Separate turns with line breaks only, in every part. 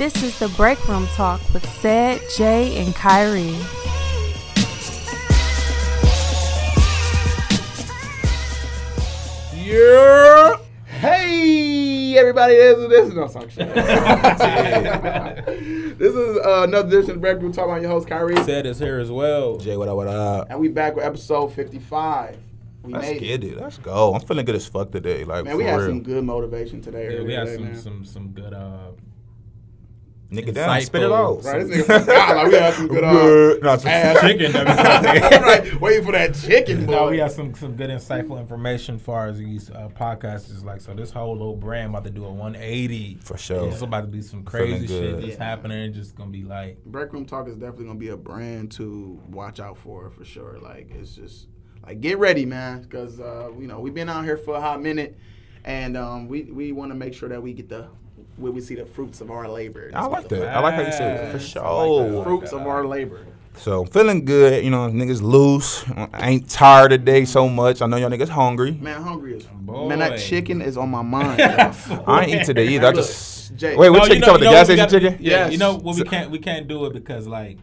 This is the Break Room Talk with Said, Jay, and Kyrie.
Yeah. Hey, everybody. This is this is no song shit. this is uh, another edition of Break Room Talk. I'm your host Kyrie,
Said is here as well.
Jay, what up, what up?
and we back with episode 55. We
Let's
made
get it. Let's go. I'm feeling good as fuck today. Like,
Man, we
for
had
real.
some good motivation today.
Yeah,
earlier
we had
today,
some
man.
some some good uh
Nigga down, spit it
insightful-
out.
Right, this nigga forgot. Like we had some good. Uh,
Good. No, it's-
ass-
chicken. every
right, waiting for that chicken. Boy.
No, we had some some good insightful information as far as these uh, podcasts is like. So this whole little brand about to do a 180.
For sure.
It's about to be some crazy shit that's
Yeah.
happening. Just gonna be like
Break Room Talk is definitely gonna be a brand to watch out for for sure. Like it's just like get ready, man, because uh, you know we've been out here for a hot minute, and um, we we want to make sure that we get the where we see the fruits of our labor.
I like that. I like how you said it. For sure.
Like that. Oh.
Fruits of our labor.
So, feeling good. You know, niggas loose. I ain't tired today so much. I know y'all niggas hungry.
Man, hungry as
Boy.
man. That chicken is on my mind.
I ain't eat today either. I just.
Jay.
Wait, what
No,
chicken?
know-
talking about the gas station
gotta-
chicken?
Yeah,
Yes.
you know what we can't we can't do it because like.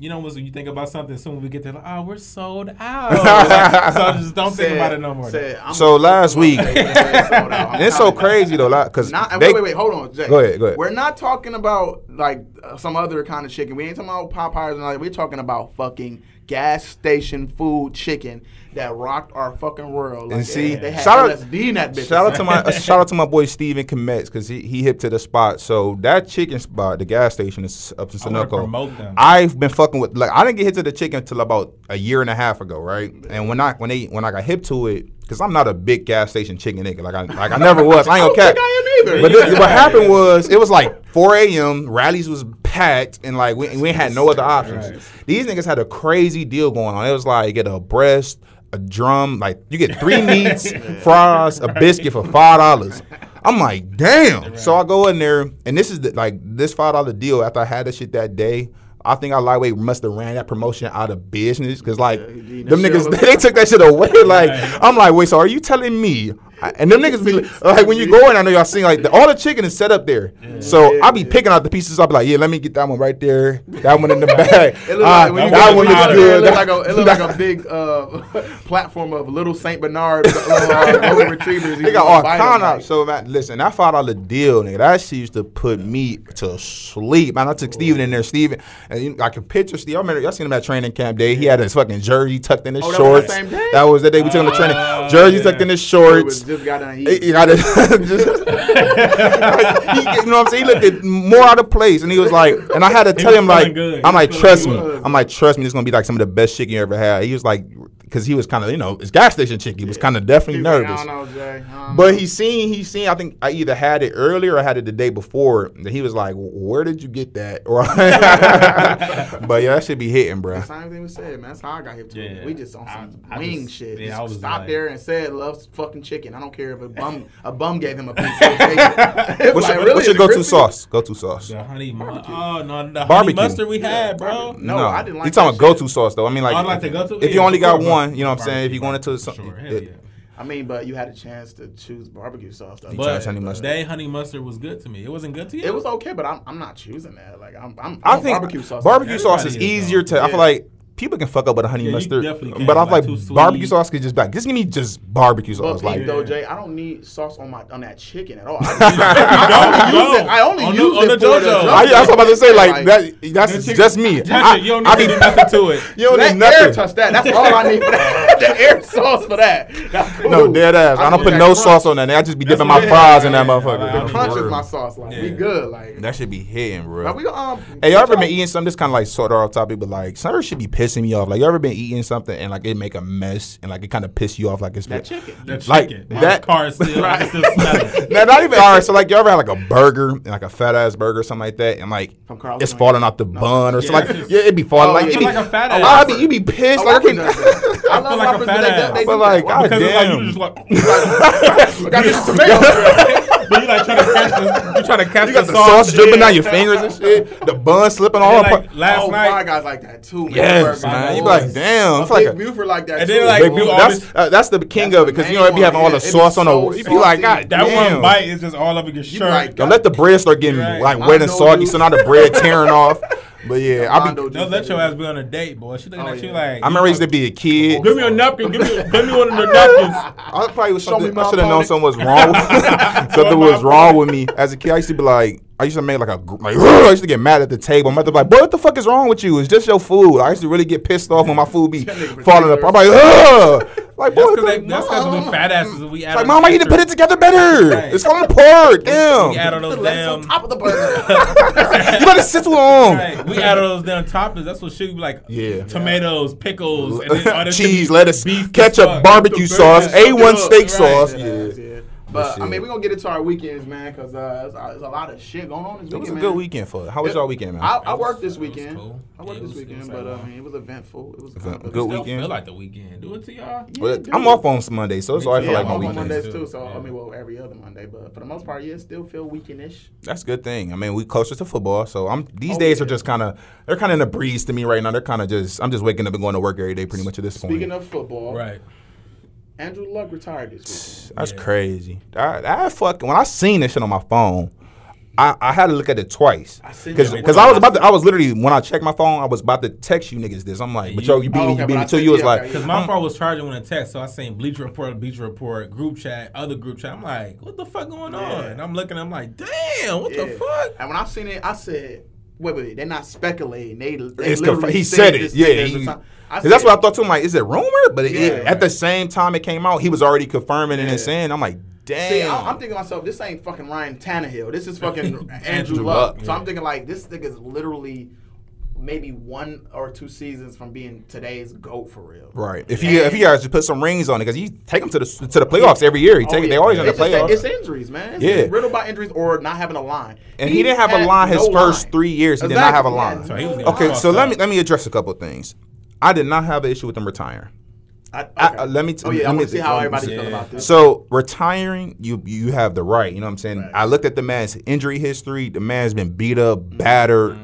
You know, when you think about something, soon we get there, like, oh, we're sold out. Like, so just don't think about it no more.
said,
So last week-
Hey, it's sold out. I'm
And it's so
telling you.
crazy though, cause
Not, wait, wait, wait, hold on, Jay.
Go ahead, go ahead.
We're not talking about like uh, some other kind of chicken. We ain't talking about Popeyes and all that. We're talking about fucking gas station food chicken that rocked our fucking world. Like,
And see,
they had
shout out-
in that bitch.
Shout out to my uh, shout out to my boy Steven Kometz because he, he hip to the spot. So that chicken spot, the gas station is up in
I wanna
Sunoco. I've been fucking with like I didn't get hit to the chicken until about a year and a half ago, right? And when I when they when I got hip to it, because I'm not a big gas station chicken nigga, like I like I never was. I ain't gonna
I don't
cap.
think I am either.
But this, what happened was it was like 4 a.m. Rally's was packed and like we, we had no other options.
Right.
These niggas had a crazy deal going on. It was like get a breast, a drum, like you get three meats, fries, a biscuit for five dollars. I'm like, damn. So I go in there, and this is the, like this five dollar deal. After I had that shit that day, I think I lightweight must have ran that promotion out of business because like
he-
them niggas they took that shit away. Like. I'm like, wait, so are you telling me? I- And them niggas be like, when you go in, I know y'all seeing like the, all the chicken is set up there. So
Yeah,
I be
yeah.
picking out the pieces. I'll be like, yeah, let me get that one right there, that one in the bag.
It
Ah,
like, when you
that one looks good.
It look like a, it look like a big uh, platform of little Saint Bernard uh, golden retrievers.
They got all kind of. So man, listen, I that five dollar deal, nigga, that shit used to put me to sleep. Man, I took Steven in there, Steven, and you, I can picture Steve. I remember y'all seen him at training camp day. He had his fucking jersey tucked in his
Oh, that was
shorts.
the same day?
That was the day we took him to training.
Oh,
Jersey tucked in his shorts.
Just got done.
He, he got it. just, he, you know what I'm saying? He looked at more out of place, and he was like, and I had to tell him like,
good.
I'm like, trust me.
good.
I'm like, trust me. This is gonna be like some of the best chicken you ever had. He was like, because he was kind of, you know, his gas station chicken. He was kind of definitely
He's
nervous.
I don't know, Jay. I don't
But
know.
he seen, he seen. I think I either had it earlier or I had it the day before. That he was like, "Where did you get that?" Or, but yeah, that should be hitting, bro.
The same thing we said, man. That's how I got hip to.
Yeah.
We just on some
I- I
wing
just-
shit.
yeah,
just
I was
stopped
like-
there and said loves fucking chicken. I don't care if a bum a bum gave him a piece. Of chicken.
What's
Like,
your,
really?
what's your go-to sauce? Go-to sauce.
The honey, mu- oh no, the honey mustard we had, bro.
No, I didn't like
You talking about go-to sauce though? I mean, like,
I'd like to go to.
if you only got
course,
one, you know what I'm saying? If you
barbecue,
going into some,
sure, hell yeah.
I mean, but you had a chance to choose barbecue sauce. Though.
You
But
tried honey mustard.
they honey mustard was good to me. It wasn't good to you.
It was okay, but I'm, I'm not choosing that. Like I'm, I'm,
I
I'm a
think
barbecue sauce.
Barbecue sauce is
is,
easier
though.
to. I feel like people can fuck up with a honey
Yeah, you
mustard,
definitely can,
but I feel
like,
like, barbecue
sweet.
sauce could just be like, just give me just barbecue sauce.
peep
Like,
though, Jay, I don't need sauce on my on that chicken at all. I,
You
I only use it. I only
On the-
use
on
it
the
for the
JoJo.
I, I was about to say like
Like,
that. That's
chicken-
just me.
That's
I.
You don't need
be
to do nothing to it.
You don't
Let
need
air
nothing.
touch that. That's all I need for that. the air sauce for that. Cool.
No, dead ass. I, don't put no
crunch.
sauce on that. I just be dipping my fries in that motherfucker.
like,
The
don't
crunch is my sauce. Like we good. Like
That should be hitting, bro.
but we um.
Hey, y'all ever been eating something? This kind of like sort of off topic, but like something should be pissing me off. Like you ever been eating something and like it make a mess and like it kind of piss you off, like it's
that chicken?
The
Like,
chicken.
that-
My car is still, I can still smell it.
Now, not even all right. So like, you ever had like a burger, and like a fat ass burger, or something like that, and like it's falling off the bun or something. Like, yeah, it'd be falling
Oh,
like
yeah.
it'd be
Like a fat
Oh,
ass.
I'd be, you be pissed.
Oh,
like, I can't.
does that. I
I
love
feel like a fat
but
ass.
they- they
But
do
like,
that.
Because it's like
Damn.
you just like.
I got this tomato.
but you like trying to catch the, you trying to catch
You got
the,
the sauce dripping down your fingers and shit. The bun slipping all
And then,
apart.
like, last
oh,
night,
Fry guys like that too. Man.
Yes, man. You be like, damn.
A
It's like
Big
a
Buford like that
And
too.
then, like,
big
we
That's uh, that's the king of it because you
main
know you be having all the sauce on
so
the. You be like,
saucy.
God
that one bite is just all over your shirt.
Don't let the bread start getting like wet and soggy, so now the bread tearing off. But yeah, I'll be.
Mondo
Don't
juice
let your ass be on a date, boy. She looking
Oh,
at you
yeah.
like.
I remember I used to be a kid.
Give me a napkin. Give me, give me one of the napkins.
I probably was
Show me
something.
my
I should have known something was wrong. With, something was wrong with me as a kid. I used to be like, I used to make like a like. I used to get mad at the table. My mother be like, "Boy, what the fuck is wrong with you? It's just your food." I used to really get pissed off when my food be falling apart. I'm like, Ugh! Like, boy,
That's
what
because
the-
they, that's
Mom.
fat asses. We add
like, mom, I need to put it together better.
Right.
It's falling apart.
We add
Damn,
all
The
those
lettuce on
damn.
top of the burger.
you better sit too long.
Right. We add all those damn toppings. That's what should be like.
Yeah.
Tomatoes, pickles, and then all this
Cheese, lettuce,
beef
ketchup, barbecue sauce,
burger, fuck it
A1 steak
Right.
sauce.
Yeah,
Yeah.
Yeah. But. I mean, we're gonna get into our weekends, man, because uh, there's, there's a lot of shit going on this weekend.
It was
weekend.
a good weekend for it. How was
It-
y'all weekend, man?
I, I worked
was-
this
it was
weekend.
cool.
I worked
Yeah,
this
was-
weekend, but
like,
I mean, it was eventful. It was
Event-
kind of
good
Still
weekend.
feel like the weekend. Do it to y'all.
Yeah,
Well,
dude.
I'm off on Monday, so it's
Me
all I feel like
I'm
my
off on
weekend.
Mondays
too.
too. So
Yeah.
I mean, well, every other Monday, but for the most part, yeah, still feel weekendish.
That's a good thing. I mean, we closer to football, so I'm. These
Oh,
days
yeah.
are just kind of they're kind of in a breeze to me right now. They're kind of just I'm just waking up and going to work every day, pretty much at this point.
Speaking of football,
Right.
Andrew Luck retired this
That's
Yeah.
crazy. I, I fucking when I seen this shit on my phone, I, I had to look at it twice
I seen
because
it.
because I was about to I was literally when I checked my phone I was about to text you niggas this. I'm like, but
You-
yo, you beat
Oh,
me,
okay,
you beat me
I
too. You was
yeah,
like,
Because my phone was charging when I text, so I seen Bleacher Report, Bleacher Report, group chat, other group chat. I'm like, what the fuck going on? And I'm looking, I'm like, damn, what
weekend.
the fuck?
And when I seen it, I said, "Wait, wait, they're not speculating. They, they
It's conf- he said it. Yeah, he-
There's a time- I
'cause that's what I thought too. I'm like, is it rumor? But it,
Yeah.
at the same time it came out, he was already confirming it
Yeah.
and saying, I'm like, damn.
See, I, I'm thinking to myself, this ain't fucking Ryan Tannehill. This is fucking Andrew
Andrew
Luck.
Luck,
So I'm thinking like this nigga's literally maybe one or two seasons from being today's goat for real.
Right. If he if he guys just put some rings on it, because he take them to the to the playoffs every year. He
Oh, yeah.
they always in the
It's
playoffs.
It's injuries, man. It's
Yeah.
riddled by injuries or not having a line.
and he, didn't have a line his
no
first
line.
three years. He did not have a line.
Yeah,
So
no
Okay,
fucked
so let me let me address a couple of things. I did not have an issue with him retiring.
I, okay.
I- uh, let me t-
oh yeah,
let
I
me
see how everybody feel
Yeah.
about this.
So retiring, you you have the right. You know what I'm saying?
Right.
I looked at the man's injury history. The man's been beat up, battered.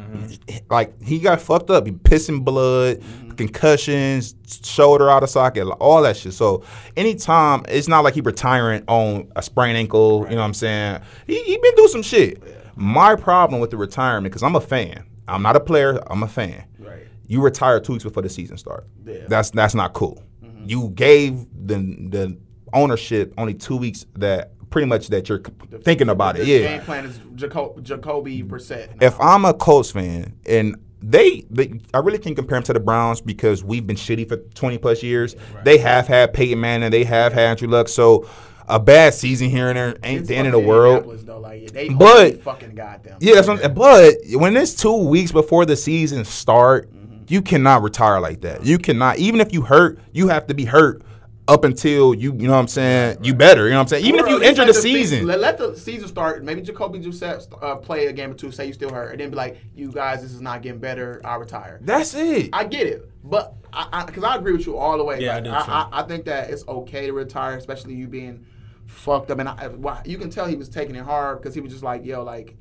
Like he got fucked up. He pissing blood, concussions, shoulder out of socket, all that shit. So anytime it's not like he retiring on a sprained ankle. You know what I'm saying? He he been through some shit. My problem with the retirement because I'm a fan. I'm not a player. I'm a fan.
right.
You retire two weeks before the season start.
Yeah. Mm-hmm.
That's that's not cool. You gave the the ownership only two weeks that pretty much that you're thinking about it. Yeah.
Game plan is Jaco- Jacoby Brissett.
If I'm a Colts fan and they, they, I really can't compare them to the Browns because we've been shitty for 20 plus years. They have had Peyton Manning, they have had Andrew Luck. So a bad season here and there ain't
It's
the end of the world.
Though, like, they
But-
fucking got them.
Yeah, that's what I'm, but when it's two weeks before the season start. You cannot retire like that. You cannot, even if you hurt, you have to be hurt up until you, you know what I'm saying, you better, you know what I'm saying? Even
Or
if you
at least
enter
let
the
se-
season.
let, let the season start. Maybe Jacoby Brissett uh, play a game or two, say you still hurt, and then be like, "You guys, this is not getting better. I retire."
That's it.
I get it, but I because I, agree with you all the way.
Yeah, I do
I,
too.
I, I think that it's okay to retire, especially you being fucked up. And I, well, you can tell he was taking it hard because he was just like, "Yo, like,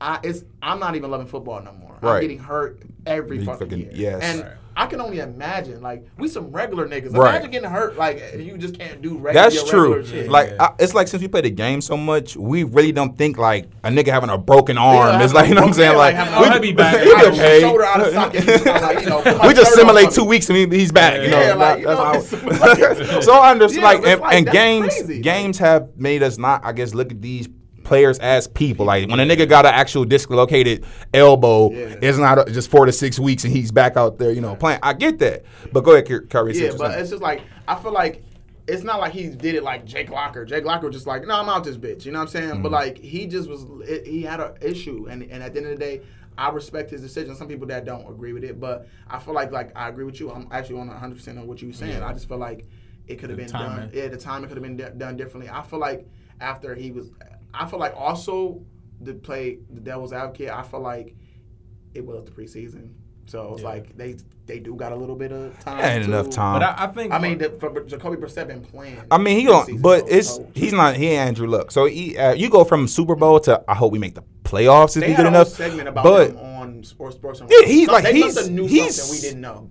I it's I'm not even loving football no more. I'm getting hurt every
You
fucking,
fucking-
year."
yes.
and
Right.
I can only imagine, like, we some regular niggas.
Right.
Imagine getting hurt, like, you just can't do regular.
That's true.
regular shit.
Like
Yeah.
I, it's like since we play the game so much, we really don't think like a nigga having a broken arm.
Yeah,
it's like you know what I'm saying. Like,
like,
he'll be back.
we
Out
get
of
paid.
shoulder out of socket, just like, you know,
we just simulate two weeks and he's back. You know,
Yeah, like, you
That-
know,
that's
it's-
how- so I understand.
Yeah,
like, and,
like,
and
that's
games, games have made us not, I guess, look at these players as people. Like when a nigga got an actual dislocated elbow,
Yeah.
it's not uh, just four to six weeks and he's back out there, you know, playing. I get that, but go ahead, Kyrie.
Yeah, but it's just like I feel like it's not like he did it like Jake Locker. Jake Locker was just like, no, I'm out this bitch. You know what I'm saying?
Mm-hmm.
But like he just was, it, he had an issue, and and at the end of the day, I respect his decision. Some people that don't agree with it, but I feel like like I agree with you. I'm actually on 100 percent on what you were saying.
Yeah.
I just feel like it could have been done.
timing.
Yeah, at the time it could have been d- done differently. I feel like after he was, I feel like also to play the devil's advocate. I feel like it was the preseason. So it's
Yeah.
like they they do got a little bit of time.
Ain't enough time.
But I, I think
I mean, the, for Jacoby Brissett been playing.
I mean, he
this
don't, but
so-
it's
so
he's not he ain't Andrew Luck. So he, uh, you go from Super Bowl to I hope we make the playoffs if
They
we
had
good enough.
segment about
But
him on Sports Sports. and
Yeah, he's like-
they
he's-
must have knew
he's-
something we didn't know.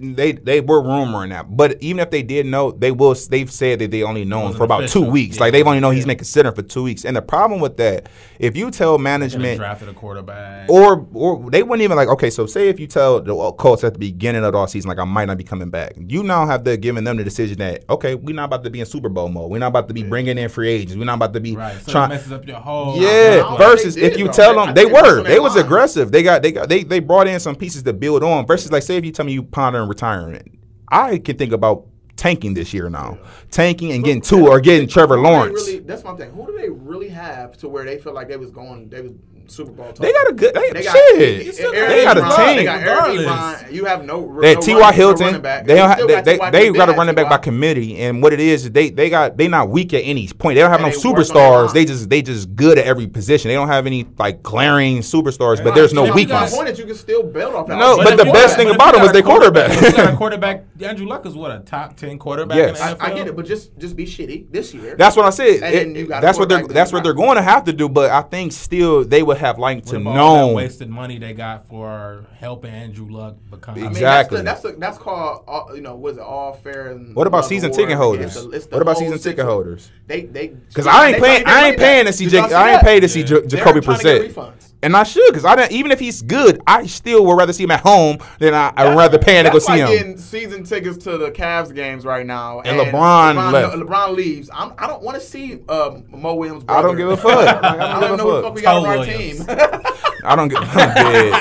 they they were rumoring that, but even if they did know, they will. They've said that they only known
Wasn't
for about two weeks.
Yeah.
Like they've only known he's
Yeah.
been considered for two weeks. And the problem with that, if you tell management
drafted a quarterback.
or or they wouldn't even like okay so say if you tell the Colts at the beginning of the offseason like I might not be coming back you now have to giving them the decision that okay we're not about to be in Super Bowl mode we're not about to be bringing in free agents we're not about to be
right. So
trying
messes up your whole.
Yeah versus
they
if you
though.
tell them they
think that's
were they was
mind.
aggressive they got they got they they brought in some pieces to build on versus like say if you tell me you pondering retirement I can think about tanking this year now tanking and getting two or getting Trevor
Who do they
Lawrence
Really, that's my thing. Who do they really have to where they feel like they was going? They was Super Bowl.
they got a good they,
They got,
shit
still
Eric
they got a
Ebron,
team.
They got Eric
Regardless.
Ebron. You have no.
They
no
T.Y.
running- no
Hilton. They don't they, they,
T.Y.
they
They
got a
had
running back
T.Y.
by committee, and what it is, is they they got they not weak at any point. They don't have
And
no
they work on their
superstars. They just they just good at every position. They don't have any like glaring superstars, but there's no
So you
weakness.
guys-
My point is you can still build off.
No, but the best thing about
you
him was their
quarterback.
quarterback.
got quarterback. Andrew Luck is what a top ten quarterback
Yes.
I,
the NFL.
I get it, but just just be shitty this year.
That's what I said.
And then
It-
you got a
that's what they're that's what they're going to have to do. But I think still they would have liked
What
to
about all that
know.
wasted money they got for helping Andrew Luck become.
I mean,
Exactly.
That's the, that's, the, that's called all, you know was it all fair and
What about season
award?
ticket holders?
It's the- it's the
What about season ticket holders?
They they
Because I ain't paying. I ain't paying to see.
Did
J-
y'all see
I ain't
that?
paying to see
Yeah.
J-
They're
Jacoby
trying
Brissett.
Refunds.
And I should, because I don't, even if he's good, I still would rather see him at home than I, I'd rather paying to go see
like
him.
getting season tickets to the Cavs games right now,
And LeBron left.
LeBron leaves. I'm, I don't want to see um, Mo Williams.
I don't give a fuck. Like, I don't
I don't
a
know who the
fuck.
fuck we got on
Toe
our team.
I don't get. I'm dead.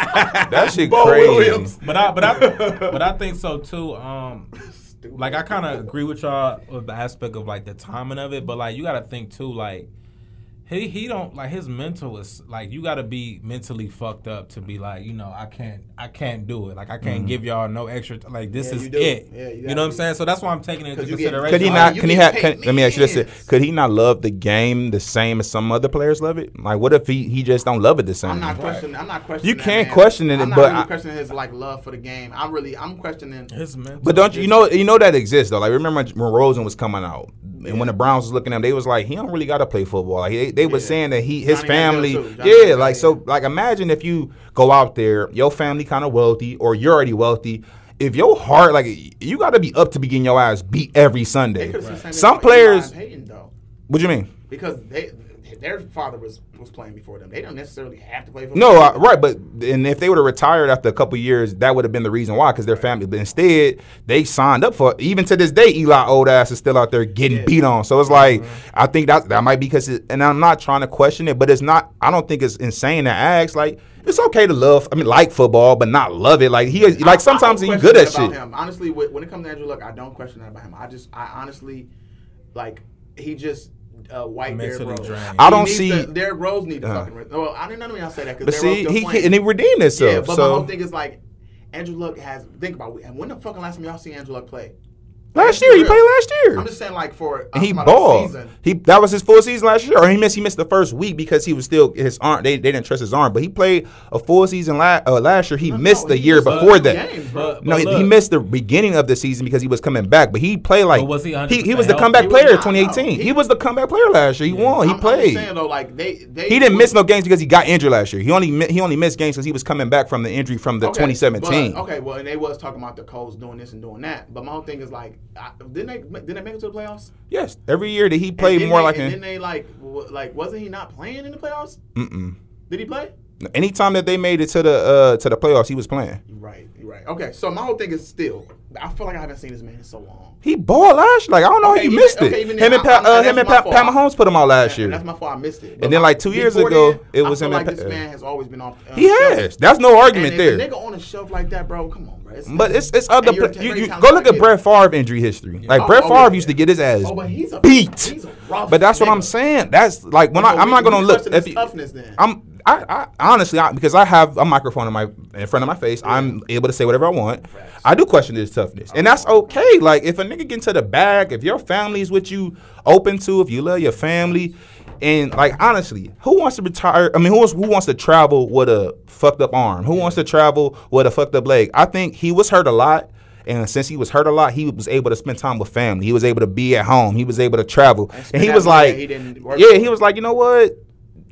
That shit
Bo
crazy.
Williams.
But I, but I, but I think so too. Um, like I kind of agree with y'all with the aspect of like the timing of it, but like you got to think too, like he he don't like his mental is like you got to be mentally fucked up to be like you know I can't I can't do it like I can't mm-hmm. give y'all no extra like this
Yeah,
is
you
it.
Yeah, you
you, know what I'm saying? So that's why I'm taking it into
'Cause you get-
consideration.
Could he not?
you
Can he have? Can, let me ask you this. Could he not love the game the same as some other players love it? Like, what if he, he just don't love it the same?
I'm not questioning. I'm not questioning.
You
that
can't
man.
question it, but
I'm not
but
really
I-
questioning his like love for the game. I'm really I'm questioning.
His mental.
But don't you, you know you know that exists though? Like remember when Rosen was coming out, and when the Browns was looking at him, they was like, he don't really got to play football. Like they, they was
Yeah.
saying that he his
Johnny
family,
Manziel. Johnny
yeah,
Manziel,
like so. Like imagine if you go out there, your family kind of wealthy, or you're already wealthy. If your heart, like you got to be up to be getting your ass beat every Sunday.
could have said the same thing
Some players,
and Peyton, though,
what you mean?
because they their father was was playing before them. They don't necessarily have to play football.
No, uh, right, but and if they would have retired after a couple years, that would have been the reason why, because their family. But instead, they signed up for. Even to this day, Eli old ass is still out there getting
Yeah.
beat on. So it's like I think that that might be because, and I'm not trying to question it, but it's not. I don't think it's insane to ask. Like it's okay to love. I mean, like football, but not love it. Like he,
I-
like sometimes he's good at shit.
Him. Honestly, when it comes to Andrew Luck, I don't question that about him. I just, I honestly, like, he just uh, white Derrick Rose.
drained.
I don't see-
To, Derrick Rose need to
Uh.
fucking. Well, I didn't know me. I say that
But
because
see, he and he redeemed himself.
Yeah, but my
so
whole thing is like, Andrew Luck has. Think about it. And when the fucking last time y'all see Andrew Luck play?
Last year he played last year.
I'm just saying, like for
And he
talking
balled.
season.
He that was his full season last year, or he missed. He missed the first week because he was still his arm. They, they didn't trust his arm, but he played a full season la- uh, last year. He
No,
missed
no,
the
he
year
uh,
before that.
games, bro.
But-
No, he, he missed the beginning of the season because he was coming back, but he played like
was he
he, he was the comeback?
He
player
not,
2018.
no.
He, was the comeback player last year. He won. He
I'm- I'm just
played.
saying though, like they, they
he didn't
was-
miss no games because he got injured last year. He only he only missed games because he was coming back from the injury from the
Okay,
2017.
but- okay, well, and they was talking about the Colts doing this and doing that, but my whole thing is like, I, didn't they didn't they make it to the playoffs?
Yes, every year that he played more
they-
like
and
an.
Then they like like wasn't he not playing in the playoffs?
Mm-mm.
Did he play?
Anytime that they made it to the uh, to the playoffs, he was playing.
Right, right. Okay, so my whole thing is still, I feel like I haven't seen this man in so long.
He balled last year. Like I don't know
Okay,
how you
even-
missed
okay,
it.
even
him
then,
and
I-
Pat,
I-
uh, him and Pat. Pat Mahomes put him out last
And
year.
that's my fault. I missed it.
And then, like, two years ago,
then,
it
I
was
feel
him and
like this man has always been off. uh,
He
shelf.
has. That's no
And
argument
if
there.
a nigga on a shelf like that, bro, come on, bro. It's,
But it's it's other.
and a
you, you go look at. Brett Favre injury history. Like
Oh,
Brett
oh,
Favre
yeah.
used to get his ass
Oh, but he's a
beat.
He's a.
But that's what I'm saying. That's like when I, I'm not gonna look.
question
If
his toughness then.
I'm I, I honestly, I, because I have a microphone in my in front of my face, I'm able to say whatever I want. I do question his toughness, and that's oh. okay. Like if a nigga get into the bag, if your family's what you open to, if you love your family, and like honestly, who wants to retire? I mean, who wants who wants to travel with a fucked up arm? Who wants to travel with a fucked up leg? I think he was hurt a lot. And since he was hurt a lot, he was able to spend time with family. He was able to be at home. He was able to travel. And,
spend
he was like,
he didn't work
yeah, he was like, you know what?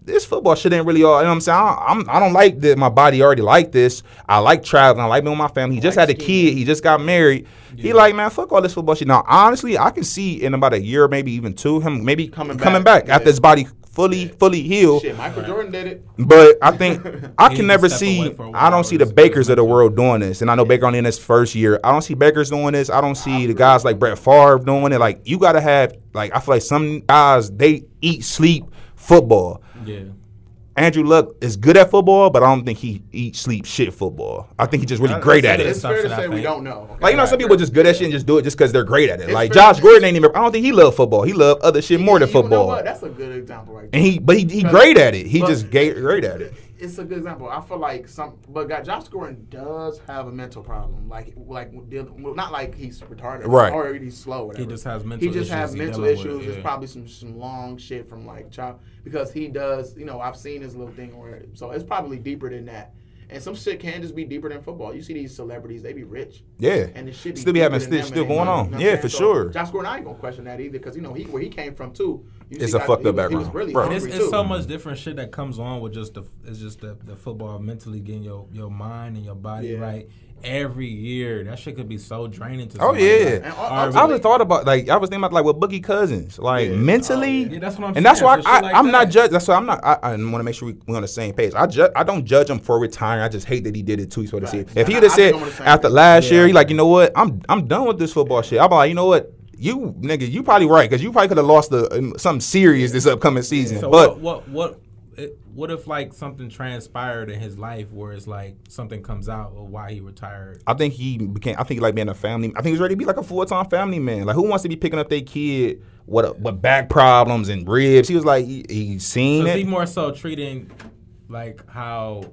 This football shit ain't really all. You know what I'm saying? I, I'm, I don't like that. My body already like this. I like traveling. I like being with my family. He just
like
had a kid. He just got married. He like, man, fuck all this football shit. Now, honestly, I can see in about a year, maybe even two, him maybe
Coming
coming,
back,
back, after his body fully, fully healed.
Shit, Michael Jordan did it.
But I think I can never
to step away
see.
for a
I
while
don't see the Bakers of the world doing this, and I know Baker only in his first year. I don't see Bakers doing this. I don't see the guys like Brett Favre doing it. Like you got to have like I feel like some guys they eat, sleep football.
Yeah.
Andrew Luck is good at football, but I don't think he eat, sleep, shit football. I think he's just really
That-
great at
it.
it.
It's fair to say we don't know.
Like you know, some people are just good at shit and just do it just because they're great at it.
It's
Like Josh Gordon ain't even. I don't think he loved football. He loved other shit more than
You know
football.
what? That's a good example right There.
And he, but he, he great at it. He just great, great at it.
It's a good example. I feel like some, but God, Josh Gordon does have a mental problem. Like, like deal- well, not like he's retarded,
Right.
Or he's slow. Whatever.
He just has mental
He just
issues
has mental
dealing with,
issues.
yeah.
It's probably some some long shit from like child because he does. You know, I've seen his little thing where so it's probably deeper than that. And some shit can just be deeper than football. You see these celebrities, they be rich.
Yeah.
And the shit
Still be having still, still going on.
you know
Yeah, for?
So,
sure.
Josh Gordon, I ain't gonna question that either because you know he where he came from too. You
It's a
guys-
fucked
he
up
He was
background.
really
Right.
It's, it's
too.
so much different shit that comes on with just the it's just the, the football mentally getting your, your mind and your body
Yeah.
right every year. That shit could be so draining to
Oh yeah,
Like,
And
all
I-
right,
I was thought about like I was thinking about like with Boogie Cousins, like
Yeah.
mentally,
Oh,
yeah, that's what I'm
and that's why
so
I,
like
I'm not
that.
judge. That's why I'm not. I, I want to make sure we, we're on the same page. I ju- I don't judge him for retiring. I just hate that he did it too. He's supposed to see
Facts.
it. If he
I-
would have said
think I'm on the same
after last year, he like you know what, I'm I'm done with this football shit. I'm like you know what. You nigga, you probably right because you probably could have lost the, um, something serious this upcoming season.
So
but
what what what it, what if like something transpired in his life where it's like something comes out of why he retired?
I think he became. I think he like being a family. I think he's ready to be like a full time family man. Like who wants to be picking up their kid with with back problems and ribs? He was like he, he seen
So
it.
he more so treating like how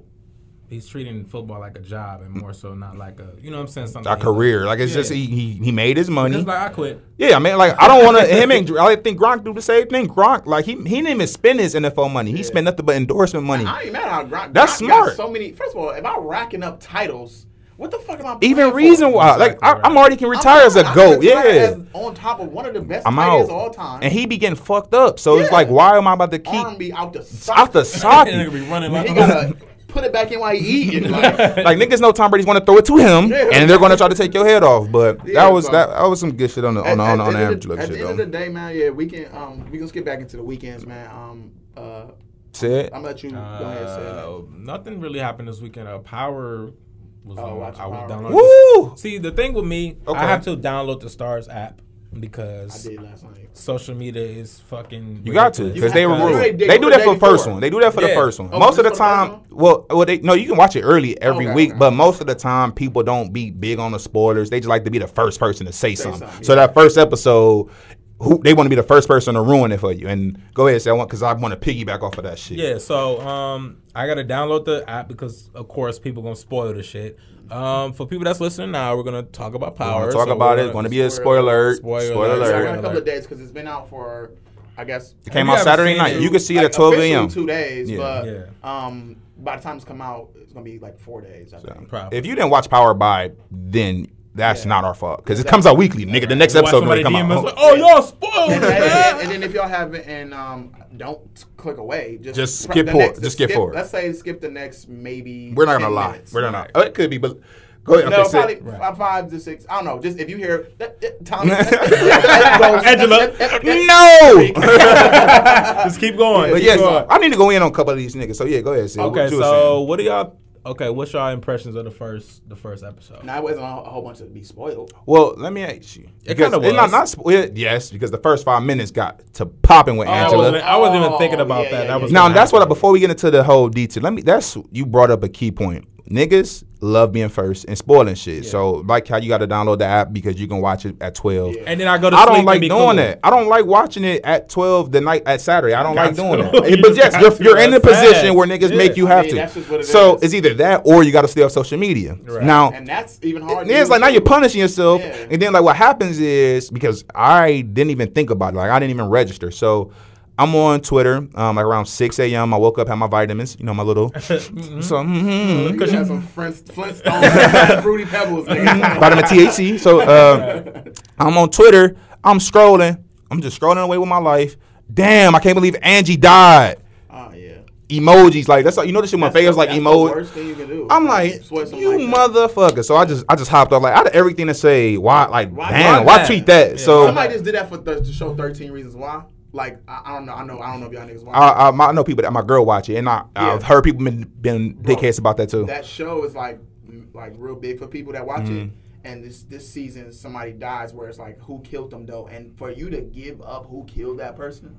he's treating football like a job and more so not like a you know what I'm saying something
a career. Like it's
Yeah.
just he, he he made his money.
It's like I quit.
Yeah, I mean, like I don't want to. him and I think Gronk do the same thing. Gronk, like he he didn't even spend his NFL money. He spent nothing but endorsement money.
I ain't mad how Gronk.
That's
Gronk got
smart.
So many. First of all, if I'm racking up titles, what the fuck am I?
Even
playing for?
reason why, like
Exactly
I,
right.
I'm already can
I'm
retire as a
not- I
goat. Yeah,
as on top of one of the best
I'm
tight
out.
of all time.
And he be getting fucked up. So it's like, why am I about to keep
arm be out the socket.
out the
Nigga
socket?
be running like
He gotta put it back in while he eating. Like,
like niggas know Tom Brady's want to throw it to him,
Yeah.
and they're going to try to take your head off. But
Yeah,
that was that, that was some good shit on the on the, on the, on the
at
average
the,
look
at the
shit
end of the day, man, yeah, we can um we can skip back into the weekends, man. Um, uh,
Said
I'm gonna let you go ahead say that.
Uh, nothing really happened this weekend. Uh, Power was
Oh,
on.
watch
I was
Power.
downloading.
Woo!
See, the thing with me,
Okay.
I have to download the Starz app
I
because
did last night.
social media is fucking.
You got to because they were rude.
They-
They,
they
do that for the first one. They do that for the first one.
Oh,
most of the
for the first
time, well, well, they no, you can watch it early every
Okay,
week,
okay.
but most of the time, people don't be big on the spoilers. They just like to be the first person to say, something.
something,
So
yeah.
that first episode, who they want to be the first person to ruin it for you. And go ahead, say I want because I want to piggyback off of that shit.
Yeah, so um, I gotta download the app because of course people gonna spoil the shit. Um, for people that's listening now, we're gonna talk about
We're
power.
talk
so
about
we're
it. It's going to be a
spoiler
spoiler.
Spoiler
Spoiler,
alert.
Yeah, I
alert.
got a couple of days because it's been out for, I guess.
It came out Saturday night.
it?
You can see it at 12 a.m.
Two days,
Yeah.
but
Yeah.
um, by the time it's come out, it's gonna be like four days. I think.
Probably.
If you didn't watch Power by, then that's
Yeah.
not our fault because it comes out weekly, nigga. The next episode
somebody
gonna come
DM
out.
us like, oh, y'all spoiled,
And,
it,
and- and then if y'all haven't, and um, don't click away. Just
Just skip forward.
next-
Just skip forward.
Let's say skip the next maybe.
We're not gonna
10
lie.
minutes.
We're not. Oh, it could be, but go ahead.
No,
Okay,
probably
sit.
Right.
five, five to six. I don't know. Just if you hear that, that, Tommy,
Angela.
No.
Just keep going.
but
keep
yes,
going.
I need to go in on a couple of these niggas. So yeah, go ahead. Sid.
Okay,
What
so what do y'all? Okay, what's y'all impressions of the first the first episode?
Now it wasn't a a whole bunch of be spoiled.
well, let me ask you.
It kinda
it's Not,
was.
not spo- yes, because the first five minutes got to popping with
I
Angela.
wasn't, I wasn't even
Oh,
thinking about
yeah,
that.
yeah,
that was.
Now
gonna
that's what. I. Before we get into the whole detail, let me. That's you brought up a key point. Niggas love being first and spoiling shit. So like how you got to download the app because you can watch it at twelve.
And then I go to
I don't like
and be
doing
cool.
that. I don't like watching it at twelve the night at Saturday. I don't like doing
to.
that. But yes, you're,
to.
you're in the position
sad.
where niggas
Yeah.
make you
I
have
mean,
to.
that's just what it
so
is.
it's either that or you got to stay off social media. Now
and that's even hard.
yeah, it's like now you're punishing yourself,
Yeah.
and then like what happens is because I didn't even think about it, like I didn't even register. So I'm on Twitter, um, like around 6 a.m. I woke up, had my vitamins, you know, my little. so mhm.
You have some Flint- Flintstone fruity pebbles. nigga.
vitamin THC. So uh, I'm on Twitter. I'm scrolling. I'm just scrolling away with my life. Damn, I can't believe Angie died.
Oh yeah.
Emojis like that's all, you know this shit. My face
the-
like
that's the
emoji.
worst thing you can do.
I'm like,
Sweat something
you
like that.
motherfucker. So I just I just hopped off like out of everything to say, why like
Why-
damn,
why
why tweet that?
Yeah,
so
Somebody just did that for th- to show 13 reasons why. Like I, I don't know. I know. I don't know if y'all niggas watch.
I, I, I know people that my girl watch it, and I,
Yeah.
I've heard people been been
Bro,
dickheads about that too.
that show is like mm, like real big for people that watch it.
Mm-hmm.
And this this season, somebody dies where it's like, who killed them though? And for you to give up who killed that person,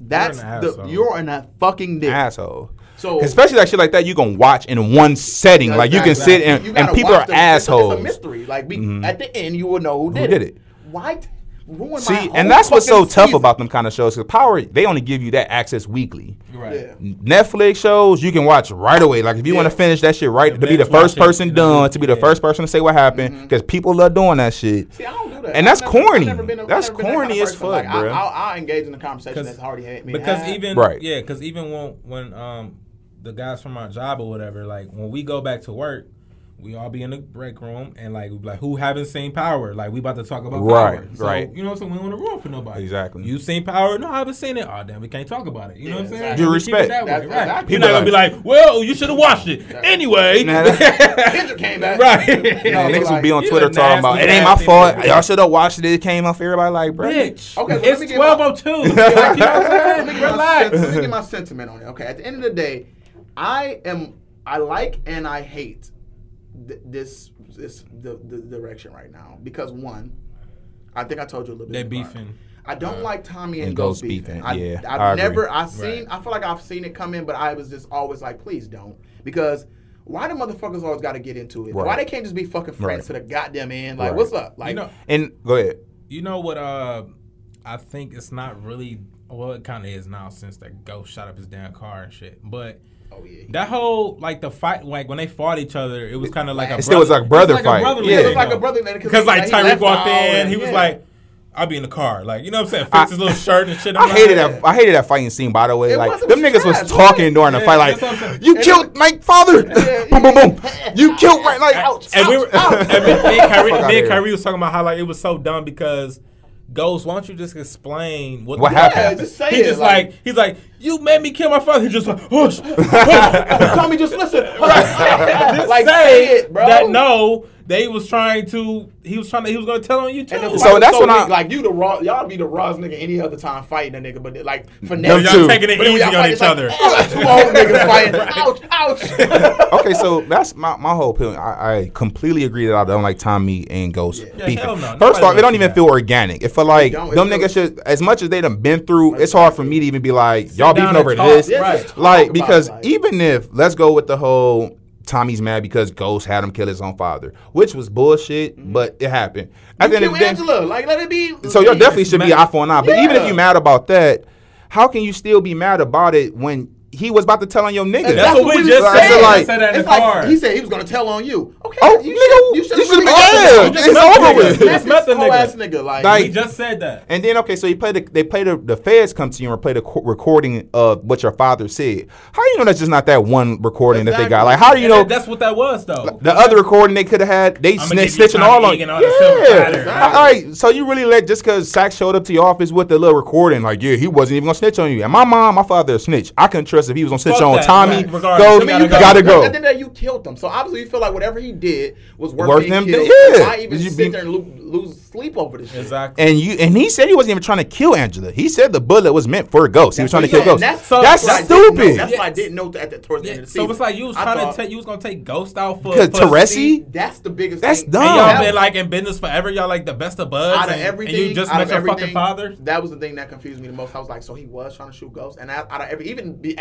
that's
You're an
the
asshole.
you're in a fucking dick.
Asshole.
So
Especially that shit like that, you can watch in one setting. Like you can sit and,
You
and people
watch
are
them. It's a- It's a, mystery. Like we at the end, you will know who did, who
did it?
Why t- ruin my
See,
whole
and that's what's so
fucking
tough
season?
about them kind of shows. Cause Power, they only give you that access weekly.
Right.
Yeah.
Netflix shows you can watch right away. Like if you want to finish that shit right, to be the first person
in
done, to be the first person to say what happened, because people love doing that shit.
See, I don't do that.
And that's
never-
corny.
never been a- I've
That's
never been that
corny
kind of
as fuck,
Like, I, I'll, I'll engage in a conversation
Cause-
that's already had me.
Because
had.
even
Right.
yeah, because even when when um the guys from our job or whatever, like when we go back to work, we all be in the break room and like we be like who haven't seen Power? Like we about to talk about
Right,
Power. So,
right.
You know, so we don't want to ruin for nobody.
Exactly.
You seen Power? No, I haven't seen it. Oh damn, we can't talk about it. You know what I'm saying?
exactly.
Due
We
respect.
That way,
That's
right.
exactly
You're not gonna be like, well, you should have watched it anyway.
Nah, that-
Kendrick came back.
right.
No,
niggas
but
would
like,
be on Twitter
a
talking about
nasty,
it ain't my fault.
nigga.
Y'all should have watched it. It came off. Everybody like, bro.
Bitch.
Okay, so
it's
me get my-
twelve oh two. You know what I'm saying?
get my
Relax.
sen- Let me get my sentiment on it. Okay, at the end of the day, I am I like and I hate th- this this the, the direction right now because one, I think I told you a little bit. about it.
beefing.
I don't like Tommy and,
and
Ghost
Ghost
beefing.
beefing,
I,
yeah,
I've
I agree.
never I've seen
Right.
I feel like I've seen it come in, but I was just always like, please don't because. Why the motherfuckers always got to get into it? Why they can't just be fucking friends
Right.
to the goddamn end? Like,
Right.
what's up? Like,
You know,
And go ahead.
You know what? Uh, I think it's not really. Well, it kind of is now since that ghost shot up his damn car and shit. But
oh yeah,
that whole like the fight, like when they fought each other, it was kind of like a.
It still was like brother
it's
fight.
brotherly
Yeah.
it was like
though.
a brother
Because like
he Tariq
walked in,
and-
he was
yeah.
like, "I'll be in the car," like you know what I'm saying,
I-
fix his little shirt and shit. I'm
I
like,
hated that. I hated that fighting scene. By the way,
It
like
wasn't
them niggas was talking
right?
during the
Yeah,
fight. Like,
that's what
you
And
killed my father.
Yeah,
boom, boom, boom. You killed my like.
Ouch.
And we were, and me, me and Kyrie, me and. Kyrie was talking about how like it was so dumb because. Ghost, why don't you just explain what,
What
the-
happened?
Yeah, just say
He
it.
just like, he's like, you made me kill my father. He just like, hush, hush.
Tommy, just listen.
Just
like
say
say it, bro.
That no, they was trying to. He was trying to. He was going to tell on you too.
So that's when
weak.
I-
like you the raw y'all be the rawest nigga any other time fighting a nigga, but like finesse.
Them
y'all
too.
taking it
But
easy
y'all
on
fight,
each
it's like,
other.
"Oh, Two old niggas fighting. Ouch, ouch.
okay, so that's my, my whole opinion. I, I completely agree that I don't like Tommy and Ghost
Yeah,
beefing.
hell no.
First off, it
wants
don't even
that.
feel organic. It feel like them niggas should, as much as they done been through, it's hard for me to even be like, y'all
down
beefing
and
over
talk.
this.
Yeah,
Right.
Like, because
it, like-
even if, let's go with the whole Tommy's mad because Ghost had him kill his own father, which was bullshit, mm-hmm. but it happened. At the end
you
of
kill
the
Angela, like let it be.
so y'all definitely should be
mad.
eye for an eye. But even if you're mad about that, how can you still be mad about it when he was about to tell on your nigga?
That's what we just
said.
saying.
Like-
said that in
it's
the
like
car.
he said he was gonna tell on you. Okay,
Oh,
you
nigga,
should you
you
should
should've
have
been- yeah,
just
it's
met
over with.
You
That's
just met the
this whole ass
nigga.
nigga. Like,
Like-
We just said that.
And then okay, so you play the they play the the feds come to you and play the co- recording of what your father said. How do you know that's just not that one recording that they got? Like how do you
And
know
that- that's what that was though.
the other recording they could have had? They
I'ma
sni-
give you
snitching all on.
Egan on the silver platter.
Yeah, all right. So you really let just because Saxe showed up to your office with the little recording, like yeah, he wasn't even gonna snitch on you. And my mom, my father, a snitch. I couldn't trust if he was gonna snitch
Fuck
on
that,
Tommy.
right.
Go,
you
I mean,
gotta
you
go.
gotta
At
go.
the end of you killed him. So obviously, you feel like whatever he did was worth
Worth
being
him
killed.
to- yeah.
Why even
You
sit
be-
there and lo- lose sleep over this shit.
Exactly.
And you and he said he wasn't even trying to kill Angela. He said the bullet was meant for a Ghost. He was trying to kill
Yeah,
Ghost.
That's,
So-
That's
what I didn't know.
stupid.
That's why I didn't know at the towards the
Yeah,
end of the
so
season.
it's like you was
I
trying
thought-
to take you was gonna take Ghost out for
Because
for-
Teresi-
that's the biggest.
That's
thing.
dumb.
And y'all been like in business forever. Y'all like the best of buds.
out of
and,
everything,
and you just
out
met your fucking father.
That was the thing that confused me the most. I was like, so he was trying to shoot ghosts, and out, out of every, even be,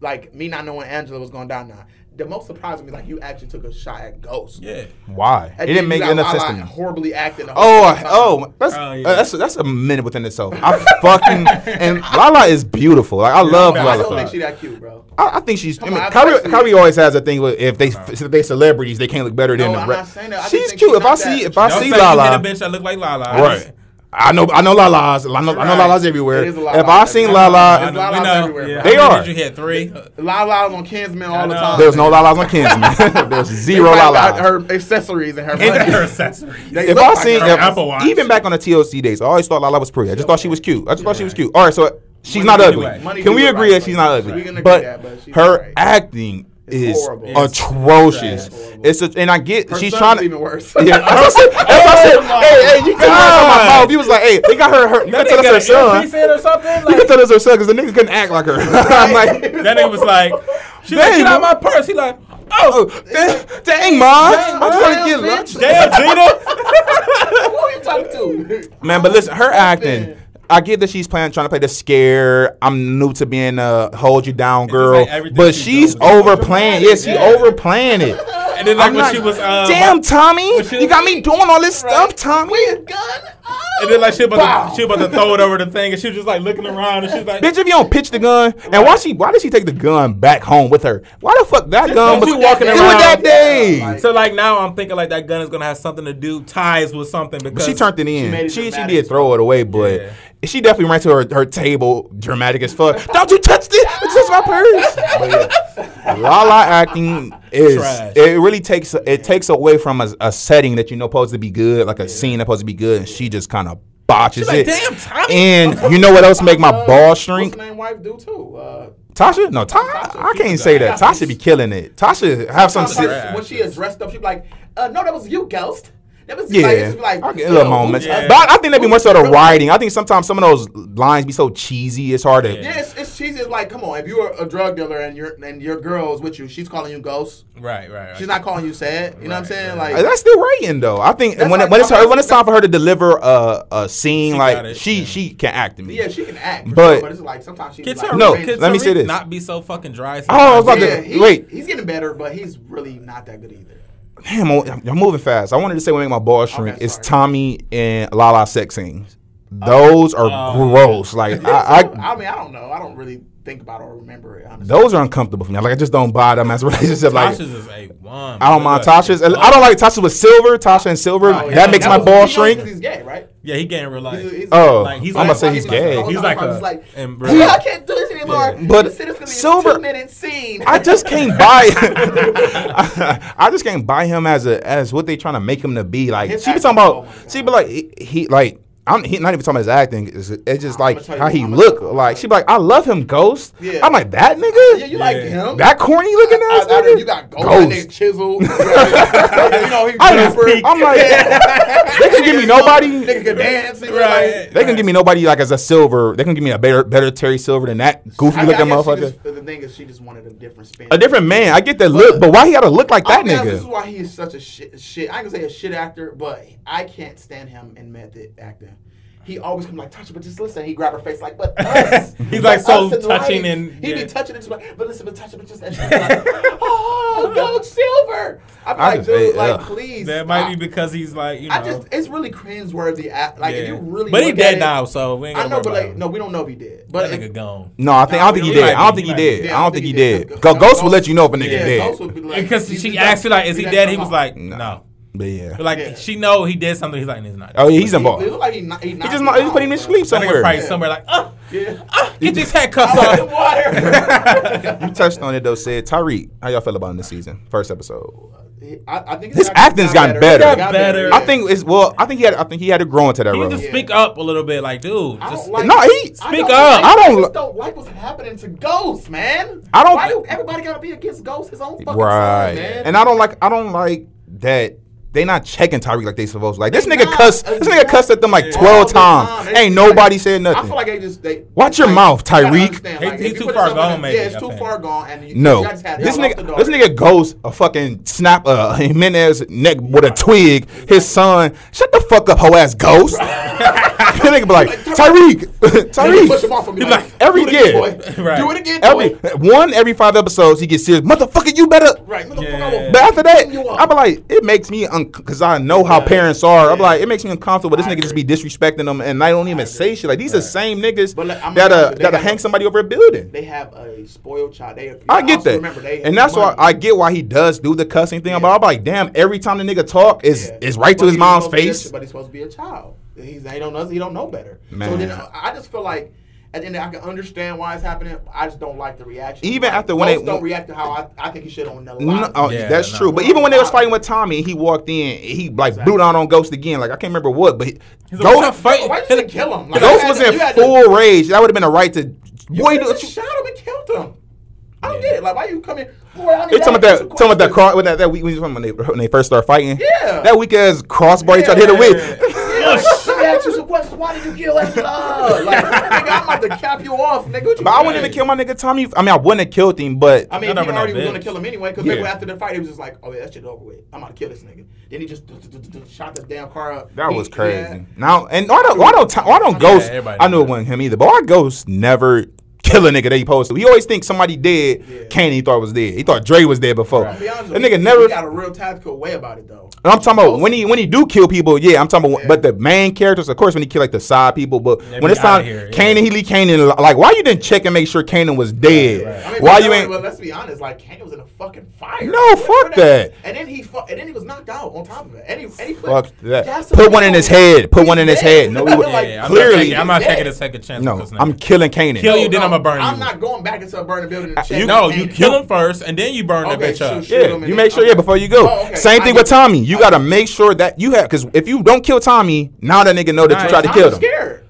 like me not knowing Angela was going down now. The most surprising me, like you actually took a shot at Ghost.
Yeah.
Why?
And
It didn't make
you got
enough sense to me.
Horribly acting. The whole
Oh,
time.
oh, that's
Oh, yeah.
uh, that's that's a minute within itself. I fucking and Lala is beautiful. Like I love
I
Lala.
don't think she that cute, bro.
I, I think she's. I mean,
on,
Kyrie, Kyrie always has a thing with if they if they celebrities, they can't look better than
No,
the
I'm
re-
not saying that. I
She's cute. If I see
that-
if I
Don't
see
say you hit a
Lala,
bitch that look like Lala.
right. I know I know Lala's. I know, I know
Right.
Lala's everywhere.
It is a lot
If I seen
everywhere.
Lala,
It's Lala's everywhere,
Yeah.
They
How many
are.
Did you hit three?
Lala's on Kinsman all the time.
there's no Lala's on Kinsman. there's zero
probably got
Lala's.
Her accessories and her
And-
Her accessories.
They
If I
like
seen if-
Apple
even back on the TLC days, I always thought Lala was pretty. I just thought she was cute. I just thought she was cute. All right, so she's
Money
not ugly.
right.
Can we agree
right,
that she's
but
not
we
ugly?
can agree
But
that, but she's
her
right.
acting
It's
is
horrible.
Atrocious.
trash.
It's a, and I get
Her
she's
son's
trying to.
even worse.
Yeah, that's what I said. That's I said. Hey, hey, you can tell us on my
God.
mouth. He was like, hey, they got her. her you can tell us her son.
or something.
You can tell us her son because the nigga couldn't act like her. I'm like,
that nigga was like, she like, get out my purse. He like,
oh, oh dang, dang mom. I'm trying to get
Damn,
lunch.
bitch.
damn, Gina.
Who are you talking to?
Man, but listen, her acting.
Man.
I get that she's playing, trying to play the scare. I'm new to being a hold you down girl,
like
but
she's
she's
doing
overplaying. Yeah, she
Yeah.
overplaying it.
And then like
I'm
when
like,
she was, uh,
damn, Tommy,
she-
you got me doing all this stuff, Tommy.
We a gun? Oh,
And then like she about,
Wow.
to, she about to throw it over the thing, and she was just like looking around, and she was like,
Bitch, if you don't pitch the gun, and why she? Why did she take the gun back home with her? Why the fuck that gun was
she walking
it
around-
that day?
Yeah, like-
So like now I'm thinking like that gun is gonna have something to do ties with something because
But she turned it in.
made it
She she, did throw it away, but
Yeah.
she definitely ran to her, her table, dramatic as fuck. Don't you touch this! It's just my purse. But yeah, Lala acting is
Trash.
it really takes it takes away from a, a setting that you know supposed to be good, like a scene that's supposed to be good, and she just kind of botches
like,
it.
"Damn, Tommy."
And you know what else make my
Uh,
ball
What's
shrink?
the name wife do too? Uh,
Tasha? No, Tasha. I can't say that. Tasha be killing it. Tasha have some.
sometimes
trash.
when she addressed up, she'd be like, uh, "No, that was you, Ghost." That was
Yeah,
like, like,
I get little moments,
Yeah.
but I, I think that'd be more so the writing. I think sometimes some of those lines be so cheesy. It's hard to.
Yeah.
Yeah, it's, it's cheesy. It's like, come on, if you're a drug dealer and your and your girl's with you, she's calling you Ghost.
right, right, right.
She's not calling you sad. You know what I'm saying?
right.
Like,
That's still writing though. I think when,
like-
when it's her, when it's time for her to deliver a, a scene,
She
like
it,
she
yeah.
she can act to me.
yeah, she can act, for
But-
sure, but it's like sometimes she's
Can
like,
No,
can
let me say this.
Not be so fucking dry.
Oh, I was about to- wait.
he's getting better, but he's really not that good either.
Damn, I'm, I'm moving fast. I wanted to say what make my balls shrink.
Okay,
it's. Tommy and Lala sex scenes. Those are
Oh.
gross. Like I, I,
I mean, I don't know. I don't really think about or remember it. Honestly,
those are uncomfortable for me. Like I just don't buy them as a relationship. Like
Tasha's is a one.
I don't mind Tasha's. I don't like Tasha with silver. Tasha and silver.
Oh, yeah.
that makes my
was-
ball
he knows
shrink.
'cause He's gay, right?
Yeah, he getting real life.
He's- he's-
Oh,
Like, he's
I'm
like-
gonna say he's gay.
He's like
He's
a-
like,
in
"Hey,
real-
I can't do this anymore.
Yeah.
But
This shit gonna be
Silver-
a two minute scene.
I just can't buy. I just can't buy him as a as what they trying to make him to be. Like
His
she be talking about.
my
she be like he, he like. I'm he, not even talking about his acting. It's, it's just like how he
I'ma
look. Like she be like, I love him, Ghost.
Yeah.
I'm like that nigga.
yeah, you like him.
That corny looking
I-
ass
I- I-
nigga.
You got gold,
Ghost.
Ghost. chiseled. you know, he's
I
rapper.
just, I'm like, they can give me nobody.
Nigga can dance.
Right.
like-
They can give me nobody like as a silver. They can give me a better better Terry Silver than that goofy
I- I
looking
guess
motherfucker.
just- the thing is, she just wanted a different spin.
A different man. I get that look, but why he gotta look like that
I'll be This is why he is such a shit. Shit. I can say a shit actor, but I can't stand him in method acting. He always come like touch it, but just listen. He grab her face like, but us.
He's
but
like so
us
touching
life.
and-
he be touching it, just like, but listen, but touch it, but just and like, oh, gold silver. I'm
I
like,
just-
dude, like,
ugh.
please.
That might be because he's like, you know.
I just, it's really cringeworthy. act- Like, if you really,
but he dead
it-
now, so we ain't
I
gonna
know, but like,
him.
no, we don't know if he did.
That
But
nigga
if,
gone.
No, I think I don't think he
he
did. I don't think he
he
did. I don't think he did.
Ghost-
will let you know if a nigga
yeah,
did.
Ghost would be like,
Because she asked you like, is he dead? He was like,
No.
No.
But yeah.
Like
Yeah.
she know he did something. He's like, he's not.
Oh yeah, he's
He-
involved.
It look like he, not, he,
He just he just put him to sleep somewhere.
probably
Yeah.
somewhere like, oh,
Yeah.
ah, get these handcuffs
Oh,
on.
water.
You touched on it though. Said Tariq, how y'all feel about him this season? First episode.
I, I think
His
it's
acting's gotten better.
It got better.
I think it's well. I think he had. I think he had to grow into that
He
role.
need to
Yeah.
speak up a little bit, like, dude.
I
Just,
don't like,
No, he-
I
Speak
don't
up.
I don't
I
li-
just don't like what's happening to Ghost, man.
I don't
Why do everybody gotta be against Ghost? His own fucking
right.
son, man.
And I don't like. I don't like that. They not checking Tariq like they supposed to. Like this nigga
not.
cuss, this nigga cussed at them like
All
twelve
the
times.
They-
Ain't nobody said
I
nothing.
feel like they just they.
Watch your
like,
mouth,
you
Tariq.
understand,
He-
like,
he's too far gone, man.
Yeah, it's too far gone, and you,
No,
you guys
this nigga, this nigga goes a fucking snap uh, Jimenez neck with a twig. His son, shut the fuck up, hoe ass ghost. that nigga be like Tariq,
Tariq. Push him off and be
He
like,
like,
every
do
year.
Right.
Do it again,
Every
boy.
one every five episodes, he gets serious. Motherfucker, you better.
Right, motherfucker,
Yeah.
I will
But after that,
beat you.
I be like, it makes me because I know how parents are. I'm like, it makes me uncomfortable. This nigga just be disrespecting them, and I don't even say shit. Like these are the same niggas
But, like, I'm
that
gonna
uh
tell you, they
that
have
hang somebody over a building.
They have a spoiled child. They, you
I get that,
Remember, they
and that's why. I get why he does do the cussing thing.
Yeah.
But I'm like, damn, every time the nigga talk is is right to his mom's
supposed to be a-
face.
but he's supposed to be a child. He's he don't know he don't know better. So then I just feel like at the end I can understand why it's happening. I just don't like the reaction.
Even
Like,
when they-
don't react to how I, I think he should on the
No, oh,
Yeah,
that's
no.
true. But even when they was fighting with Tommy, he walked in, he like blew down on Ghost again. Like I can't remember what, but he,
He's like, "Fight."
Why you kill him? Like,
Ghost was
to-
in
you had to-
full rage. That would have been a right to.
You
Boy,
could
do-
have just shot him and killed him. I don't
Yeah.
get it. Like, why you coming? in? Boy, I need
They talking about that,
answer
talking about that cross when that, that week when they, when they first started fighting.
Yeah.
that weak ass crossbar he tried to hit it with.
Oh, Yeah, let ask you some questions. Why did you kill that uh, love? Like, nigga, I'm about to cap you off, nigga. What you
But I wouldn't even kill my nigga Tommy. I mean, I wouldn't have killed him, but
I mean,
That
he already was gonna kill him anyway. Because
Yeah.
after the fight, he was just like, "Oh yeah, that shit over with. I'm about to kill this nigga." Then he just shot the damn car up.
that was crazy.
yeah.
Now and why don't I don't why don't Ghost? I knew
knew
it wasn't him either, but why Ghost never kill a nigga that he supposed to? He always thinks somebody dead.
Yeah.
Kane he thought was dead. He thought Dre was dead before.
I'll be honest
That
with you,
nigga never.
He got a real tactical way about it though.
And I'm talking about when he when he do kill people, yeah, I'm talking about.
Yeah.
But the main characters, of course, when he kill like the side people, but
Yeah,
when it's time,
outta here, yeah.
Kanan, he leave Kanan like, why you didn't check and make sure Kanan was dead?
right.
I mean,
Why you ain't?
But let's be honest, like Kane was in a fucking fire.
No,
What-
fuck
what
that.
And then he fu- and then he was knocked out on top of it. And he, and he put,
Fuck that. Put one in his head. Put one in his head. No, he wa-
Like,
Yeah, I'm
Clearly-
not taking, I'm not taking a second chance.
No,
with this.
I'm killing Kanan.
Kill you, then I'ma burn
I'm
you.
not going back into a burning building and
Uh, you-
no,
Kane.
you kill him first, and then you burn
Okay,
that bitch up.
shoot, shoot. him
Yeah,
and
you
then-
make sure. Yeah, before you go.
Oh.
Same thing with. Tommy. You gotta make sure that you have because if you don't kill Tommy, now that nigga know that you
Right.
tried to kill him.
scared.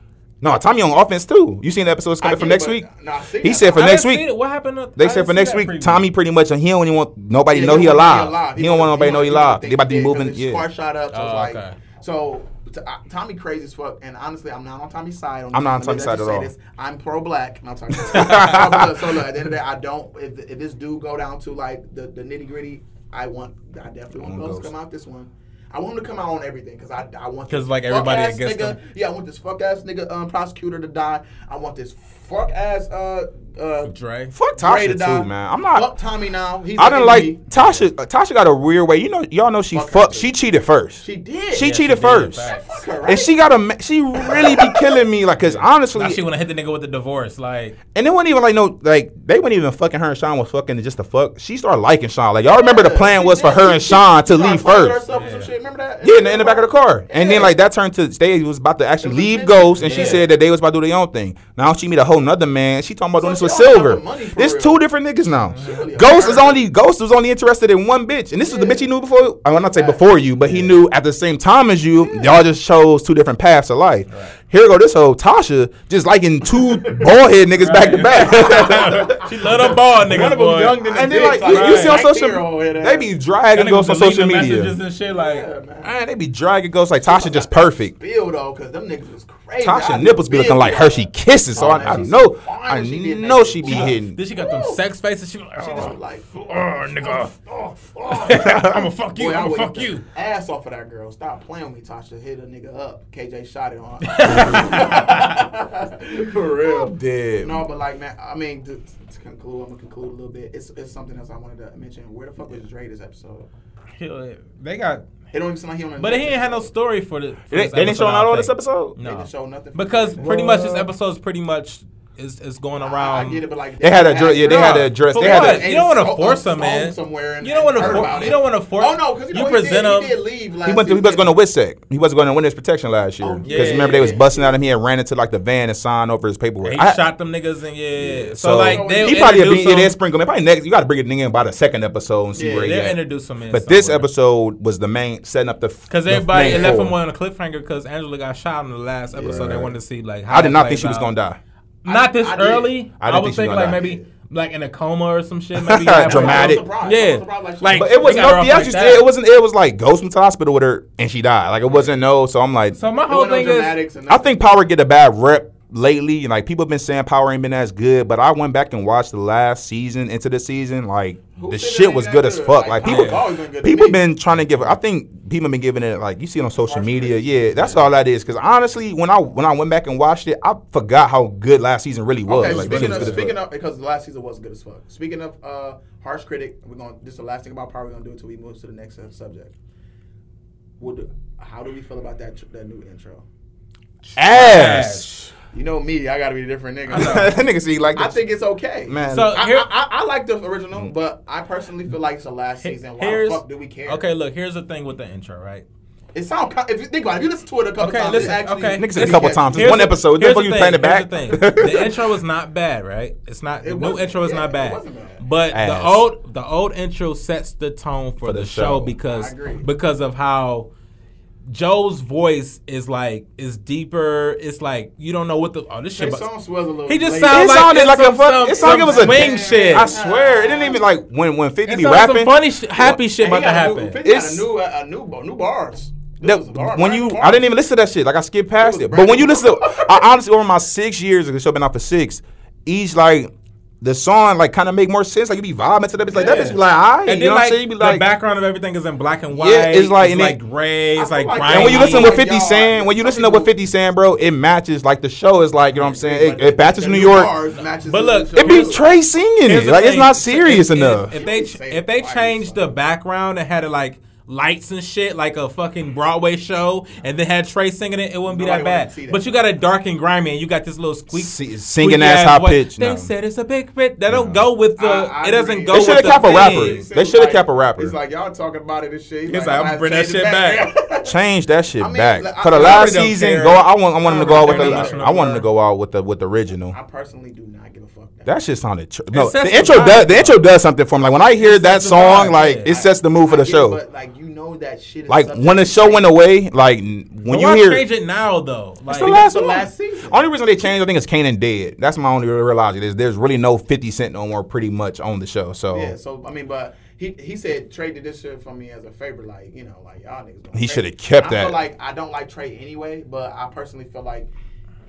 No, Tommy on offense too. You seen the episodes coming
I
from
get
next week?
but- nah, I
He
that.
said for
I
next week.
see it. What happened? To,
They
I
said for next week,
preview.
Tommy pretty much he don't even want nobody to know he
don't
alive. He don't want nobody to know he
wanna-
alive. They about to be moving. Yeah.
Car shot up. So
Oh,
it's like,
okay.
so t- uh, Tommy crazy as fuck. And honestly, I'm not on Tommy's side. On
I'm not on
this.
Tommy's side at all.
this. I'm pro black. I'm talking. so, so look, at the end of the day, I don't. If, if this do go down to like the, the nitty gritty, I want. I definitely want
Want
Ghost to come out this one. I want him to come out on everything because I, I want
'Cause,
this
like, everybody against
nigga,
him.
Yeah, I want this fuck ass nigga um, prosecutor to die. I want this fuck ass uh uh
Dre.
Dre
Fuck
to
Tasha
die.
too, man. I'm not.
Fuck Tommy now. He's
I didn't like
enemy.
Tasha. uh, Tasha got a weird way. You know, y'all know she
Fuck
fucked. She cheated first.
She did.
She
Yeah,
cheated
did,
first.
facts.
Fuck her, right?
And she got a. ma- She really be killing me, like, cause honestly,
Now she wanna hit the nigga with the divorce, like
and it wasn't even like no, like they weren't even fucking. Her and Sean was fucking just to fuck. She started liking Sean. Like y'all remember the plan
She
was for her and
She-
Sean to
she
leave first.
herself some
Yeah.
shit. Remember that?
Yeah, in the, in the back of the car. And then like that turned to they was about to actually leave
intentional.
Ghost, and she said that they was about to do their own thing. Now she meet a whole nother man. She talking about doing this with
she don't have
Silver.
the money for
There's
real.
two different niggas now.
really
Ghost is only Ghost was only interested in one bitch, and this was the bitch he knew before. I will not say before you, but he knew at the same time as you. Y'all just chose two different paths of life. Here we go this whole Tasha just liking two bald head niggas back to back.
she love them ball niggas,
One of them
boy.
young than
And
the
then like
dicks,
you, you see on social,
media,
they
ass.
be dragging
That
Ghost
nigga
on social
the
media.
messages and shit like.
Yeah, man.
Man, they be dragging Ghost like Tasha just perfect.
Bill though, because them niggas was crazy.
Tasha
I
nipples be looking like
yeah.
Hershey kisses, so
Oh,
I, I know,
so
I
she did
know she be hitting.
Then she got them sex faces. She was like,
She just
oh,
like,
oh, oh, oh nigga.
oh, oh. oh.
I'ma fuck you.
I
I'ma fuck you.
Ass off of that girl. Stop playing with me, Tasha. Hit a nigga up. KJ shot it on. For real.
Dead.
No, but like, man, I mean, to, to conclude, I'm gonna conclude a little bit. It's, it's something else I wanted to mention. Where the fuck was Dre this episode?
They got,
It don't even seem like he on. the
but he
next
ain't had no story for the. For
They,
this
they didn't show
I
not
don't
this
think.
episode.
They didn't show nothing.
because pretty much this episode is pretty much is is going around.
I get it, but like
They had to address- yeah, they had to address- they had
what?
to-
You don't want to
Oh,
force
oh,
them, man.
somewhere and-
you don't want to. For, you don't want to force.
Oh no, because you, know,
you
he
present
did,
them.
He did leave. Last
He went. To, he was going to WITSEC. He wasn't going to witness protection last year.
Oh,
Because
yeah,
remember they was busting at him. He had ran into like the van and signed over his paperwork.
He
I-
shot them niggas and yeah. So,
So,
like they
he probably
introduce
be, yeah, they
him-
sprinkle him. Probably next. You got to bring it in about the second episode and see
Yeah,
where he
They'll
at.
introduce him in.
But this episode was the main setting up the
Because everybody left him on a cliffhanger because Angela got shot in the last episode. They wanted to see like how
I did not think she was gonna die.
Not this
I did.
early.
I
I, was thinking like
gonna
maybe, like in a coma or some shit. Maybe you
Dramatic.
I'm.
Yeah.
Like,
Like-
But it was
They got her
no
off
theatrics.
like
it wasn't. It was like goes into the hospital with her and she died. Like it wasn't no. So I'm like,
So my whole thing is,
I think Power get a bad rep lately. Like people have been saying Power ain't been as good, but I went back and watched the last season into the season. Like
Who
the shit was
that
good as fuck.
Like,
Like people,
been
people been trying to give. I think people been giving it like you see it on social media. Yeah, that's all that is. Because honestly, when I when I went back and watched it, I forgot how good last season really was.
Okay,
like,
speaking of speaking of because the last season was good as fuck. Speaking of uh, harsh critic, we're going. to This is the last thing about power we're gonna do until we move to the next uh, subject. What do, how do we feel about that that new intro?
ass.
You know me, I gotta be a different nigga.
that nigga see like
I think it's okay.
Man.
So-
I,
Here-
I, I, I like the original, mm. but I personally feel like it's the last season. Why the fuck do we care?
okay. Look, here's the thing with the intro, right?
It sound if you think about it, if you listen to it a couple
Okay,
times,
listen,
it actually
okay.
Nigga said a couple
Yeah.
times. It's one
the-
episode.
here's
Then you
the
playing it back.
the thing. The intro is not bad, right? It's not. The new intro is
yeah,
not
it
bad.
wasn't bad.
But
Ass.
the old the old intro sets the tone for,
For
the,
the
show,
show.
because because of how Joe's voice is like is deeper. It's like you don't know what the oh this
Trey
shit.
Songz was a little.
He just
late.
sound
It
like
sounded
it's
like a
some-
fuck.
some-
It sounded like it was a
some swing shit.
I swear, it didn't even like when when Fifty
It
be
sounds like some
rapping.
funny, sh- happy shit
And
about to
got a new-
happen.
50 got
It's-
a new, a new, bar- new bars. This
that-
bar-
when you,
new
I didn't even listen to that shit. Like I skipped past
was
it. But when you listen, to, I honestly over my six years, the show been out for six. Each like the song like kind of make more sense. Like you be vibing to that bitch like that
Yeah.
bitch be like, alright,
And
you know
then
what I'm saying? You be
the background of everything is in black and white.
Yeah, it's like-
it's like
it-
gray. It's like
feel like-
and when you listen
like
to 50
y'all-
when you listen to
people-
what 50 Cent, bro, it matches like the show is like, you know what I'm saying? It, it matches New
new
York.
But look.
It be Trey singing it. Like it's not serious
If- if-
enough.
If they if they
twice,
changed the background and had it like lights and shit like a fucking Broadway show, and then had Trey singing it, it wouldn't be
Nobody
that bad.
that.
But you got a dark and grimy, and you got this little squeak,
Si- singing ass high
voice.
pitch,
They
no.
said it's a big fit. That don't go with the.
I- I
it doesn't
agree.
go
They shoulda
the
kept a rapper. They shoulda
like-
kept a rapper.
He's like, y'all talking about it and shit. He's
He's
like,
like,
I'm
I'm
gonna
bring that shit
change it
back.
Change that shit
I mean,
back.
like,
For the
I- I
last
really
season,
care.
go. I want. I want him to go out with the. I want him to go out with the with the original.
I personally do not give a fuck. That.
That shit sounded. Tr- no, the
the
intro does. The intro does something for me. Like when I hear that song, like it sets the mood for the show.
But like you know that shit. Is
Like when the show went away, like when
But
you
why
hear.
change it now though? Like,
It's the
Because
last
the last season.
Only reason they changed, I think, is Kanan dead. That's my only real logic. Is there's really no Fifty Cent no more, pretty much on the show. So
Yeah, so I mean, but he he said Trey did this shit for me as a favor, like you know, like y'all niggas. Doing
He shoulda kept
I
that.
feel like I don't like Trey anyway, but I personally feel like.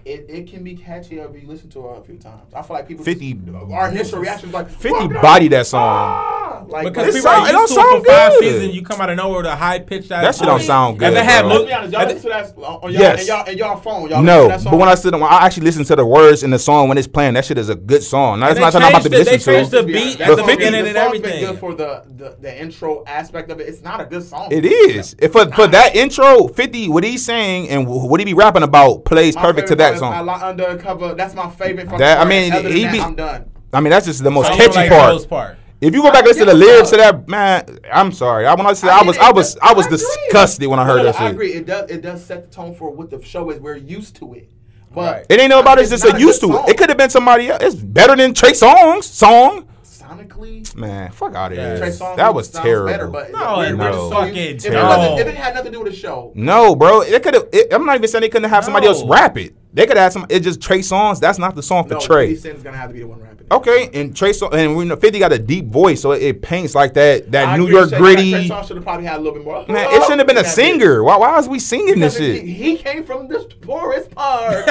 It, it can be catchy if you listen to it a few times. I feel like people
50
just, our initial reaction is like
50 body that song.
Ah! Like
Because
It
people
sound-
are
it don't
used to it
sound
for five
good.
seasons. You come out of nowhere with a high pitched
That shit don't sound good,
And they had
bro.
mo-
Let's be honest, y'all
and
listen to that uh, on y'all,
Yes.
and y'all and y'all phone. Y'all
No,
that song?
but when I sit, when I actually listen to the words in the song when it's playing, that shit is a good song. Now, it's not something I'm about to
changed it.
listen
They changed the beat
That
at the
song-
beginning
the
and
song's been
everything.
good for the, the the intro aspect of it. It's not a good song.
It is. If for, for that intro, 50, what he's saying and what he be rapping about plays perfect to that
part I
song.
Like Undercover. That's my favorite.
That- I mean, he be-
I'm done.
I mean, that's just the most
So
catchy
like
part.
Joe's part.
If you go back and listen to the lyrics to that, man, I'm sorry. I, when I said
I
I was. I was, I was
agree.
disgusted when I heard
No,
that
I
shit.
agree. It does. It does set the tone for what the show is. We're used to it. But
Right.
It ain't nobody just
not
a
a
used to it.
song.
It could have been somebody else. It's better than Trey Songz song.
sonically.
Man, fuck out of
Yeah.
here.
Trey Songz
that was terrible.
Better, but
No,
we're-
it
we're
was
so
fucking
used- if it, wasn't, if it had nothing to do with the show,
No, bro. It could have. I'm not even saying they couldn't have somebody else rap it. They could add some. It's just Trey Songz. That's not the song for
no,
Trey.
50 Cent's gonna have to be the one rapping.
Okay, and Trey song, and we know 50 got a deep voice, so it, it paints like that. That
I
New York gritty.
Trey Songz should have probably had a little bit more.
Man, it shouldn't have been a singer. Why? Why is we singing this shit?
He, he came from the poorest part.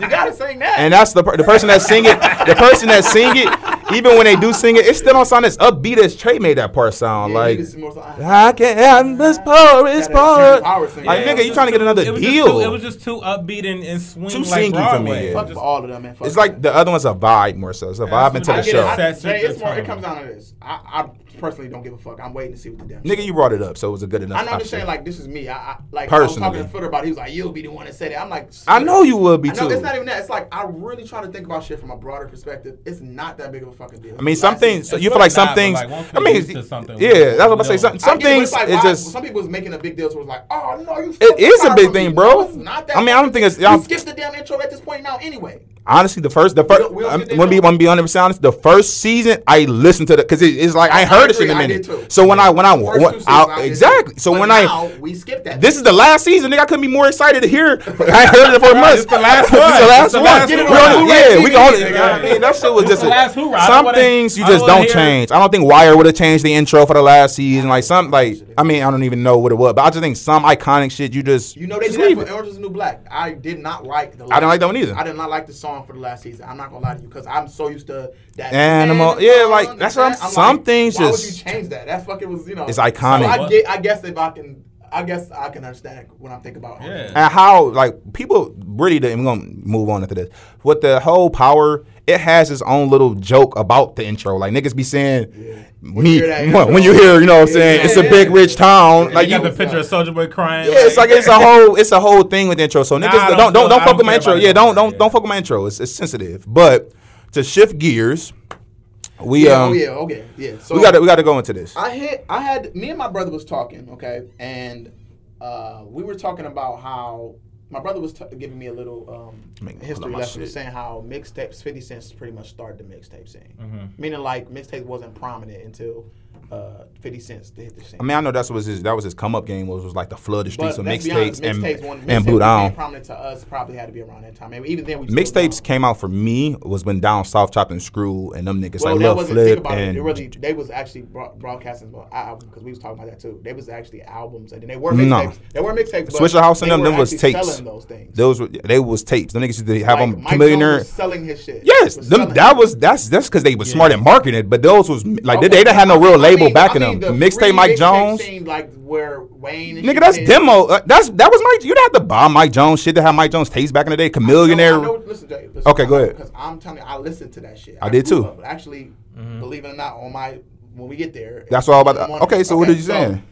you gotta sing that.
And that's the the person that sing it. The person that sing it, even when they do sing it, it still don't sound as upbeat as Trey made that part sound.
Yeah,
like
he was more so-
I can't. I'm this poorest
Gotta
part.
power.
Like
Yeah,
nigga, you trying to get another
It
deal?
too- It was just too upbeat and, and swing
Too
like
singy for me,
Broadway.
yeah.
Fuck
Just-
all of them, man. Fuck
It's like the other one's a vibe more so. It's a vibe into
I
the show.
it. I,
Sets
Jay,
the
it's more. It comes down to this. I, I personally don't give a fuck. I'm waiting to see what the damn.
Nigga,
shit
you brought it up, so it was a good enough.
I know I'm just saying like this is me. I, I like I was talking to Footer about. It. He was like, "You'll be the one that said it." I'm like,
I know you would be
I know
too.
it's not even that. It's like I really try to think about shit from a broader perspective. It's not that big of a fucking deal.
I mean, some things
season.
you feel like
It's not,
some things.
like,
I mean,
used to something,
yeah, that's what I'm gonna say. Some,
know.
some
I get it, but
things
it's like,
it's just.
some people was making a big deal. So it was like, oh no, you.
It is a big thing, bro.
Not that
I mean, I don't think it's-
big.
y'all-
You skipped the damn intro at this point now, anyway.
Honestly, the first, the first,
don't- we don't
I'm gonna be,
though.
gonna be honest, honest. The first season, I listened to the because it, it's like I,
I
heard this
agree,
in a minute.
did too.
So when I when I,
First
when,
seasons,
I-
I
exactly. So
But
when
now,
I
we skipped that.
this is the last season, nigga, I couldn't be more excited to hear. I heard it for months.
It's the last
This is
one.
the last
It's the
one.
last
We
one.
only-
Get it on
yeah, we can only.
Blu-ray
I mean, that shit was just
the last hoorah. I don't
some
wanna-
things you just don't change. I don't think Wire would have changed the intro for the last season. Like some, like I mean, I don't even know what it was, but I just think some iconic shit you just
You know they did that
it.
for Orange is New Black. I did not like the.
I didn't like that one either.
I did not like the song for the last season. I'm not gonna lie to you because I'm so used to that
Animal-
man
yeah, like, that's what I'm-
that.
some
like,
things
why
just-
would you change that? That fucking was you know.
It's iconic.
So I get. I guess if I can. I guess I can understand when I'm thinking about.
Yeah.
and how like people really didn't gonna move on after this with the whole power it has its own little joke about the intro like niggas be saying
When you
me
hear
when, when you hear you know what I'm
Yeah,
saying
yeah,
it's a
yeah.
big rich town
Like
like
you
you
got the picture of Soulja Boy crying.
yeah, it's like it's a whole it's a whole thing with the intro. So
Nah,
niggas
I don't
don't don't don't fuck
don't
with my intro. Yeah, don't don't
Yeah.
don't fuck with my intro. It's it's sensitive. But to shift gears, we
Yeah.
um
oh yeah. Okay. Yeah. So
we got to we got to go into this.
I hit. I had me and my brother was talking. Okay, and uh, we were talking about how my brother was t- giving me a little um,
Make me pull
history lesson,
shit.
saying how mixtapes, Fifty Cent pretty much started the mixtape scene.
Mm-hmm.
Meaning like mixtape wasn't prominent until uh, Fifty Cent hit the scene.
I mean, I know that's was his that was his come up game was was like the flood the streets of
let's be honest,
mixtapes and
mixtapes,
and Blue Down.
prominent to us probably had to be around that time. And even then, we
Mixtapes came out for me was when Down South chopped and screw and them niggas
Well,
like
that
Lil
wasn't think
Flip
it.
and
They really they was actually broadcasting because we was talking about that too. They was actually albums and then they were
No.
mixtapes. They were mixtapes. but
Swishahouse and them them was tapes.
Those things.
those were they was tapes. Them niggas used to have
Like,
them
Mike
millionaire.
Jones was selling his shit.
Yes, them, that was that's that's because they was smart at marketing it. But those was like they, they didn't have no real
I
label
mean-
backing
I mean,
them. Mixtape Mike Jones.
Scene, like where Wayne. and
Nigga, that's
did.
demo. Uh, that's that was Mike. You didn't have to buy Mike Jones shit to have Mike Jones taste back in the day. Chamillionaire.
No, I know- listen, Jay, listen,
Okay, go ahead.
Because I'm telling you, I listened to that shit.
I did
grew
too.
up. Actually, believe it or not, on my when we get there.
That's all about.
one-
The, okay, so what
okay,
are you saying?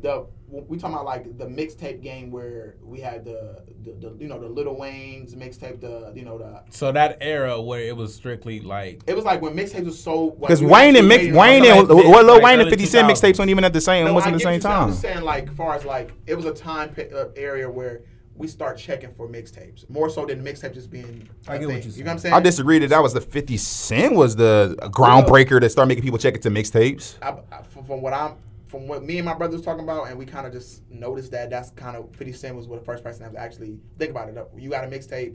the we talking about like the mixtape game where we had the, the, the you know the Lil Wayne's mixtape the you know the
So that era where it was strictly like
it was like when mixtapes was so
Because Wayne and Mix, Wayne and
like mid-
what Lil
like
Wayne and Fifty Cent mixtapes weren't even at the same.
No,
wasn't
I
the same
you saying. I'm just saying, like, far as like, it was a time pe- uh, area where we start checking for mixtapes more so than mixtape just being.
I get what you're
You know what I'm
saying.
saying?
I disagree that that was the Fifty Cent was the groundbreaker that started making people check it to mixtapes.
I, I, from, from what I'm, from what me and my brother was talking about, and we kind of just noticed that that's kind of 50 Cent was what the first person to actually think about it. You got a mixtape.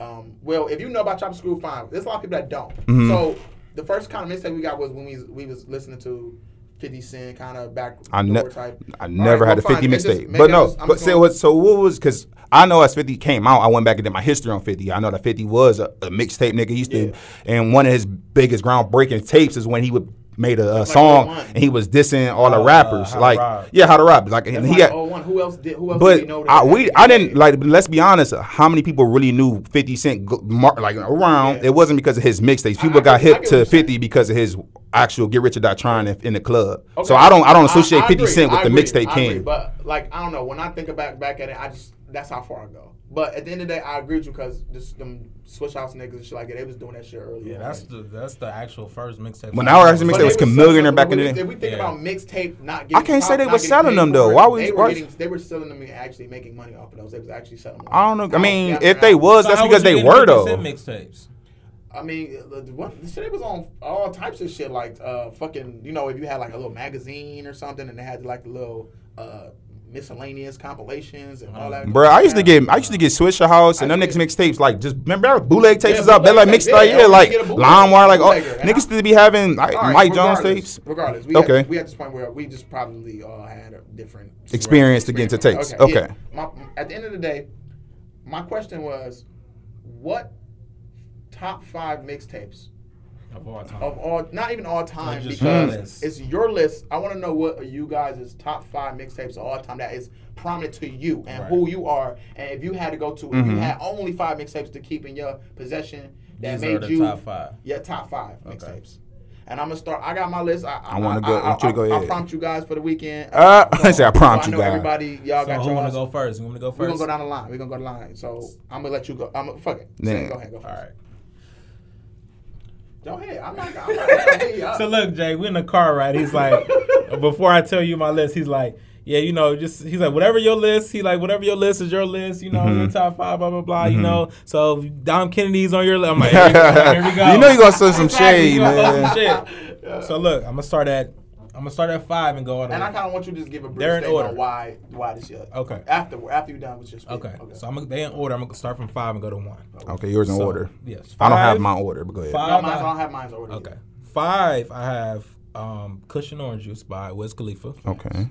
Um, well, if you know about Chop Screw, fine. There's a lot of people that don't.
Mm-hmm.
So the first kind of mixtape we got was when we we was listening to 50 Cent kind of back.
I, ne-
type.
I never
right,
had a
well,
50
fine. It's
mixtape. But no, but say what? So what was? Because I know as 50 came out, I went back and did my history on 50. I know that 50 was a, a mixtape nigga. He used to, and one of his biggest groundbreaking tapes is when he would made a, a song
01.
and he was dissing all the
Oh, uh,
rappers, like
Rob.
yeah, how to rap, like and he
like,
had.
oh, one. Who else did? Who else did
But
we know? that
I, we, I didn't like. Let's be honest. How many people really knew Fifty Cent go- like around?
Yeah.
It wasn't because of his mixtapes. People
I
got
get- I
hip
get
to
you're saying.
Fifty because of his actual "Get Rich or Die Trying" in, in the club.
Okay.
So I don't. I don't associate
I
Fifty
agree.
Cent with
I
the mixtape
I
king.
But like I don't know. When I think back back at it, I just that's how far I go. But at the end of the day, I agree with you because just them Swishahouse niggas and shit like that. They was doing that shit earlier.
yeah, that's the that's the actual first mixtape.
When our actual
But
mixtape
they
was
was
Chameleon
selling
back in the day.
If we think
Yeah.
about mixtape not getting,
I can't say they
not
was selling them, though. Why was-
they were getting, they were selling them and actually making money off of those. They was actually selling them.
I don't know. I mean,
Yeah,
if they was,
So
that's because they were though.
Mixtapes.
I mean, the- the- what the shit was on all types of shit, like uh, fucking, you know, if you had like a little magazine or something, and they had like a little uh, miscellaneous compilations and all that.
Bro, I used to get I used to get Swishahouse and them niggas mixtapes like just remember that bootleg tapes
Yeah,
up. They like mixed
tapes,
like
yeah,
yeah, like
used to get a bootleg-
LimeWire like oh, niggas to be having like
right,
Mike Jones tapes.
Regardless, we
Okay.
Had, we had this point where we just probably all had a different
Experience to get into tapes. Okay.
yeah. My, at the end of the day, my question was, what top five mixtapes
Of all time.
of all, not even all time,
just
because it's your list. I want to know what are you guys' top five mixtapes of all time that is prominent to you and
Right.
who you are, and if you had to go to, if
Mm-hmm.
you had only five mixtapes to keep in your possession that
These are
made
the
you
top five.
yeah, top five mixtapes. And I'm gonna start. I got my list. I,
I wanna go- I want you to go ahead.
I prompt you guys for the weekend.
Uh, I say I prompt
so
you
know
guys.
Everybody, y'all
So
got
who
your.
want to go first? You want to go first?
We're gonna go down the line. We're gonna go down the line. So I'm gonna let you go. I'm gonna fuck it.
Yeah.
Say, go ahead. Go
All
first.
right.
Go ahead. I'm not. I'm not. I'm not
So look, Jay, we in the car, right? He's like, before I tell you my list, he's like, yeah, you know, just he's like, whatever your list, he like, whatever your list is your list, you know,
Mm-hmm.
your top five, blah blah blah, you know. So if Dom Kennedy's on your list. I'm like, here we go. Here we go.
You know you gonna send some shade,
gonna throw
man.
some shit. So look, I'm gonna start at I'm gonna start at five and go all the
And I kind of want you to just give a brief
They're in
statement
order.
on why why this shit.
Okay.
After after you're done with your speech.
Okay. So I'm gonna they in order. I'm gonna start from five and go to one.
Okay, yours in
So,
order.
Yes.
I don't have my order, but go ahead.
Five.
no, mine, I don't have mine already.
Okay. Five. I have um, Kush and Orange Juice by Wiz Khalifa.
Okay.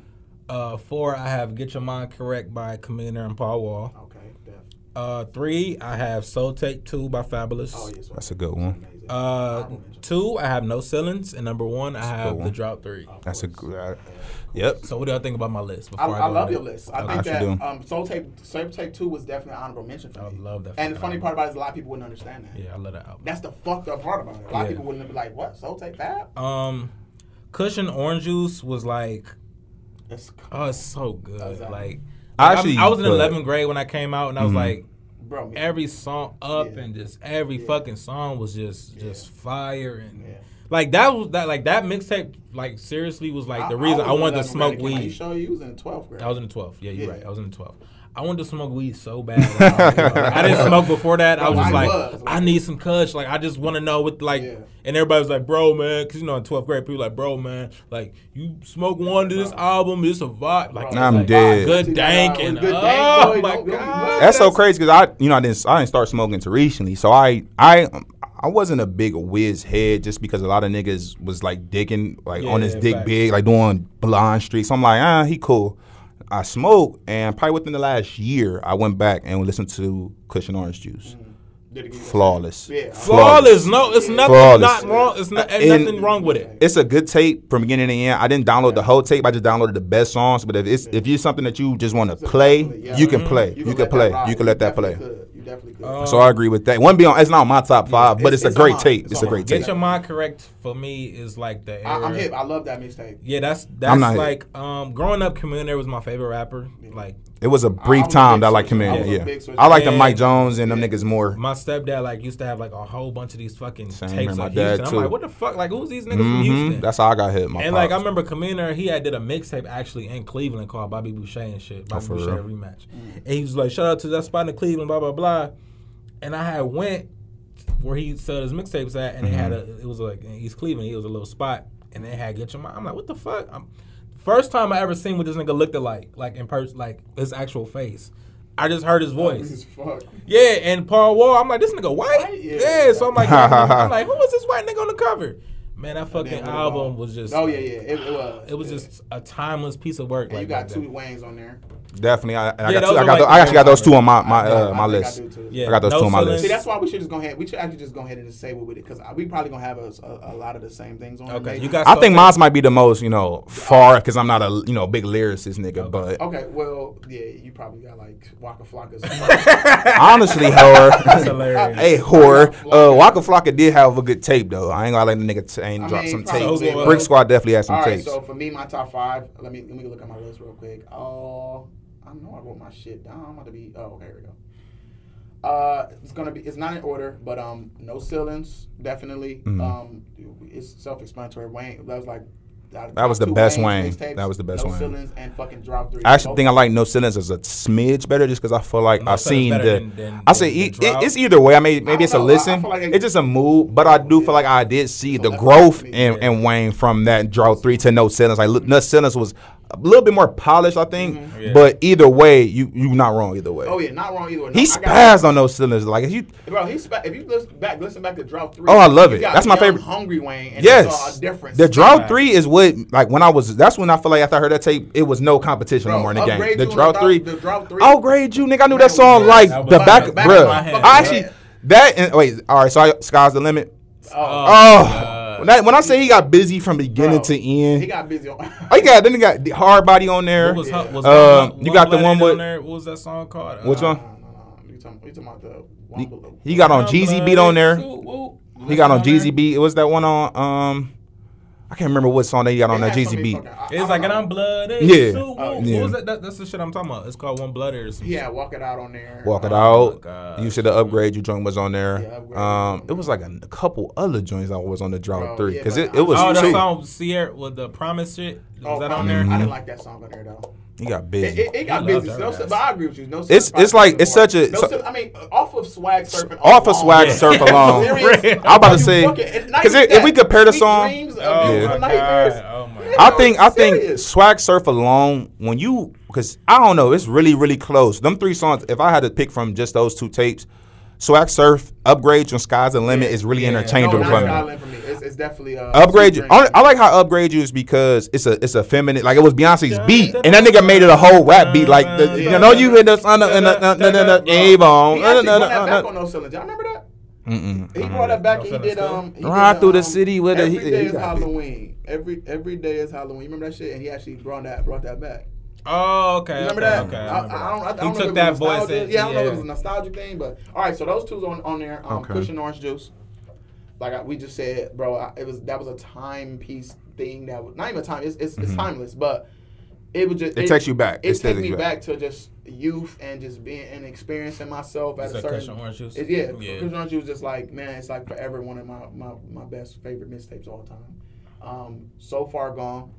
Uh, four. I have Get Your Mind Correct by Commander and Paul Wall.
Okay. def.
Uh, three. I have Soul Tape Two by Fabolous.
Oh yes.
That's a good one.
Amazing.
Uh, two. I have No Ceilings, and number one, I have
one.
The Drought Three.
That's a good. uh, Yep.
So what do y'all think about my list?
I,
Before I,
I
go
love
in?
your list. I
Okay.
think that um, Soul Tape Soul Tape Two was definitely an honorable mention for me.
I love that
And the funny
album.
part about it is a lot of people wouldn't understand that.
Yeah, I love that album.
That's the fucked up part about it. A lot
Yeah.
of people wouldn't be like, "What Soul Tape Fab?"
Um, Kush and Orange Juice was like,
It's
oh, it's so good.
Exactly.
Like,
I actually
I'm- was in 11th grade when I came out, and I was
Mhm.
like,
bro.
every song up
Yeah.
and just every
Yeah.
fucking song was just just fire and like that was that like that mixtape like seriously was like the reason I,
in
wanted to smoke
I
weed.
show you? You was in twelfth grade.
I was in the 12th. Yeah, you're right. I was in the 12th. I wanted to smoke weed so bad. Like, I didn't smoke before that. I was just
I
like,
was.
I need some kush. Like, I just want to know what, like,
Yeah.
and everybody was like, bro, man, because you know, in 12th grade, people like, bro, man, like, you smoke one to this
Bro.
album, it's a vibe. Like,
Bro,
I'm
like,
dead.
Good
See
dank and
good dank,
oh
boy,
my
don't- don't-
god,
That's so crazy because I, you know, I didn't, I didn't start smoking until recently. So I, I, I wasn't a big Wiz head just because a lot of niggas was like digging like on his
Yeah,
dick
facts.
big, like doing blonde streaks. So I'm like, ah, he cool. I smoked, and probably within the last year, I went back and listened to Kush and Orange Juice.
Did it give you a
Flawless.
Yeah.
Flawless. No, it's nothing
Flawless.
not wrong. It's not,
And-
nothing wrong with it.
It's a good tape from beginning to end. I didn't download the whole tape. I just downloaded the best songs. But if it's if you're something that you just want to play,
Yeah.
you can play.
You
You,
can
can play. You can let that play.
could. You definitely could.
Uh,
So I agree with that. One be on. It's not on my top five, but
it's-
it's,
it's
a great
on
tape.
It's
It's a great
mine.
Get
tape.
your mind correct for me is like the
I,
era.
I'm hip. I love that mixtape.
Yeah, that's
I'm
that's
not hip.
like um growing up. Chameleon was my favorite rapper. Like
It was a brief
was a
time
big
that I like
switcher. I
Chameleon.
was a
Yeah. I like the Mike Jones and them niggas more.
my stepdad like used to have like a whole bunch of these fucking
Same
tapes
here, my
of
dad,
Houston. I'm
too.
like, what the fuck? Like who's these niggas from
hmm
Houston?
That's how I got hit. My
and like I
pops.
remember Chameleon, he had did a mixtape actually in Cleveland called Bobby Boucher and shit. Bobby
Oh, for
Boucher
real?
rematch. And he was like, shout out to that spot in Cleveland, blah blah blah. And I had went where he sold his mixtapes at, and they had a
Mm-hmm.
it was like in East Cleveland. He was a little spot, and they had Get Your Mind. I'm like, what the fuck? I'm, first time I ever seen what this nigga looked like, like in person, like his actual face. I just heard his voice.
Fuck.
Yeah, and Paul Wall, I'm like, this nigga white?
White?
Yeah.
Yeah.
so I'm like, I'm like, who was this white nigga on the cover? Man, that fucking album was just
Oh yeah, yeah. It, it was.
it was
yeah.
just a timeless piece of work.
And
like
you got two
then.
Waynes on there.
Definitely. I, I
Yeah,
got,
those
two, I, got
like
those,
the
I actually got those two on my my uh,
I
my
think I
list.
do.
Yeah,
I got those
No
two on my
Ceilings.
list.
See, that's why we should just go ahead. We should actually just go ahead and just say what with it because we probably gonna have a, a, a lot of the same things on.
Okay,
maybe.
you got.
I think
Soul
mine might be the most, you know, far because I'm not a you know big lyricist nigga. But
Okay, well, yeah, you probably got like Waka Flocka.
honestly, whore,
That's hilarious.
hey whore, uh, Waka Flocka did have a good tape though. I ain't gonna let the nigga t- ain't drop
mean,
some
probably
tapes. Brick Squad definitely had some
All right,
tapes.
so for me, my top five. Let me let me look at my list real quick. Oh, I know I wrote my shit down. I'm about to be. Oh, okay, here we go. Uh, it's gonna be. It's not in order, but um, no ceilings, definitely.
Mhm.
Um, it's self-explanatory. Wayne, that was like.
That was the best
Wayne's
Wayne.
mixtapes,
That was the best
no
Wayne.
ceilings and fucking drought three.
I actually
Both-
think I like No Ceilings as a smidge better just because I feel like
No
I've seen the.
than- than-
I say
than
e-
the
it, it's either way. I mean, maybe it's a
don't know. I- I
listen.
like
it's just a mood, but I do feel like I did see the growth
me,
in, in Wayne from that drought three to No Ceilings. Like look, No Ceilings was a little bit more polished, I think. Mm-hmm.
Yeah.
But either way, you you not wrong either way.
Oh yeah, not wrong either. way. No,
He spazzed on those cylinders. Like if you.
Bro, he spa- if you listen back, listen back to Drought Three.
Oh, I love it. That's my favorite.
Hungry Wayne. And
Yes,
saw a difference.
the drought
Right.
three is what like when I was. That's when I feel like after I heard that tape, it was no competition
Bro,
no more in the game. The
You
drought three.
The Drought Three.
I'll grade you, nigga. I knew
Man,
that song
yes.
like
That
the
was
back,
the
back of
bruh.
my head.
I actually that and wait, all right. So I, sky's the limit.
Oh,
Oh,
Oh,
God.
When I, when I say he got busy from beginning
Bro,
to end, he
got busy. On,
oh, he got then he got the hard body on there.
What was,
Yeah.
was
Uh,
One-
you got the one with-
on there? What was that song called?
Which
Uh,
one?
No, no, no. You talking, you talking about the
He,
one below?
he got on
One
Jeezy beat on there.
Woo, woo.
He got on
there?
Jeezy beat. What's that one on um, I can't remember what song they got on
It
that
had
Jeezy beat.
fucking- I- I
It's
don't
like, and. I'm blooded.
Yeah.
So,
Oh,
what
yeah.
was that? that? That's the shit I'm talking about. It's called One Blooded or something.
Yeah, walk it out on there.
Walk it
Oh,
out. You said the upgrade you joint was on
Yeah,
there.
Upgrade.
Um, it was like a, a couple other joints I was on the drought
Bro,
three because
but
it, it was
I-
Oh, that song Sierra with the promise shit. Was
Oh,
that on there?
I didn't like that song on there though.
He got
It,
busy.
it, it got
He
busy. No, but I agree with you. No,
It's- it's like- it's such a-
No,
so-
I mean, off of swag surfing.
Off of swag
Yeah.
surf alone. I'm about to say because if we compare the
Sweet
song,
Oh
beautiful
my god! Oh.
Yeah.
I think I think swag surf alone when you because I don't know it's really really close. Them three songs. If I had to pick from just those two tapes, swag surf, upgrade on Sky's the Limit is really
Yeah.
interchangeable
no,
for
not
me.
Skyline for me. It's, it's definitely uh,
Upgrade you. I, I like how upgrade you is because it's a it's a feminine like it was Beyonce's beat and that nigga made it a whole rap beat like the, you know you hit the son and the
He
Avon.
actually brought that back on No Ceilings. Y'all remember that?
Mm-mm.
He brought that back.
No
and he did um. he
Ride
did,
through the
um,
city with a-
every
he-
day
he
is
got it.
Halloween. Every every day is Halloween. You remember that shit? And he actually brought that brought that back.
Oh, okay.
You remember
okay,
that?
Okay.
I, I,
remember
I don't. I, I don't
he
know
took that voice.
Yeah, I don't know if it was a nostalgic thing, but all right. So those two's on on there. Um,
Okay.
Kush and Orange Juice. Like I, we just said, bro, I, it was that was a timepiece thing that was not even a time. It's it's, it's timeless, but it was just
Mm-hmm. It takes you back. It
It takes
takes
me back.
back.
to just youth and just being and experiencing myself at
Is
a
that
certain.
Kush and Orange Juice?
It, yeah,
Yeah.
Kush and Orange Juice just like man, it's like forever one of my my, my best favorite mixtapes all time. Um, so far gone.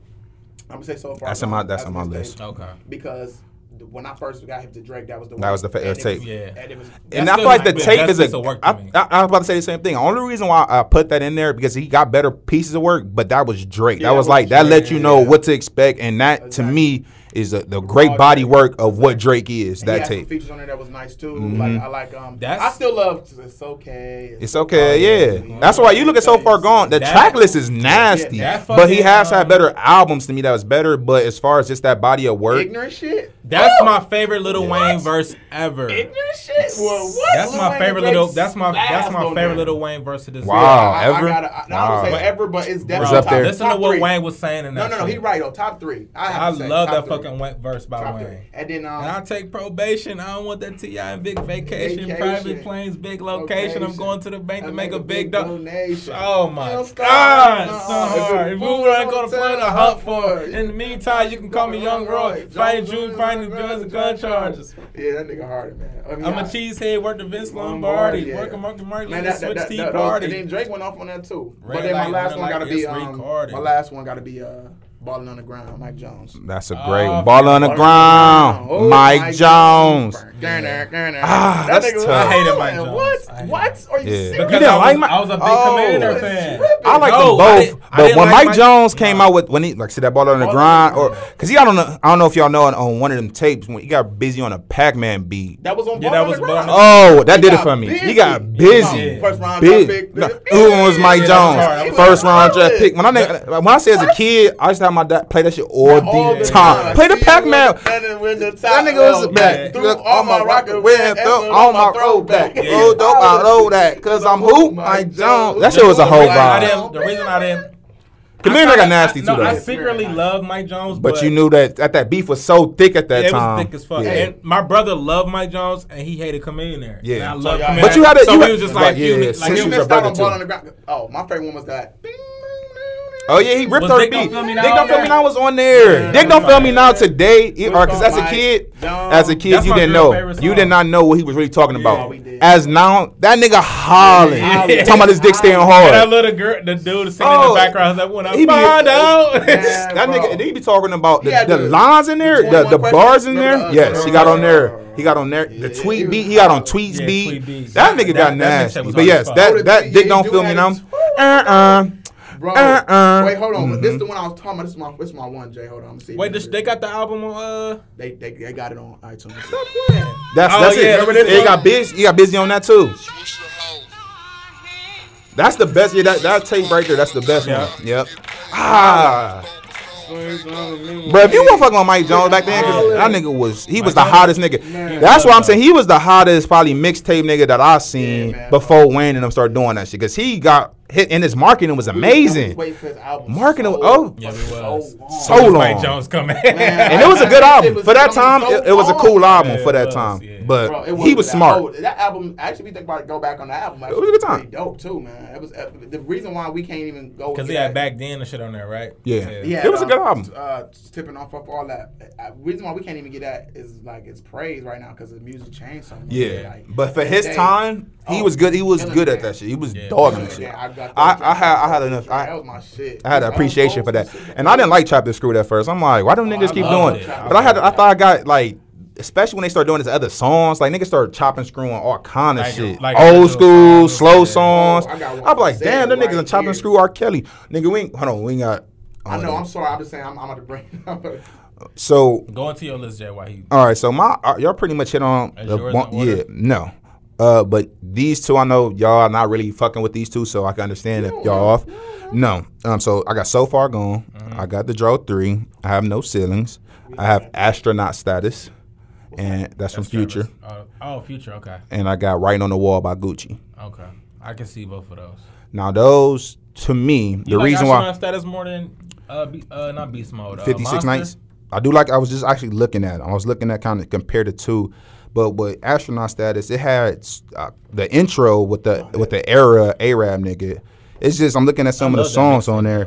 I'm gonna say so far.
That's on
gone.
my- that's on my list.
Okay.
because th- when I first got hip to Drake, that was the
That was the fa- tape.
was-
Yeah.
and it was
And I feel like the tape is a.
work
I. I, I was about to say the same thing. The only reason why I put that in there because he got better pieces of work, but that was Drake.
Yeah,
that was
that
like
was
that let you know
yeah.
what to expect, and that to me is the, the great body work of what Drake is.
and he
That
had some
tape.
features on there that was nice too.
Mhm.
Like I like um.
That's-
I still love. It's okay.
It's okay,
Oh,
yeah.
yeah.
That's why you look at so far gone. The
That-
track list is nasty,
Yeah,
that
but he
fucking,
has had
um,
better albums to me that was better. But as far as just that body of work,
Ignorant shit.
That's
Oh!
my favorite Lil
What?
Wayne verse ever.
Ignorant shit. Well, what?
That's
Lil
my
Wayne
favorite little. That's my that's my favorite
there.
Lil Wayne verse to this.
Wow.
day.
Ever?
I gotta, I, I
Wow.
don't say ever, but it's definitely
It's up
top,
there.
Listen to what. Wayne was saying in that.
no, no. no.
He
right though. Top three. I,
I love that
three.
Fucking Wayne verse by
Top
Wayne.
three. And then um,
And I take probation. I don't want that Ti and big vacation,
Vacation.
private planes, big location. I'm going to the bank to
I
make a big do-
donation.
Oh my God, so hard.
if we
we
move
weren't gonna
to
play the hunt for it. In the meantime, you can call me Young Roy. Fighting Jews, fighting the drugs and gun charges.
Yeah, that nigga hard, man. I mean,
I'm
I-
a cheesehead, work the Vince
Lombardi,
working Mark,
Man,
let's
that,
switch Tea
that, and then Drake went off on that too. But then my last one gotta be um, my last one gotta be uh, balling on the ground, Mike Jones.
that's a
Oh,
great
yeah.
ball on the ground.
Oh,
Mike Jones.
Garner, Garner.
Ah,
That
that's
nigga was-
tough.
I hated Mike Jones.
What? What? Are you
Yeah.
serious?
You
Because
didn't
I was,
like Mike-
I was a big
Oh.
Commander fan.
I like
No,
them both, but when
like
Mike
Mike-
Jones came
No.
out with when he like see that ball on the
Ball on
grind,
the
or
ground.
because he got on the, I don't know if y'all know on, on one of them tapes when he got busy on a Pac-Man beat.
That was on
Yeah, that
on
was
the
on
ground.
Oh, that
He
did it for me. He got busy.
Yeah.
First round draft pick.
No, Who was Mike
Yeah, that was
Jones?
was
First round draft pick. When I when I say as a kid, I used to have my dad play that shit all,
All
the time. Play the Pac-Man.
That
That nigga was
man.
Threw all my rocket
with
with
on my throwback.
Yeah.
Oh, dope, I know that. Cause I'm who? Mike Jones. That shit was a
The
whole
I
vibe.
didn't- The reason I didn't.
Chameleon
I
got
kinda-
nasty
I-
too
no, I secretly love Mike Jones,
But you knew that that that beef was so thick at that
Yeah, it
time.
was thick as fuck.
Yeah.
And my brother loved Mike Jones, and he hated Chameleon.
Yeah.
and I
So
love
y'all-
Chameleon.
But you had it.
So
you
we
had-
was just
like,
like,
yeah,
you,
yeah,
like
since
He
it
you
was
was
missed
your
out on ball on the ground. Oh, my favorite one was that.
Oh yeah, he ripped
Was
her
Dick
beat.
Don't Feel Me
Dick don't
on
feel me now was on there.
Yeah,
Dick don't feel me now today,
What's
or because as a kid,
Mike
as a kid
That's
you didn't know. You did not know what he was really talking
we
about.
did.
As now, that nigga hollering,
Yeah.
talking about his dick staying
And that little girl, the dude singing in
Oh,
the background, was like, when I
he be-
out.
Yeah,
that
bro.
nigga, they be talking about the, the
the-
lines in there,
the
the, the
21
bars in there.
Remember,
Yes, he got on there. He got on there.
Yeah,
The tweet beat. He got on tweets
Yeah,
beat.
Tweet.
That nigga
That-
got
that
nasty. But yes,
as
that
Oh,
that dick don't feel me now. Uh uh.
Bro,
Uh-uh.
wait, hold on.
Mhm.
This is the one I was talking about. This is my, this is my one, Jay. Hold on, I'm see.
Wait, this, they got the album on. Uh,
They, they, they got it on iTunes.
That's
Oh,
that's
yeah,
it.
remember this
He got busy. He got busy on that too. That's the best. Yeah, that, that tape right there. That's the best
Yeah.
one. Yep. Ah, bro. If you want fucking on Mike Jones back then, 'cause that nigga was he was the hottest nigga.
Man.
That's why I'm saying he was the hottest probably mixtape nigga that I seen
Yeah, man.
before Wayne and them started doing that shit. Cause he got hit and his marketing was amazing.
Wait for his album.
Marketing-
so,
oh.
Yeah, we
so
was.
long.
So long.
Mike Jones coming.
And it was a good album
was
for that time.
so
It, it was a cool album
Yeah,
for that
was,
time.
Yeah.
But
Bro, it
he
wasn't that-
smart.
oh, that album, actually, we think about it, go back on the album.
It was a good time.
Dope too, man. It was uh, the reason why we can't even go
Because
get
he had
that-
back then and shit on there, right?
Yeah.
Yeah,
It was a good
um,
album.
Uh, tipping off of all that. Uh, reason why we can't even get that is like it's praise right now because the music changed so much.
Yeah,
Like,
but for his
they-
time, He
Oh,
was good. He was good
the
at
game.
that shit. He was
Yeah.
dogging
Killing
the
the
shit.
game. I got
I, I had I had
track.
enough.
That
I,
was my shit.
I had an appreciation for that, and I didn't like Chop the Screw at first. I'm like, why do niggas keep doing?
it.
it? But I had, I thought I got like, especially when they start doing this other songs, like niggas start chopping, screwing all kind of
Like-
shit,
like
old school,
songs,
slow
yeah.
songs.
Oh, I got one
I'm like, damn,
Zed
them niggas
right
done chop
here.
and screw R. Kelly. Nigga, we ain't, hold on, we ain't got.
I know. I'm sorry. I'm just saying. I'm, I'm about to bring.
So
Go into your list, Jay. Why he?
All right, so my uh, y'all pretty much hit on
Is
the
yours
one,
in order?
yeah, no. Uh, but these two, I know y'all are not really fucking with these two, so I can understand if y'all off. No, um, so I got so far gone.
Mm-hmm.
I got the drought three. I have no ceilings. I have astronaut status, and that's, from Future.
Uh, oh, Future. Okay.
And I got writing on the wall by Gucci.
Okay. I can see both of those.
Now those, to me, the
You like
reason
astronaut
why
status more than uh, be, uh not beast mode. Uh,
Fifty Six Nights. I do like. I was just actually looking at. It. I was looking at kind of compare the two, but with astronaut status, it had uh, the intro with the with the era Arab nigga. It's just I'm looking at some of the songs on there.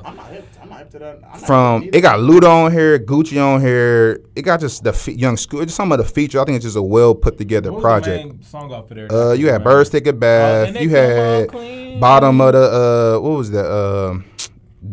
I'm not hip. I'm not hip to that.
From it got Luda on here, Gucci on here. It got just the fe- young school. Just some of the features. I think it's just a well put together
What was
project.
The main song off of there?
Uh, you had
Right.
Birds Take a Bath.
and
you had. Bottom of the uh, what was that? Uh,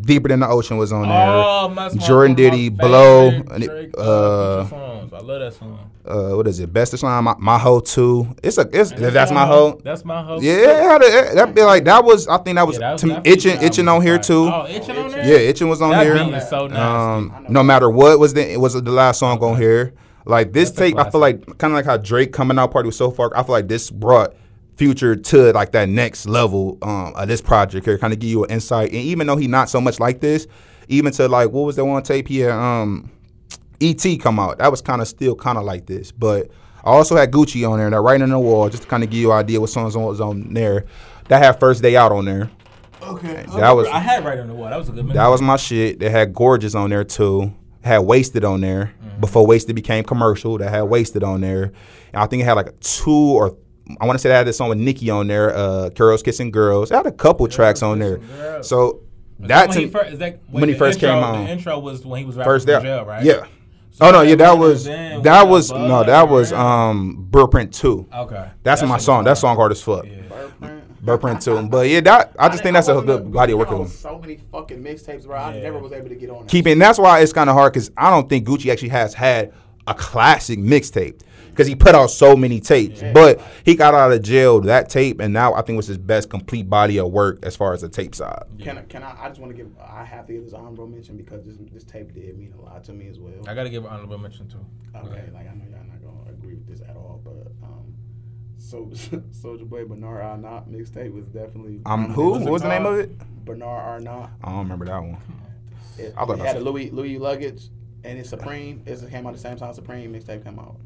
Deeper than the Ocean was on there.
Oh,
Jordan
one of my
Diddy, Blow,
favorite
and it-
Drake,
uh,
songs. I love that song.
uh, what is it? Best of Slime, my, my hoe too. It's a, it's
And
that's my hoe.
That's my hoe.
Yeah, it had a, that be like that was. I think that was,
Yeah, that was-
to
that
itching, itching on here too.
Oh, itching on there.
Yeah, itching was on
That
here.
beat is so nasty.
Um, no matter what was the was the last song on here. Like this
That's
I feel like kind of like how Drake coming out party was so far. I feel like this brought Future to like that next level um, of this project here, kind of give you an insight. And even though he not so much like this, even to like what was that one tape here? um, E.T. come out, that was kind of still kind of like this. But I also had Gucci on there, that writing on the wall, just to kind of give you an idea what songs was on there. That had First Day Out on there.
Okay.
That was
I had right on the wall. That was a good.
that was my shit. They had Gorgeous on there too. Had Wasted on there before Wasted became commercial. They had Wasted on there. And I think it had like two or I want to say that I had this song with Nicki on there. Uh, Girls Kissing Girls. I had a couple tracks on there.
Girls.
So
Is
that
when
to
he first, is that
when he first
intro,
came on.
The intro was when he was rapping
first
from
there,
jail, right?
yeah.
So
oh no, yeah, that
that
was that
with
was no,
bud
that was
around.
um Burprint two.
Okay.
That's
That
my song. That song hard as fuck.
Yeah.
Burprint two. But yeah, that I just think that's a
wasn't
good body of work.
There
with him.
so many fucking mixtapes, bro. I
Yeah.
never was able to get on. that
keeping. That's why it's kind of hard because I don't think Gucci actually has had a classic mixtape because he put out so many tapes. But he got out of jail that tape, and now I think was his best complete body of work as far as the tape side.
Can I? Can I? I just want to give. I have to give this honorable mention because this this tape did mean a lot to me as well.
I gotta give an honorable mention too.
Okay, like I know y'all not gonna agree with this at all, but um, so Soulja Boy Bernard Arnott mixtape was definitely.
Um, who?
What's
What was the name of it?
Bernard Arnott.
I don't remember that one.
It,
I thought
it had a Louis Louis luggage and it's Supreme. It came out the same time Supreme mixtape came out.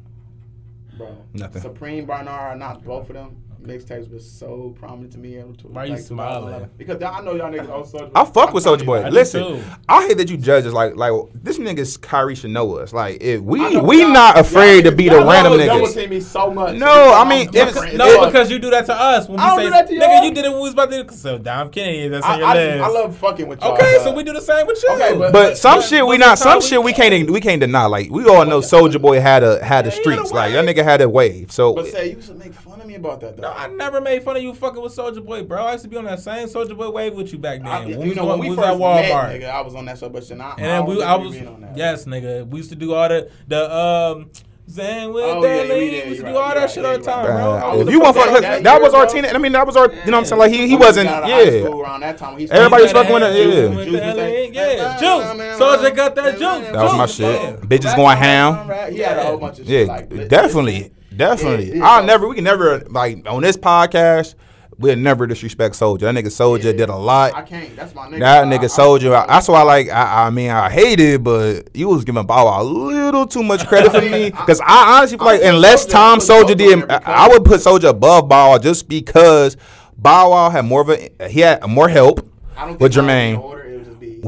Bro,
Nothing.
Supreme Bernard not both of them mixtapes was so prominent to me. in tw-
Why you smiling?
Because I know y'all niggas. Soulja
I fuck with Soulja Boy.
I
Listen,
too.
I hate that you judges like like this nigga's Kyrie should know us. Like if we we not afraid to be the
y'all
random
double
niggas.
team me so much.
No, I mean,
different
it's-
No,
fuck.
because you do that to us when we
I don't
say,
do that to
nigga,
y'all.
you did it when we was about to. So, damn, Kenny, that's on
I,
your
I,
list.
I love fucking with y'all.
Okay, so we do the same with you.
Okay, but-
But some
But-
shit we not some shit we can't we can't deny. Like we all know Soulja Boy had a had the
Yeah, he had a
streets. Like that
wave.
nigga had a wave. So
But say you used to make fun of me about that though.
No, I never made fun of you fucking with Soulja Boy, bro. I used to be on that same Soulja Boy wave with you back then.
I,
when
you
we was
know,
going,
when we
we was
first
at Walmart.
met, nigga, I was on that so much, and I,
And then we, I was,
on that.
yes, nigga. We used to do all the the um, Zang with
Oh,
that
yeah, we
nigga. We used to
you're
do
right,
all that
right,
shit all the time, bro.
I was
if you want
fuck
fuck,
that-
that,
that
was our
bro.
teen. I mean, that was our. You know what I'm saying? Like he he wasn't.
got out of high
Yeah.
around that time, he
Everybody was fucking with it,
Juice
yeah.
was- Juice was like,
Yeah, Juice.
Soulja
got that
man,
juice.
That was my shit.
man.
Bitches going ham.
time, right? He had a whole bunch of
Yeah,
shit like
definitely,
listen.
Definitely.
Yeah,
I'll never. We can never like on this podcast. We'll never disrespect Soulja. That nigga
Soulja
did a lot.
I can't. That's my nigga.
That nigga Soulja.
I-
That's why, like, I, I mean, I hate it, but you was giving Bow Wow a little too much credit for me. Because I honestly feel like, unless Tom
Soulja
did, I, I would put Soulja above Bow Wow just because Bow Wow had more of a, he had more help
I don't
with
think mine was in
Jermaine.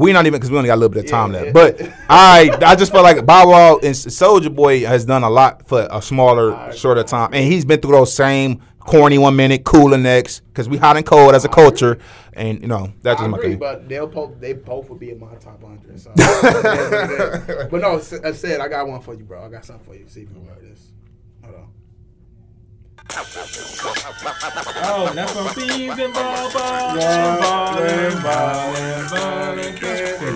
Order, it would just be-
We not even because we only got a little bit of time
Yeah,
left. But I I just felt like Bow Wow and Soulja Boy has done a lot for a smaller, shorter time, and he's been through those same corny one minute, cooler next because we hot and cold as a culture, and you know that's just my
agree,
thing.
but they'll both they both would be in my top hundred. So. but no, I said I got one for you, bro. I got something for you. See if you can wear this. Hold on.
Oh, that's from season ball, ball, ballin', ballin', ballin'.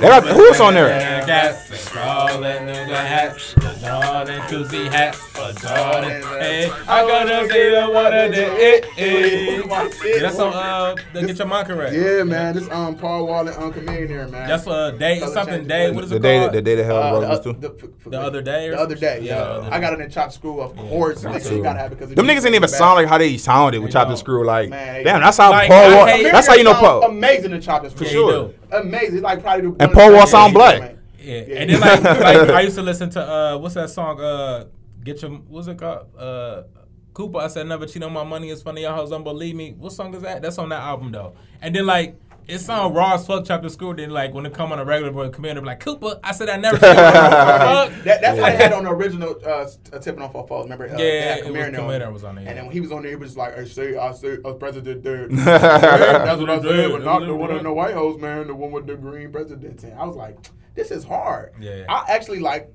They got- who else on there?
Cats crawling in the hat, the Jordan Tuesday hat, a Jordan. Hey, I gotta say the one of the eh, eh. Yeah, that's on uh, the Get Your Mind Correct.
Yeah, man. This um Paul Wall and Uncle Millionaire, man.
That's uh, day
Color
something
change.
day. What is
The
it
day,
called?
the day the hell
Uh, the,
too.
the, for-
The other day
The other day, yeah.
Yeah, the other
I got it in chop screw, of course. You gotta have it because
Them niggas ain't even sound like how they sounded with
They
Chop the. Screw. Like,
Man,
damn, that's how
Like,
Paul.
I
Wall, that's how you know
Paul.
Paul.
Amazing in chop screw.
Yeah,
sure.
Amazing. Like probably the
And Paul
of the
Wall sound black.
Yeah,
Yeah.
and then like, like I used to listen to uh, what's that song? Uh, get your what's it called? Uh, Cooper. I said never cheat on my money. It's funny y'all hoes don't believe me. What song is that? That's on that album though. And then like. It sound raw as fuck, chapter school. Then like when it come on a regular boy, commander be like Cooper. I said I never. cheated on my fuck.
That, that's how they had on the original uh, uh, tipping off our fault. Remember? Uh,
Yeah,
they had
it was
Kamara on there.
was on there,
And then when he was on there, he was like, "I say, I say, a president there." that's what I said, but not the one in the White House, man. The one with the green president. And I was like, "This is hard."
Yeah.
I actually like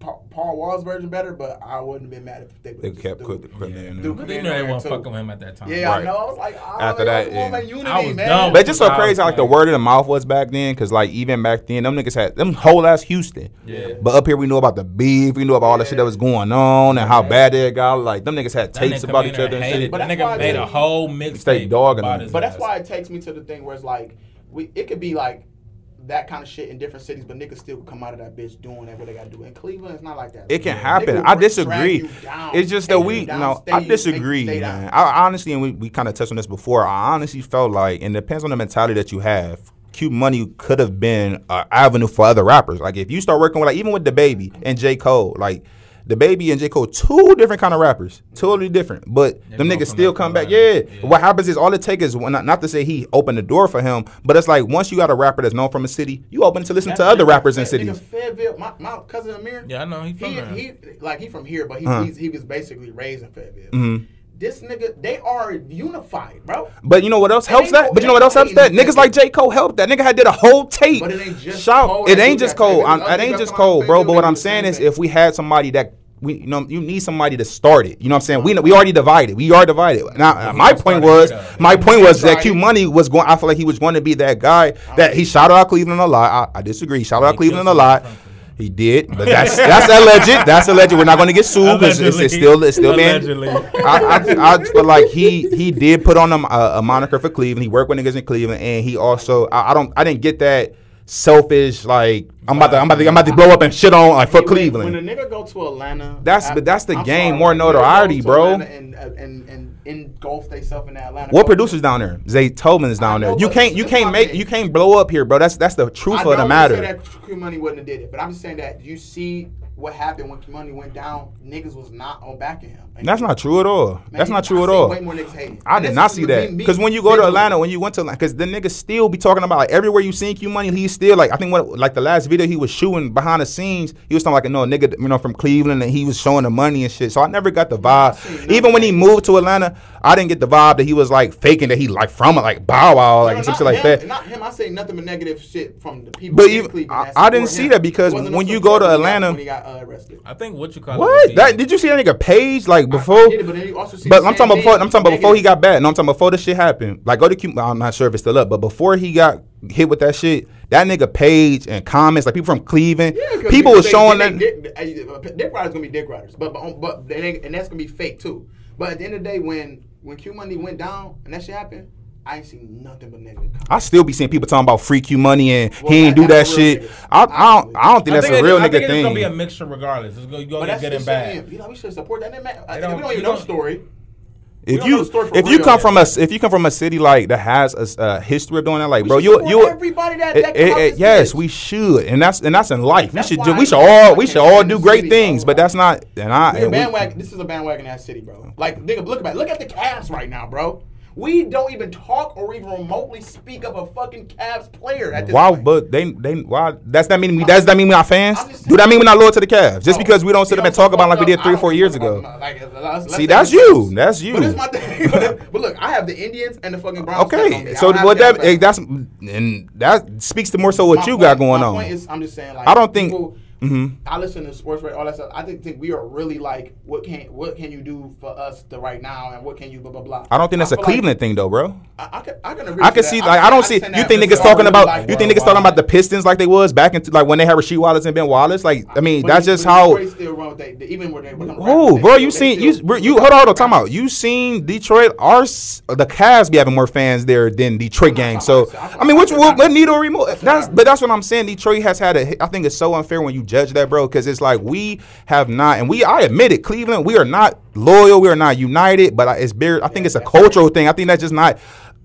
Pa- Paul Wall's version better, but I wouldn't have been mad if they,
They
would've
kept
just
put,
thut-
it in there.
But they know they weren't
Too.
fucking with him at that time.
Yeah, I know. I was like, oh,
After
they
that,
just
yeah.
make unity,
I was
man.
dumb.
But just so crazy how like the word of the mouth was back then, because like even back then, them niggas had them whole ass Houston.
Yeah.
But up here we knew about the beef, we knew about all the shit that was going on and how bad they got. Like them niggas had tapes about each other and shit.
But
That
that's I
nigga made a
you-
whole
Stay
mixtape
dogging
about
them.
But that's why it takes me to the thing where it's like, we it could be like that kind of shit in different cities, but niggas still come out of that bitch doing that what they gotta do. In Cleveland, it's not like that.
It can happen. I disagree.
down,
It's just that we
down,
no,
stay
I
you, make you
disagree, man. I honestly, and we, we kind of touched on this before. I honestly felt like, and it depends on the mentality that you have. Q Money could have been an avenue for other rappers. Like if you start working with, like even with the baby and J Cole, like the baby and J Cole, two different kind of rappers, totally different. But
They
them niggas
from
still
North
come back. Yeah.
Yeah.
What happens is all it takes is when, not to say he opened the door for him, but it's like once you got a rapper that's known from a city, you open to listen to other rappers in
Nigga,
cities.
Fayetteville, my, my cousin Amir.
Yeah, I know he from
He,
there.
he like he from here, but he
Huh.
he's, he was basically raised in Fayetteville.
Mhm.
This nigga, they are unified, bro.
But you know what else
It
helps
ain't
that?
no-
But you know what else helps that? Niggas like J. Cole helped that. Nigga had did a whole tape.
But it ain't just
Shout,
Cole
it ain't just
that, man.
Cole.
There's
I'm-
other
It ain't just
come
Cole, bro. But what I'm saying is, if we had somebody that we, you know, you need somebody to start it. You know what I'm saying? We we already divided. We are divided. Now,
he
my point
start it
was, my point was that Q Money was going. I feel like he was going to be that guy that he shouted out Cleveland a lot. I, I disagree. Shouted out Cleveland a lot. He did, but that's that's alleged. That's alleged. We're not going to get sued because it's, it's still it's still being
Allegedly.
I, I, I feel like he he did put on a, a, a moniker for Cleveland. He worked with niggas in Cleveland, and he also I, I don't I didn't get that selfish like I'm about to I'm about to I'm about to blow up and shit on like for Cleveland.
When a nigga go to Atlanta,
That's- but that's the
I'm
game,
sorry,
more
when a nigga
notoriety, bro.
And, and and engulf themselves in Atlanta.
what producers down there? Zaytoven is down
I
there. You can't you can't make you can't blow up here, bro. That's that's the truth
I
of the matter.
Say that Q Money wouldn't have did it, but I'm just saying that you see what happened when Q Money went down. Niggas was not on backing him. And
That's not true at all.
Man,
That's not true
I
at all.
Way more niggas hating.
I
And
did not see that because when you go to. Atlanta, when you went to because the niggas still be talking about like everywhere you seen Q Money, he's still like I think what like the last video he was shooting behind the scenes, he was talking like a no nigga you know from Cleveland and he was showing the money and shit. So I never got the vibe. Even when he moved to Atlanta, I didn't get the vibe that he was like faking that he like from it like Bow Wow like
No,
and some shit like
him,
that.
Not him. I say nothing but negative shit from the people.
But
in
even-
Cleveland
I- I didn't
support
see
him.
that because when you go to
support when he got-
Atlanta-
when he got uh, arrested.
I think what you call it.
What?
would
That did you see that nigga page like
I
before?
get it, but then you also see
But I'm talking about before. I'm talking about before he got bad. No, I'm talking about before the shit happened. Like go to Q. I'm not sure if it's still up, but before he got hit with that shit, that nigga page and comments like people from Cleveland,
Yeah, 'cause
people
they-
was
they-
showing
they-
that.
Dick, uh, dick riders gonna be dick riders, but but, but they and that's gonna be fake too. But at the end of the day, when when Q Money went down and that shit happened, I ain't seen nothing but negative. comments.
I still be seeing people talking about free Q money and
Well,
he ain't
that-
do that shit. I, I don't. I don't think
I
that's
think
a
it-
real
I think
nigga
it's gonna be a
thing.
mixture regardless. It's gonna, you
But
gonna
that's
get
the
him
shit,
back.
You know, we should support that. Man, I-
don't-
we don't even know the story.
If you
the story for
if you come from a if you come from a city like that has a uh, history of doing that, like
We
bro, you you.
everybody that- that
it- it- yes,
bitch.
we should, and that's and that's in life.
That's
we should do, we should all we should all do great
city,
things,
bro.
but that's not. And I and we-
bandwagon. This is a bandwagon ass city, bro. Like, nigga, look at look at the cast right now, bro. We don't even talk or even remotely speak of a fucking Cavs player at this
Why?
point.
But they they why? That's that mean we does that mean we're not fans? Do that mean we're not loyal to the Cavs? Just
No.
because we don't sit up and talk about like we did three or four years ago?
Like, let's- let's
See, that's you.
Cavs.
That's you.
But this my thing. but look, I have the Indians and the fucking Browns.
Okay, so what that eh, that's and that speaks to more so what
My
you
point-
got going on.
Point is, I'm just saying, like,
I don't think-
people,
Mhm.
I listen to sports radio, all that stuff. I think, think we are really like, what can what can you do for us to right now, and what can you blah blah blah.
I don't think that's a
feel like-
Cleveland thing though, bro.
I, I can I can agree.
I can
that.
see like I don't see. You think niggas talking about?
like,
You think niggas talking about the Pistons like they was back into like when they had Rasheed Wallace and Ben Wallace? Like I mean, that's
the-
just how.
Still run with they, they- even when they rappers,
bro? You seen you? You hold on, hold on, time out. You seen Detroit? Our the Cavs be having more fans there than Detroit gang. So I mean, which what, what needle remove? That's but that's what I'm saying. Detroit has had a. I think it's so unfair when you judge that, bro, because it's like we have not, and we I admit it, Cleveland, we are not loyal, we are not united, but it's very. I think it's a cultural thing. I think that's just not.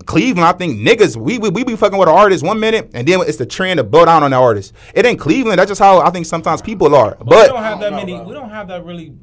Cleveland, I think niggas, we, we we be fucking with an artist one minute, and then it's the trend to blow down on the artist. It ain't Cleveland. That's just how I think sometimes people are.
But, we don't have that
I don't know,
many. We don't have that really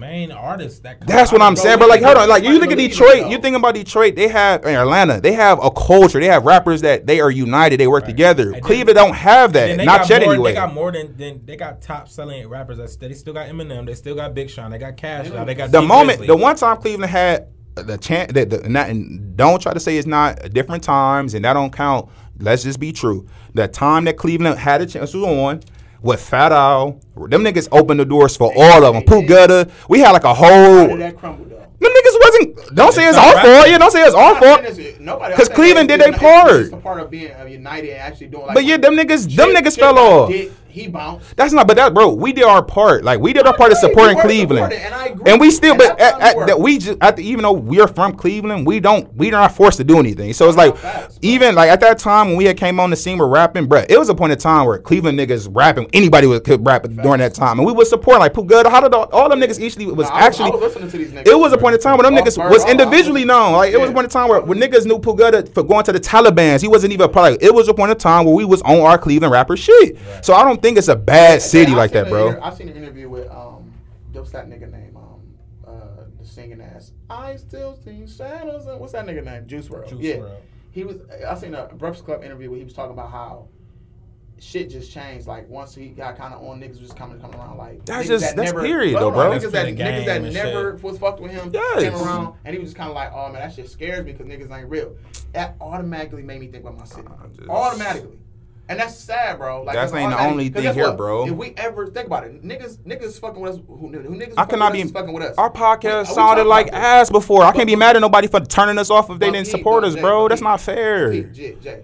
main artists that. come
That's what I'm saying,
nowhere.
bro. Like, hold on. Like, you
Nobody
think of Detroit. You think about Detroit. They have in Atlanta. They have a culture. They have rappers that they are united. They work together.
And then-
Cleveland don't have that. Not
got
yet
more,
anyway.
They got more than, than they got top selling rappers. That they still got Eminem. They still got Big Sean. They got Cash. Out. They got
the
T
moment,
Grizzly.
the one time Cleveland had the chance, the, the, not, and don't try to say it's not uh, different times, and that don't count. Let's just be true. The time that Cleveland had a chance was on with Fat Al, them niggas opened the doors for all of them. Pooh Gutter, we had like a
How
whole.
did that crumble though?
Them niggas wasn't. Don't say it's
not
our
rapping.
fault. Yeah, don't say it's our
I'm
fault.
saying it's- nobody- I'm
'Cause
saying
Cleveland did
it's
their part.
It's a part of being uh, united and actually doing like.
But yeah, them niggas, them niggas fell
got
off.
He bounced.
That's not, but that, bro, we did our part. Like we did our part of supporting Cleveland,
and I agree.
and we still,
And
but at,
we
at, that we just, at the, even though we are from Cleveland, we don't, we are not forced to do anything. So it's like,
bro.
even like at that time when we had came on the scene, we're rapping, bro. It was a point in time where Cleveland niggas rapping, anybody was could rap during that time, and we would support like Good. How did all, all them niggas actually was
Nah, I was-
actually?
I was listening to these niggas.
It was a point in time where them niggas
bird,
was
all-
individually known. Like it was a point in time where, where niggas knew Pugutta for going to the Taliban's. He wasn't even a part. Like, it was a point in time where we was on our Cleveland rapper shit. So I don't think it's a bad city
I've
like that, bro.
inter- I've seen an interview with um, what's that nigga name? Um, uh, the singing ass. I still see shadows. And what's that nigga name? Juice WRLD.
Juice
yeah,
WRLD.
he was. I seen a Breakfast Club interview where he was talking about how. Shit just changed. Like once he got kind of on, niggas was coming coming around. Like
That's just-
that
that's
never,
period, though, bro.
Niggas that niggas that never
shit.
was fucked with him
Yes.
came around, and he was just kind of like, oh man, that shit scares me because niggas ain't real. That automatically made me think about my city.
just-
Automatically. And that's sad, bro. Like
That's ain't the only thing here,
what?
bro.
If we ever think about it, niggas, niggas fucking with us. Who, who niggas?
I
fucking
cannot
with
be.
us fucking with us.
Our podcast sounded like ass before. I can't be mad at nobody for turning us off if they didn't support us,
Jay,
bro. That's not fair.
Jay, Jay,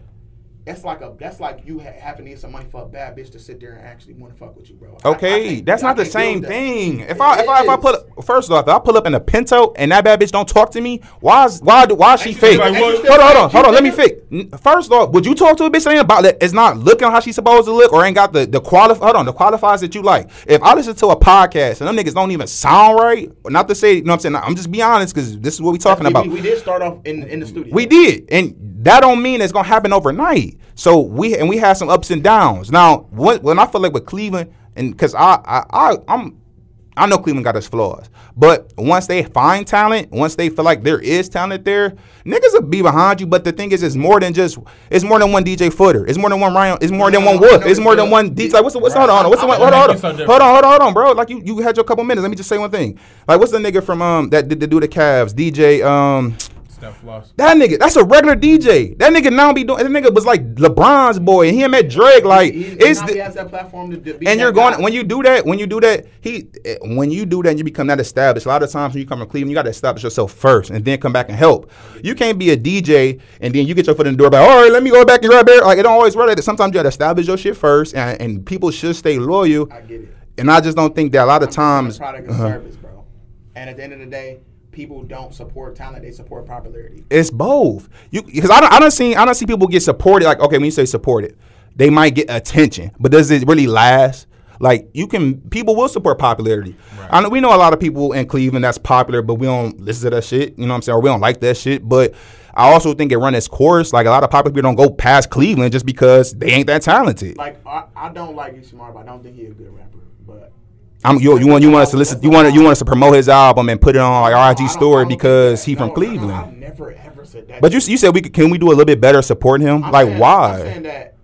that's like a that's like you ha- having to get some money for a bad bitch to sit there and actually want to fuck with you, bro. I- I
Okay, that's not the same thing. If I if I if I
it
put
is.
first off, if I pull up in a Pinto and that bad bitch don't talk to me, why is why do why is she fake?
still- ain't
hold on, hold on, hold on. Let me
nigga?
fake. N- First off, would you talk to a bitch that ain't about It's not looking how she's supposed to look or ain't got the the qualif- Hold on, the qualifiers that you like. If I listen to a podcast and them niggas don't even sound right, not to say you know what I'm saying. I'm just be honest because this is what we talking
We-
about.
We, we did start off in in the studio.
We did, and that don't mean it's gonna happen overnight. So we and we had some ups and downs. Now, when, when I feel like with Cleveland, and because I, I I I'm I know Cleveland got its flaws, but once they find talent, once they feel like there is talent there, niggas will be behind you. But the thing is, it's more than just it's more than one DJ Footer. It's more than one Ryan. It's more than
No,
one Wolf. It's more than one. D- like what's the, what's
Right.
hold on what's the one? Hold on, hold on, hold on, hold on, hold on, bro. Like you you had your couple minutes. Let me just say one thing. Like what's the nigga from um that did the do the Cavs? DJ um.
Steph
That nigga, that's a regular DJ. That nigga now be doing. That nigga was like LeBron's boy, and him at Drake. Like
He, he,
it's
now
the,
he has that platform to, to be
and you're going
guy.
when you do that. When you do that, he eh, when you do that, and you become that established. A lot of times when you come to Cleveland, you got to establish yourself first, and then come back and help. You can't be a DJ and then you get your foot in the door. By all right, let me go back and grab there. Like it don't always work like that. Sometimes you got to establish your shit first, and, and people should stay loyal.
I get it.
And I just don't think that a lot of
I'm
times.
product and
uh-huh.
service, bro. And at the end of the day, people don't support talent; they support popularity.
It's both. You because I don't I don't see I don't see people get supported. Like okay, when you say supported, they might get attention, but does it really last? Like you can people will support popularity. I know we know a lot of people in Cleveland that's popular, but we don't listen to that shit. You know what I'm saying? Or we don't like that shit. But I also think it run its course. Like a lot of popular people don't go past Cleveland just because they ain't that talented.
Like I, I don't like. Smart, but I don't think he's a good rapper. But
I'm you, you want you want us to listen you want you want us to promote his album and put it on like
I
RIG story because
that-
he from
no, no,
Cleveland.
I've never ever said that.
But you you said we could, can we do a little bit better supporting him?
I'm
like
saying-
why?
I'm saying that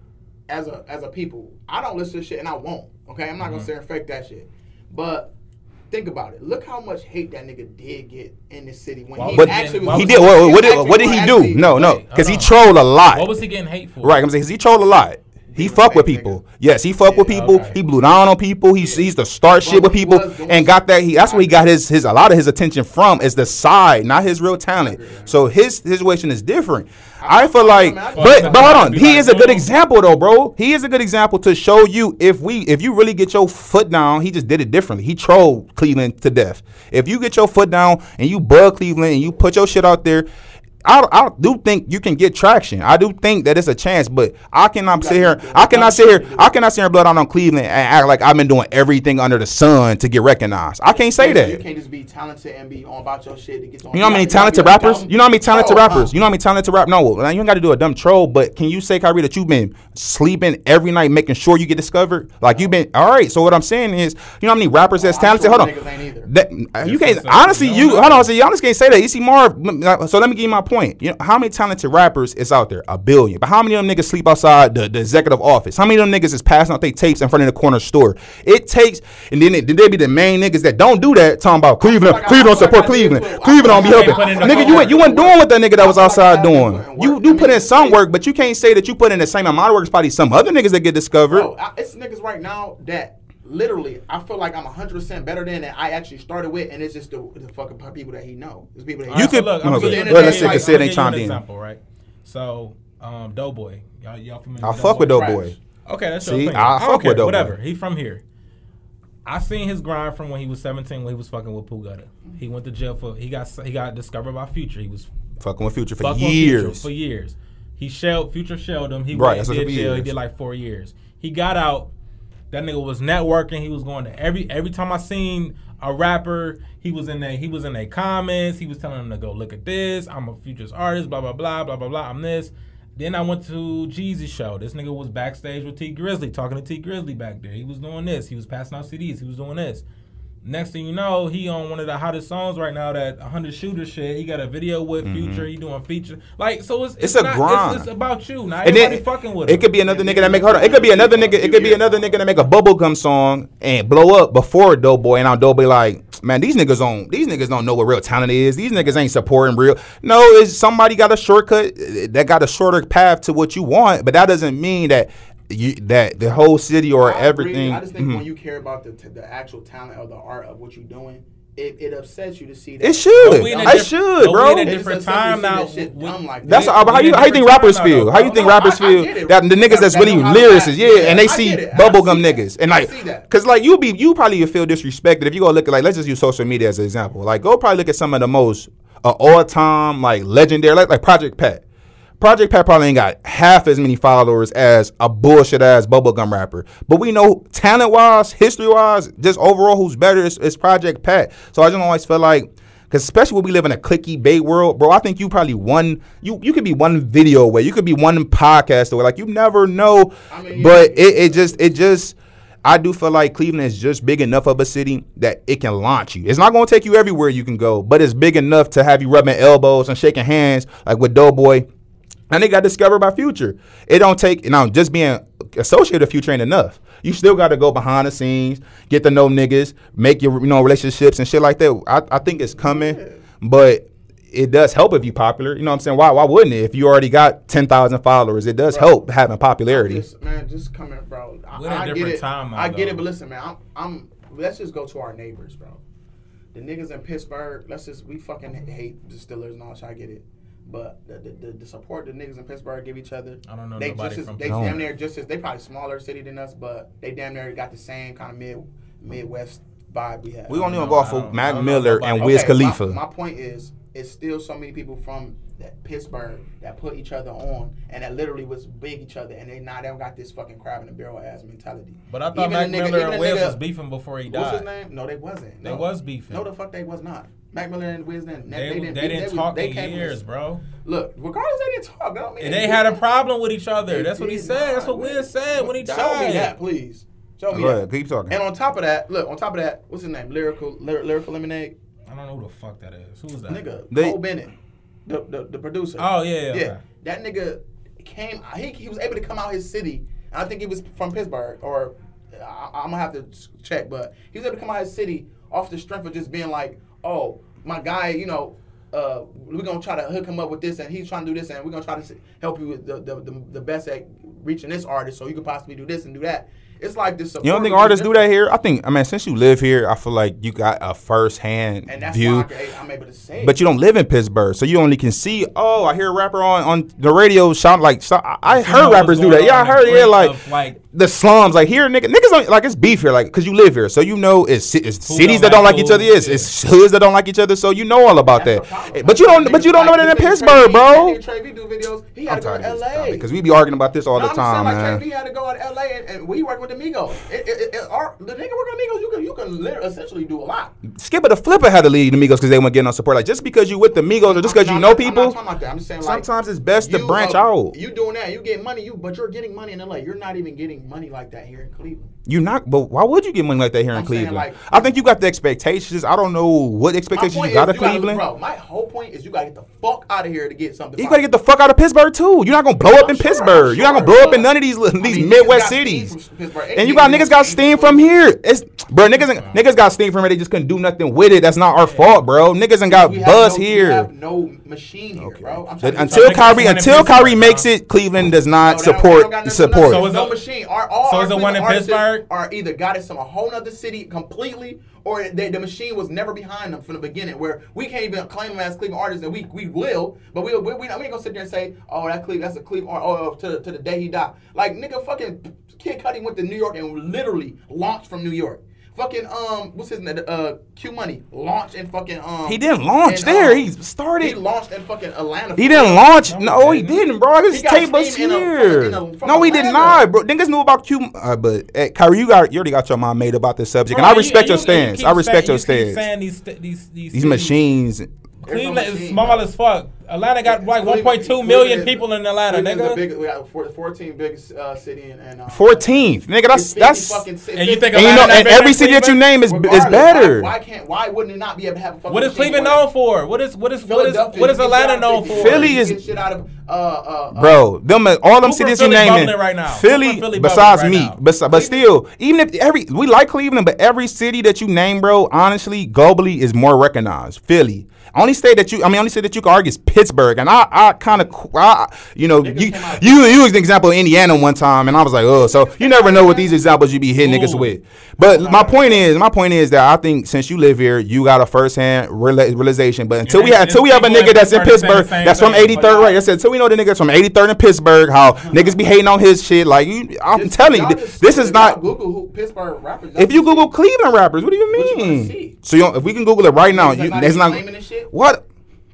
as a as a people, I don't listen to shit and I won't. Okay, I'm not
Mm-hmm.
gonna say and fake that shit. But think about it. Look how much hate that nigga did get in the city when
Why
he
was he
actually was.
He did. What, what
actually
did what did he do? No, no, because he trolled a lot.
What was he getting hate for?
Right, I'm saying 'cause he trolled a lot. He fuck with people. Yes, he fuck with people.
okay.
He blew down on people. He sees the start shit with people and got that. He, that's where he got his his a lot of his attention from is the side, not his real talent. So his situation is different. I feel like,
I mean,
but but hold on. He is a good example though, bro. He is a good example to show you if we if you really get your foot down. He just did it differently. He trolled Cleveland to death. If you get your foot down and you bug Cleveland and you put your shit out there. I, I do think you can get traction. I do think that it's a chance, but I cannot sit here. I cannot sit here. I cannot sit here and blood out on Cleveland and act like I've been doing everything under the sun to get recognized. I can't say that.
You can't just be talented and be on about your shit to get on.
You know how many talented rappers? You know how many talented
uh-uh.
rappers? You know how many talented rap? No, like, you ain't got to do a dumb troll. But can you say, Kyrie, that you've been sleeping every night, making sure you get discovered? Like you've been. All right. So what I'm saying is, you know how many rappers that's
Oh,
talented? Hold on.
niggas ain't either.
That, you can't honestly.
you
You hold
know.
on. So you honestly can't say that. You see Marv. So let me give you my point. You know how many talented rappers is out there? A billion. But how many of them niggas sleep outside the, the executive office? How many of them niggas is passing out their tapes in front of the corner store? It takes, and then then they be the main niggas that don't do that. Talking about Cleveland.
like
Cleveland don't
like
support Cleveland. Cleveland don't be helping. Nigga, you you wasn't doing what that nigga that was outside doing. You you put in some work, but you can't say that you put in the same amount of work as probably some other niggas that get discovered.
Oh, Bro, it's niggas right now that literally I feel like I'm 100 percent better than that I actually started with, and it's just the, the fucking people that he know. It's people that he
You
know.
could-
look, I'm
go
gonna
ahead.
give
Go
you-
ahead, let's say-
I'm
let's
it ain't
give you an
chimed in.
Example, right? So, um, Doe Boy, y'all, y'all familiar?
I
with
fuck with
Doe Boy.
Doughboy.
Okay, that's
See,
your thing.
I
don't
fuck with
care,
Doe Boy.
Whatever. He from here. I seen his grind from when he was 17 when he was fucking with Pooh Gutter. He went to jail for he got he got discovered by Future. He was
Fucking with Future for
fucking with Future
years.
for years. He shelled Future shelled him. He
Right,
went
that's
and
what
did
for
jail. He did like four years. He got out. That nigga was networking. He was going to every every time I seen a rapper, he was in there. He was in their comments. He was telling them to go look at this. I'm a Future's artist. Blah blah blah blah blah blah. I'm this. Then I went to Jeezy's show. This nigga was backstage with Tee Grizzley, talking to Tee Grizzley back there. He was doing this. He was passing out CDs. He was doing this. Next thing you know, he on one of the hottest songs right now, that 100 shooter shit. He got a video with Future. He doing feature. Like, so it's
Mm-hmm. It's a
not,
grind.
It's, it's about you. Not
And
everybody
then
fucking with him.
it could be another nigga that make hold on. It could be another nigga. It could be another nigga that make a bubblegum song and blow up before Doe Boy. And now Doe Boy like, man, these niggas don't. These niggas don't know what real talent is. These niggas ain't supporting real. No, it's somebody got a shortcut uh, that got a shorter path to what you want. But that doesn't mean that you that the whole city or
I agree.
everything.
I just think
Mhm.
when you care about the the actual talent or the art of what you're doing, it, it upsets you to see that.
It should.
But we in a
I
diff-
should, bro.
we in a different time
you to see
now.
that shit
We-
like
That's
that.
But how you how you think rappers feel?
though,
How you think
No,
rappers
I- I
feel?
get it.
That the niggas that's
that
really
know how
lyricists, yeah,
Yeah,
and they
I
see
get it.
Bubblegum niggas, and
I
like,
see that.
cause like you be you probably feel disrespected if you go look at like let's just use social media as an example. Like go probably look at some of the most uh, all time like legendary like like Project Pat. Project Pat probably ain't got half as many followers as a bullshit ass bubblegum rapper. But we know talent wise, history wise, just overall who's better is, is Project Pat. So I just always feel like Cause especially when we live in a clicky bait world, bro. I think you probably one you you could be one video away, you could be one podcast away. Like you never know.
I mean,
but it, it just it just I do feel like Cleveland is just big enough of a city that it can launch you. It's not gonna take you everywhere you can go, but it's big enough to have you rubbing elbows and shaking hands like with Doe Boy. And they got discovered by Future. It don't take you know just being associated with Future ain't enough. You still got to go behind the scenes, get to know niggas, make your you know relationships and shit like that. I, I think it's coming, but it does help if you popular. You know what I'm saying? Why why wouldn't it? If you already got ten thousand followers, it does
Bro.
help having popularity.
Just, man, just come here, bro. I,
We're in a
I get it.
time now,
I get it, but listen, man. I'm, I'm. Let's just go to our neighbors, bro. The niggas in Pittsburgh. Let's just we fucking hate the Steelers and all. shit, I get it, but the, the, the, the support the niggas in Pittsburgh give each other.
I don't know
They
nobody
just as,
from
they
No.
damn near just as they probably smaller city than us, but they damn near got the same kind of mid Midwest vibe we have.
We don't even go off
I
of Mac Miller and Wiz
Okay,
Khalifa.
My, my point is, it's still so many people from that Pittsburgh that put each other on and that literally was big each other, and they now they don't got this fucking crab in the barrel ass mentality.
But I thought
Even
Mac
nigga-
Miller and
a
Wiz was beefing before he died.
What's his
died.
name? No, they wasn't.
They
No.
was beefing.
No, the fuck they was not. Mac Miller and Wiz didn't.
They, they,
didn't,
didn't
was-
talk
they
in
came from
years,
this-
bro.
Look, regardless, they didn't talk. That don't mean
And they had a problem with each other. That's what he said. That's what Wiz said when he told me.
Show
died.
me that, please. Show me
Go
that.
keep talking.
And on top of that, look, on top of that, what's his name? Lyrical, lyrical lemonade,
I don't know who the fuck that is. Who was that?
nigga,
They-
Cole Bennett, the, the the producer.
Oh yeah, yeah.
yeah,
okay.
that nigga came. He, he was able to come out his city. I think he was from Pittsburgh, or uh, I, I'm gonna have to check, but he was able to come out his city off the strength of just being like, oh, my guy, you know, uh, we're gonna try to hook him up with this, and he's trying to do this, and we're gonna try to help you with the the, the, the best at reaching this artist, so you could possibly do this and do that. It's like this.
You don't think artists do that here? I think. I mean, since you live here, I feel like you got a first hand view.
why I, can- I'm able to say.
But you don't live in Pittsburgh, so you only can see. Oh, I hear a rapper on, on the radio shout like. shout- I I heard rappers do that. Yeah, I heard. Yeah, like
of, like
the slums. Like here, nigga, niggas don't, like it's beef here, like because you live here, so you know it's, it's cities
don't
that don't
like
like each other. It's,
yeah.
it's hoods that don't like each other, so you know all about
That's
that.
problem.
But you don't. But you don't know
Like,
that in Pittsburgh, bro.
that Trey do videos. He had to go to LA.
because we be arguing about this all
No,
the
I'm
time,
saying,
man.
Like, Trey V had to go to LA, and, and we work with the Migos. It, it, it, it, our, the nigga working with Migos, you can you can literally, essentially do a lot.
Skipper the Flipper had to leave the Migos because they weren't getting no support. Like just because you with the Migos or just because you know
I'm not
people,
talking about that. I'm just saying, like,
sometimes it's best to
you,
branch
uh,
out.
You doing that? You get money, you but you're getting money in LA. You're not even getting money like that here in Cleveland.
You're not, but why would you get money like that here in
I'm saying,
Cleveland?
like-
I think you got the expectations. I don't know what expectations you got
is,
of
gotta-
Cleveland.
bro. My whole point is you gotta get the fuck out of here to get something.
You gotta get the fuck out of Pittsburgh too. You're not gonna blow up in
sure,
Pittsburgh.
I'm
You're not gonna blow up in none of these li-
I
these
mean,
Midwest cities.
Pittsburgh.
And you got niggas got steam from here. It's bro, niggas ain't- niggas got steam from here. They just couldn't do nothing with it. That's not our fault, bro. Niggas ain't got buzz
no- we
here.
have no machine here, bro. I'm trying
Until
niggas
Kyrie, until Kyrie
bro.
makes it, Cleveland does not
they
support
don't got nothing to
support.
So is
no machine. Our, all
so
our
is the one in
artists
Pittsburgh?
Are either got it from a whole other city completely, or they, the machine was never behind them from the beginning. Where we can't even claim them as Cleveland artists, and we we will, but we we, we, we ain't gonna sit there and say, oh that Cleveland, that's a Cleveland, art, oh to to the day he died. Like nigga, fucking Kid Cudi went to New York and literally launched from New York. Fucking um, what's his name? Uh, Q Money launched in fucking um.
He didn't launch
in,
there.
um,
He started.
He launched in fucking Atlanta.
He didn't launch.
No,
No,
he
he
didn't.
didn't, bro. His
He
tape was
steam in a-
here.
in a-
No, he did not, bro. Niggas knew about Q. Uh, but uh, Kyrie, you got you already got your mind made about this subject, and I respect
you-
your
you- you
stance.
keep
I respect
saying-
your
you keep
stance.
saying these st- these these,
These machines.
There's no
Cleveland is small
bro.
as fuck. Atlanta got like 1.2 million
is-
people in Atlanta,
Cleveland's the
nigga.
big- we got 14 biggest uh, city in. in uh,
14th, nigga. That's that's.
fucking ci-
And you think
And you know, and every
than
city that you name is is better.
Why, why can't? Why wouldn't it not be able to have a fucking?
What is Cleveland
where-
known for? What is what is what is
Philadelphia,
what is Atlanta known for?
Philly,
Philly is-
shit out of uh, uh, uh,
Bro, them uh, all them cities you
Philly
naming,
bubbling right now? Who
Philly,
from Philly
besides
bubbling
me,
right now?
bes- but still, even if every we like Cleveland, but every city that you name, bro, honestly, globally is more recognized. Philly. Only state that you, I mean, only state that you can argue is Pittsburgh, and I, I kind of, I, you know, you, you, you was an example of Indiana one time, and I was like, oh, so you never know what these examples you be hitting niggas with. But my point is, my point is that I think since you live here, you got a first hand realization. But until we have, until we have a nigga that's in
Pittsburgh saying the
Pittsburgh,
same
that's from
thing,
83rd,
but-
right? I said, until we know the niggas from 83rd in Pittsburgh, how niggas be hating on his shit. Like you, I'm telling you,
y'all
th-
just-
this is not.
Google who Pittsburgh rappers.
If you Google Cleveland rappers, what do you
What you wanna
mean? So you, if we can Google it right now, you,
not
it's not.
shit?
What?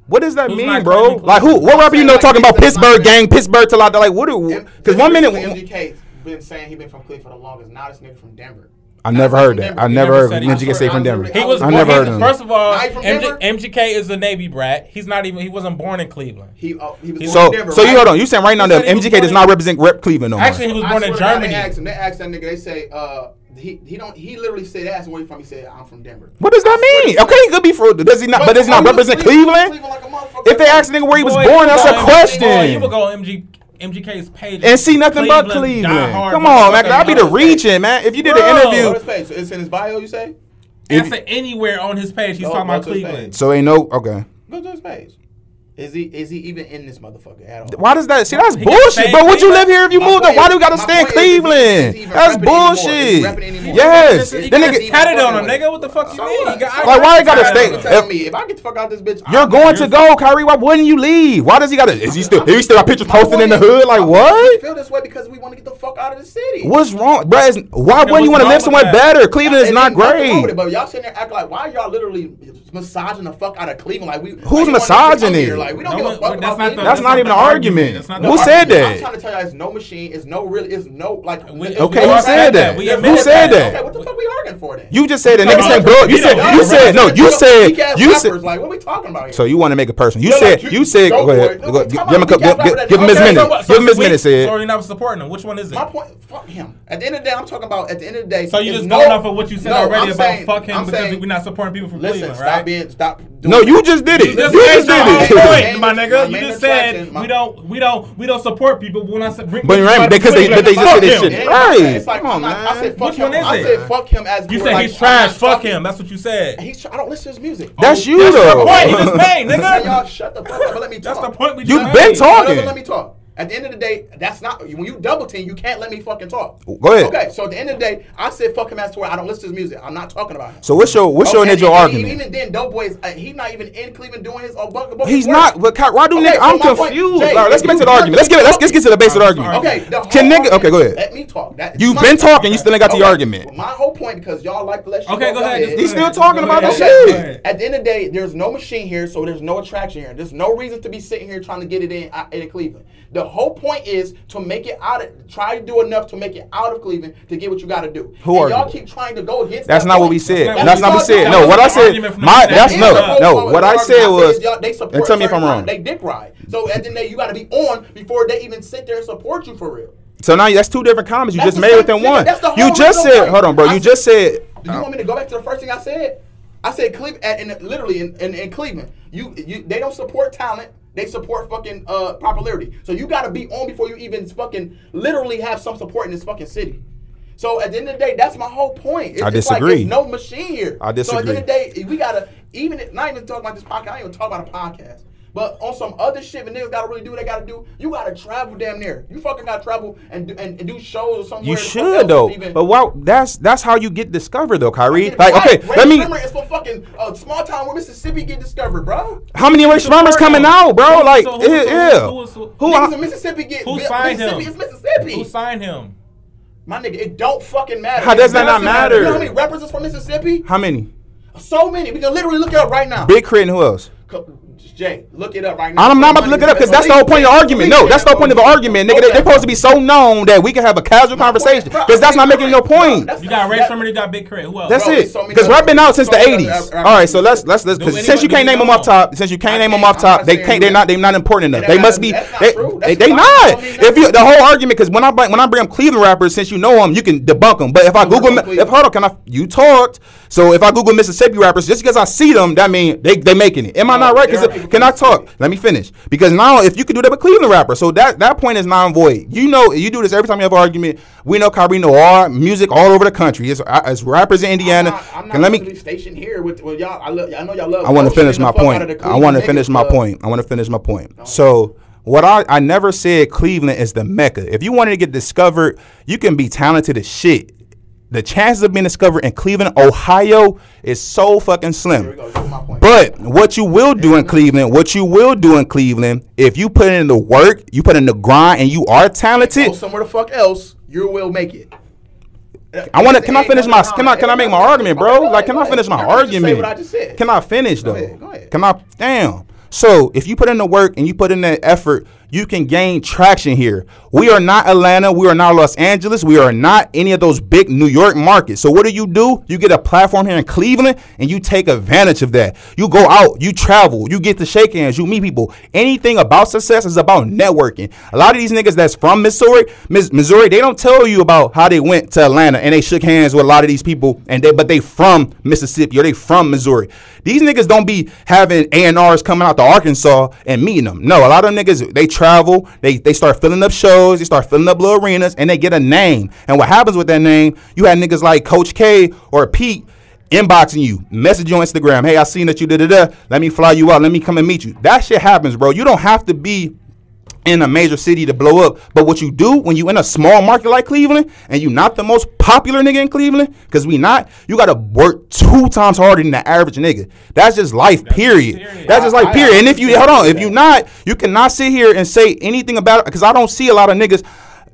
What does that
Who's
mean, bro? Like who? What rapper you know
like,
talking about
niggas is not
Pittsburgh gang, Pittsburgh till out there? Like what? Do, Because one minute,
MGK been saying he been from Cleveland for the longest. Now this nigga from Denver.
I never heard that. I never
never
heard
said
MGK say from Denver.
He was
I
born-
never heard him.
First of all,
Now he from
MJ,
Denver?
MGK is a Navy brat. He's not even. He wasn't born in Cleveland.
He, uh, he was
So-
born
So,
in Denver,
so you hold on. You saying right now that
said
MGK does not represent rep Cleveland no more?
Actually, he was born in
swear to God,
Germany.
They asked him. They asked that nigga. They say, uh, he he don't. He literally said, that's him where you from." He said, "I'm from Denver."
What does that
I
mean? Okay, he could be for. Does he not? But does he not represent
would Cleveland-
Cleveland?
Like a motherfucker?
If they ask a nigga where he was
Boy,
born, that's a
on-
question.
Boy, you would go MG, MGK's page
and see nothing but Cleveland. Come on, man.
motherfucker.
That'd be the region, man. If you did
Bro.
an
Go to
interview,
his page. So it's in his bio. You say?
Answer anywhere on his page. He's
Go-
talking about
to
Cleveland.
so ain't no okay.
Go to his page. Is he is he even in this motherfucker at all?
Why does that? See, that's
He
bullshit,
stayed
bro. Would you live here if you moved?
point
Up? Why do you gotta stay in
point is, is he- is he
Cleveland? That's
repping anymore?
Bullshit.
repping anymore?
Yes.
He
Then
got
nigga-
his tatted on him,
Fucking
nigga. What the fuck you mean?
what?
He got-
So
Like, why he gotta stay-
on him.
Tell me if I get the fuck out this bitch.
You're
I'm-
going to go, Kyrie. Why wouldn't you leave? Why does he gotta? Is he still? Is he still got pictures
My
posted in the hood? Like
my point is We
what?
feel this way because we want to get the fuck out of the city.
What's wrong, bro? Why
Okay,
wouldn't you want to live somewhere better? Cleveland is not
then nothing wrong with
great.
But y'all sitting there acting like why y'all literally massaging the fuck out of Cleveland? Like we
Who's
like, you want us to
massaging
come
it?
Here, Like we don't
No
give a fuck
that's
about
not the-
Cleveland.
That's not even an
the
argument.
That's not
Who
the
said
argument.
I'm trying to tell you, it's no machine. It's no really. It's no like.
We-
it's
Okay,
we
who said that?
We
Who said that?
Okay, what the fuck we arguing for then?
You just said that niggas
no,
can't
no,
blow. You said.
don't-
You said no. You said.
Weak-ass
You
rappers,
said.
Like what we talking about here?
So you want to make it personal? You said. You said.
go
Go ahead.
it.
Go-
No,
Give
come
him a
on,
couple.
we got
Give him his
that-
minute.
Okay, so-
so
Give him his
we-
minute.
So
Said.
you're not supporting him. Which one is it?
My point, fuck him. At the end of the day, I'm talking about. At the end of the day,
So you
it's
just
no-
going off of what you said already about
saying-
fuck him because we're not supporting people from
Listen,
Cleveland,
stop being stop doing
No, you just did it.
You
You
just
just did it.
point, my
My
nigga. You just said we don't, we don't, we don't support people. But when I said, bring,
But right, because they- but they just
fuck
said this shit. Right.
It's like,
Come on,
I'm I
man.
said fuck
Which
him.
one is
I said fuck him as
You said he's trash. Fuck him. That's what you said.
He's. I don't listen to his music.
That's you
That's the point he just made,
Man, y'all shut the fuck up and let me talk.
That's the point we
You
just
been
made.
talking.
Let me talk. At the end of the day, that's not when you double team. You can't let me fucking talk.
Go ahead.
Okay, so at the end of the day, I said fuck him as to where I don't listen to his music. I'm not talking about him.
So what's your what's your
Okay,
initial
and- and
argument?
Even then, Doe Boy is uh, he's not even in Cleveland doing his own bucket.
He's not. But Ky- why do
Okay,
nigga?
so
I'm
my point-
confused.
Jay,
All right, let's get back to the argument. Let's get let's, let's get to the base of the argument.
Okay, the
Can nigga? Okay, go ahead.
Let me talk. That,
You've been talking. You still ain't got to your
Okay,
argument.
My whole point because y'all like to let shit
Okay, go ahead.
ahead.
He's
Go
still talking about
ahead.
the shit.
At the end of the day, there's no machine here, so there's no attraction here. There's no reason to be sitting here trying to get it in, uh, in Cleveland. The whole point is to make it out of, try to do enough to make it out of Cleveland to get what you got to do.
Who
and
are
y'all
you?
keep trying to go against.
That's
that
not what we said.
That's
That's not what we said. No, what I said. My that's no, no. What I said was.
they support
And tell me if I'm wrong.
They dick ride. So at the end, you got to be on before they even sit there and support you for real.
So now that's two different comments you
That's
just made within one.
That's the
You just said.
why-
Hold on, bro. You
said-
just said.
Do you want me to go back to the first thing I said? I said Cleveland, and, and literally in, in, in Cleveland, you, you they don't support talent. They support fucking uh, popularity. So you got to be on before you even fucking literally have some support in this fucking city. So at the end of the day, that's my whole point. It's,
I
like
disagree.
there's no machine here.
I disagree.
So at the end of the day, we gotta even if- not even talk about this podcast. I ain't even talk about a podcast. But on some other shit, when niggas gotta really do what they gotta do, you gotta travel damn near. You fucking gotta travel and do, and, and do shows or somewhere.
You should though. But wow, that's that's how you get discovered though, Kyrie.
Right,
Like okay,
Ray
let me.
Sherman is from fucking uh, small town where Mississippi get discovered, bro.
How many Rae Sremmurds coming out, bro?
Who-
Like
so who-
yeah,
so who-
yeah.
who who-
Who? I-
in Mississippi get
Who
Bi-
signed
Mississippi
him?
is Mississippi.
Who signed him?
My nigga, it don't fucking matter.
How does that not
doesn't
matter?
You know how many rappers is from Mississippi?
How many?
So many. We can literally look it up right now.
Big K.R.I.T. and who else?
Co- Jay, look it up right now.
I'm not about to look it up because that's the whole point of the argument. No, that's the whole point of the argument, nigga. They, are supposed to be so known that we can have a casual conversation because that's not making no point.
You got Rae Sremmurd. You got Big Crit. Who else?
That's it.
there's so many
Because
other-
rap been out since the 80s. All right, so let's let's let's because since you can't name them off top, since you can't name them off top, they can't. They're not. They're not important enough. They must be. They,
true.
they,
That's
they
why-
not.
I mean, that's
If you the whole argument because when I bring- when I bring up Cleveland rappers, since you know them, you can debunk them. But if I Google,
from
if
Cleveland?
hold on, can I? You talked. So if I Google Mississippi rappers, just because I see them, that mean they they making it. Am I not right? Because
people
can I talk? Let me finish. Because now if you could do that with Cleveland rapper, so that that point is non void. You know, you do this every time you have an argument. We know Kyrie know all music all over the country. It's, it's rappers in Indiana.
I'm not, I'm not
let me
stationed here with, with y'all. I, love, I know y'all love.
I want to finish my point.
out of the
I want to finish my point. I want to finish my point. So what I I never said Cleveland is the mecca. If you wanted to get discovered, you can be talented as shit. The chances of being discovered in Cleveland, Ohio, is so fucking slim.
go. This is my point.
But what you will do in Cleveland, what you will do in Cleveland, if you put in the work, you put in the grind, and you are
Go
talented,
somewhere the fuck else, you will make it.
I want to. Can I finish my? Can I? Can I make my argument, bro? Like, can I finish my
go
argument?
what I just said.
Can I finish though?
go.
Can I? Damn. So if you put in the work and you put in the effort, you can gain traction here. We are not Atlanta. We are not Los Angeles. We are not any of those big New York markets. So what do you do? You get a platform here in Cleveland and you take advantage of that. You go out, you travel, you get to shake hands, you meet people. Anything about success is about networking. A lot of these niggas that's from Missouri, Missouri, they don't tell you about how they went to Atlanta and they shook hands with a lot of these people and they but they from Mississippi or they from Missouri. These niggas don't be having A&Rs coming out to Arkansas and meeting them. No, a lot of them niggas they travel, they they start filling up shows, they start filling up little arenas, and they get a name. And what happens with that name? You had niggas like Coach K or Pete inboxing you, message you on Instagram. Hey, I seen that you did it. Let me fly you out. Let me come and meet you. That shit happens, bro. You don't have to be in a major city to blow up. But what you do when you in a small market like Cleveland and you not the most popular nigga in Cleveland, because we not, you gotta work two times harder than the average nigga. That's just life, period.
period.
That's just
I-
life,
I
period. And if you hold on, if you not, you cannot sit here and say anything about it because I don't see a lot of niggas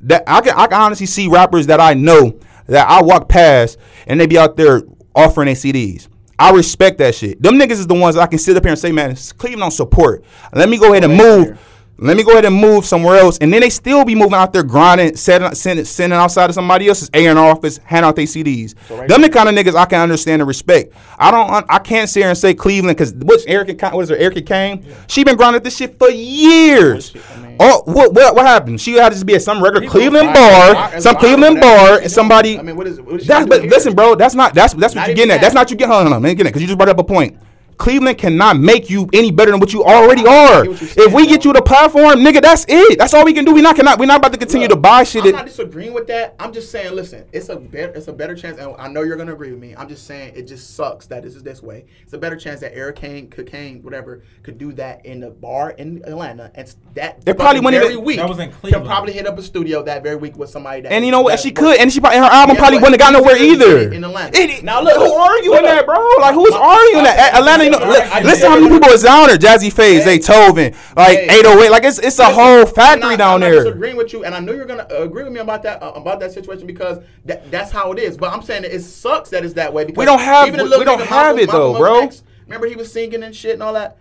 that I can I can honestly see rappers that I know that I walk past and they be out there offering their CDs. I respect that shit. Them niggas is the ones that I can sit up here and say, man, Cleveland don't support. Let me go ahead and move. Let me go ahead and move somewhere else, and then they still be moving out there grinding, sending, sending, sending outside of somebody else's A and R office, hand out their CDs.
right
Them the kind of niggas I can understand and respect. I don't, I can't sit here and say Cleveland because what's Erica, what is her, Erica Kane? She been grinding this shit for years. Oh, what, what, what happened? She had to just be at some regular Cleveland bar, some Cleveland bar, and somebody.
I mean, what is- what is
That's but
here?
listen, bro. That's not that's that's what
Not
you
even
getting at. That's not you get. Hold on, man, get it because you just brought up a point. Cleveland cannot make you any better than what you already are.
get what you're
If we get you the platform, nigga, that's it. That's all we can do. We not cannot. We're not about to continue to buy shit.
I'm not disagreeing with that. I'm just saying, listen, it's a better, it's a better chance, and I know you're gonna agree with me. I'm just saying, it just sucks that this is this way. It's a better chance that Eric Kane, cocaine, whatever, could do that in the bar in Atlanta, and s- that
It probably
fucking
wouldn't
very
even-
week.
That was in
Could
Cleveland.
probably hit up a studio that very week with somebody that.
and you know what? She could, and she probably her album
Yeah,
probably wouldn't have got nowhere
he did it
either.
in Atlanta.
It-
Now look,
who arguing
hold
that, bro? Like who's
My-
arguing
my-
that? Atlanta, you know, listen how many people is down there. Jazze Pha,
Hey.
Zaytoven, like
Hey.
808. Like it's it's a
Listen,
whole
I'm
factory
not-
down
I'm
there.
Not disagreeing with you, and I know you're gonna agree with me about that uh, about that situation because that, that's how it is. But I'm saying it sucks that it's that way. Because
don't have-
even
we- we don't have
Malcolm-
it, though,
Malcolm
bro.
X, remember he was singing and shit and all that.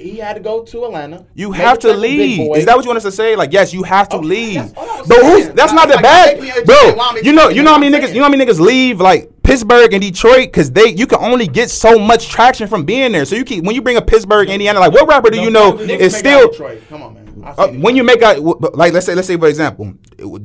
He had to go to Atlanta.
You have to
track with Big
leave. Is that what you want us to say? Like, yes, you have to
Okay,
leave.
that's all I was
But who's that's not that
like,
bad,
me understand
bro. You know, you know how
what
many niggas, you know how many niggas leave like Pittsburgh and Detroit because they you can only get so much traction from being there. So you keep when you bring a Pittsburgh, Indiana, like what rapper do you know is still
Detroit. Come on, man.
Uh, when you make out like let's say let's say for example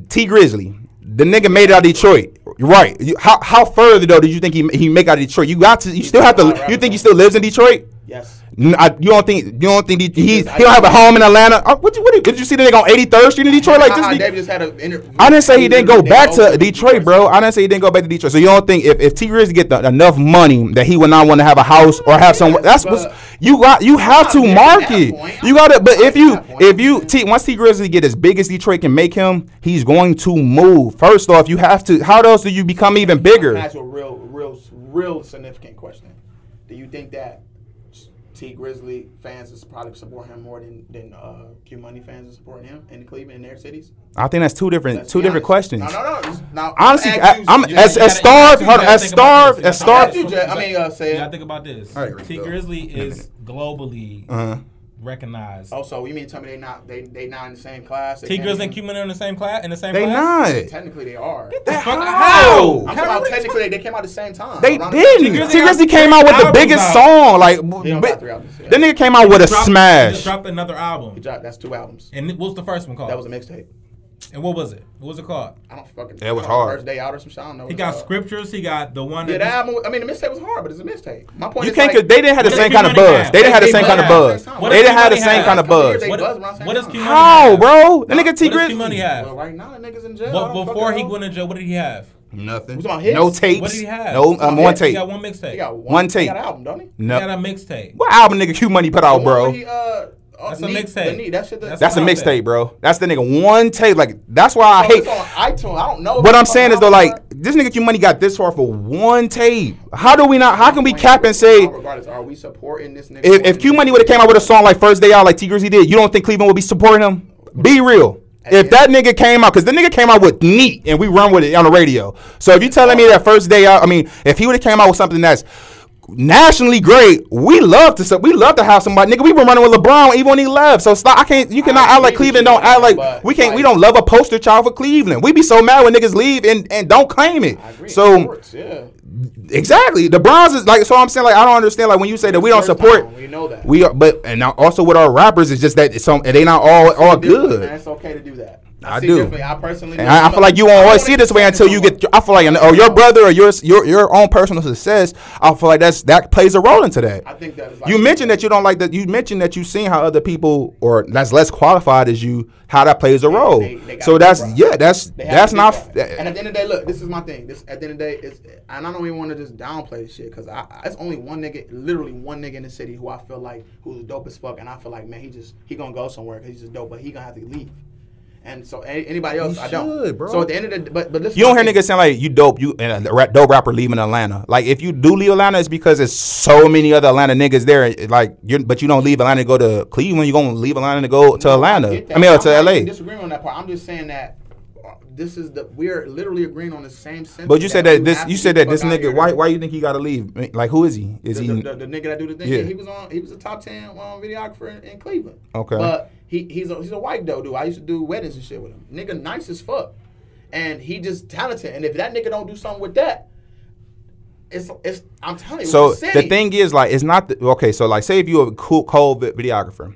Tee Grizzley, the nigga made it out of Detroit. Right. You, how how further though did you think he he make out of Detroit? You got to you still have to. You think he still lives in Detroit?
Yes.
I, you don't think you don't think he, he, he. Don't have a home in Atlanta? Uh, what you, what did you see the nigga on 83rd Street in Detroit like
Uh-uh,
this?
Just had an interview.
I didn't say he didn't go back to Detroit, bro. I didn't say he didn't go back to Detroit. So you don't think if, if Tee Grizz get the, enough money that he would not want to have a house or have some?
Yes,
That's what you got. You have to market.
that.
You got to. But if you
that
if you T once Tee Grizzley get as big as Detroit can make him, he's going to move. First off, you have to. How else do you become even bigger?
That's a real, real, real significant question. Do you think that Tee Grizzley fans is probably support him more than than uh, Q Money fans is supporting him in Cleveland in their cities?
I think that's two different
Let's
two different
honest.
questions.
No, no, no. Now,
Honestly,
I'm
I,
asking you-
as as starved. Hold on, as
think about
starved.
this.
As
You
starved.
I mean, uh, say
You
it.
gotta think about this.
All right, Tee Grizzley
is globally
Uh-huh.
Recognized.
Also, oh, you mean tell me they not they they not in the same class? They
T
can't
Grizzly and
even-
Q Money are in the same class. In the same
They
class.
not.
Technically, they are.
Get the Fuck,
How?
how?
I'm talking about technically they, they came out at the same time.
They
around the same
didn't.
time.
Tee
Grizzley
came out with the biggest
out.
song. Like,
He don't
bi-
got three albums. Yeah.
that nigga came out with a
Dropped-
smash.
just dropped another album.
He dropped- That's two albums.
And what was the first one called?
That was a mixtape.
And what was it? What was it called?
I don't fucking.
It was
I don't know,
hard.
First day out or some shit. I don't know.
He got
called.
scriptures. He got the one
Yeah,
that
the album. I mean, the mixtape was hard, but it's a mixtape. My point
You
is
can't.
like,
They didn't have the same kind of buzz. They didn't have the same kind of
buzz.
buzz. They didn't have the same kind of buzz.
They
What,
buzz around the same
what does. Q Money
How, bro? That nigga T
What Q
Grizzly.
Money have?
Well, right now the niggas in jail. I
What, before he went in jail, what did he have?
Nothing.
Was on hits?
No tapes.
What did he have?
No,
He
um,
got
one
hits.
He got one mixtape.
He got one,
One
He got an album, don't he?
He got a mixtape.
What album nigga Q Money put out, bro?
he, uh,
That's a mixtape.
the That shit. that-
That's a
what
mixtape, bro. That's the nigga one tape. Like that's why I
So
hate.
it's on iTunes. I don't know.
What I'm saying is though, like this nigga Q Money got this far for one tape. How do we not? How can we cap and say
Regardless, are we supporting this nigga?
if, if Q Money would have came out with a song like First Day Out, like Tee Grizzley did, you don't think Cleveland would be supporting him? Be real. If that nigga came out, because the nigga came out with Neat, and we run with it on the radio. So if you telling oh. me that First Day Out, I mean, if he would have came out with something that's nationally great, we love to we love to have somebody. Nigga, we were running with LeBron even when he left. So stop. I can't. You cannot act like Cleveland don't act like we can't. we don't love a poster child for Cleveland. We be so mad when niggas leave and and don't claim it.
I agree.
So
yeah.
exactly, the Browns is like. So I'm saying like I don't understand like when you say that we don't support.
town, We know that.
We are, but and now also with our rappers, it's just that it's some they not all all good.
it's okay to do that.
I
see
do.
differently. I personally.
And. I, I feel like you won't always see this way until you get. I feel like, or your brother or your your your own personal success. I feel like that's that plays a role into that.
I think that is like
You mentioned that you don't like that. You mentioned that you've seen how other people or that's less qualified as you how that plays a role.
they- they
so that's
right.
yeah, that's that's not.
right. And at the end of the day, look, this is my thing. This at the end of the day, it's and I don't even want to just downplay this shit because I, I it's only one nigga, literally one nigga in the city who I feel like who's dope as fuck, and I feel like man, he just he gonna go somewhere because he's just dope, but he gonna have to leave. And so a- anybody else, I don't.
should, bro.
So at the end of the, but but listen,
You don't hear niggas saying like you dope, you and a dope rapper leaving Atlanta. Like if you do leave Atlanta, it's because there's so many other Atlanta niggas there. Like you, but you don't leave Atlanta to go to Cleveland. You are gonna leave Atlanta to go to
No,
Atlanta.
get that.
I mean,
I'm
to
not
LA.
even disagreeing on that part. I'm just saying that this is the we're literally agreeing on the same sentence.
But you said that this, you said that this nigga. Why, why you think he gotta leave? Like who is he? Is
the,
he?
the, the, the nigga that do the thing.
Yeah.
He was on. He was a top ten um, videographer in, in Cleveland.
Okay.
but he he's a, he's a white though, dude. I used to do weddings and shit with him. Nigga, nice as fuck, and he just talented. And if that nigga don't do something with that, it's it's. I'm telling you.
so the thing is, like, it's not the, okay. So like, say if you're a cool, cold videographer,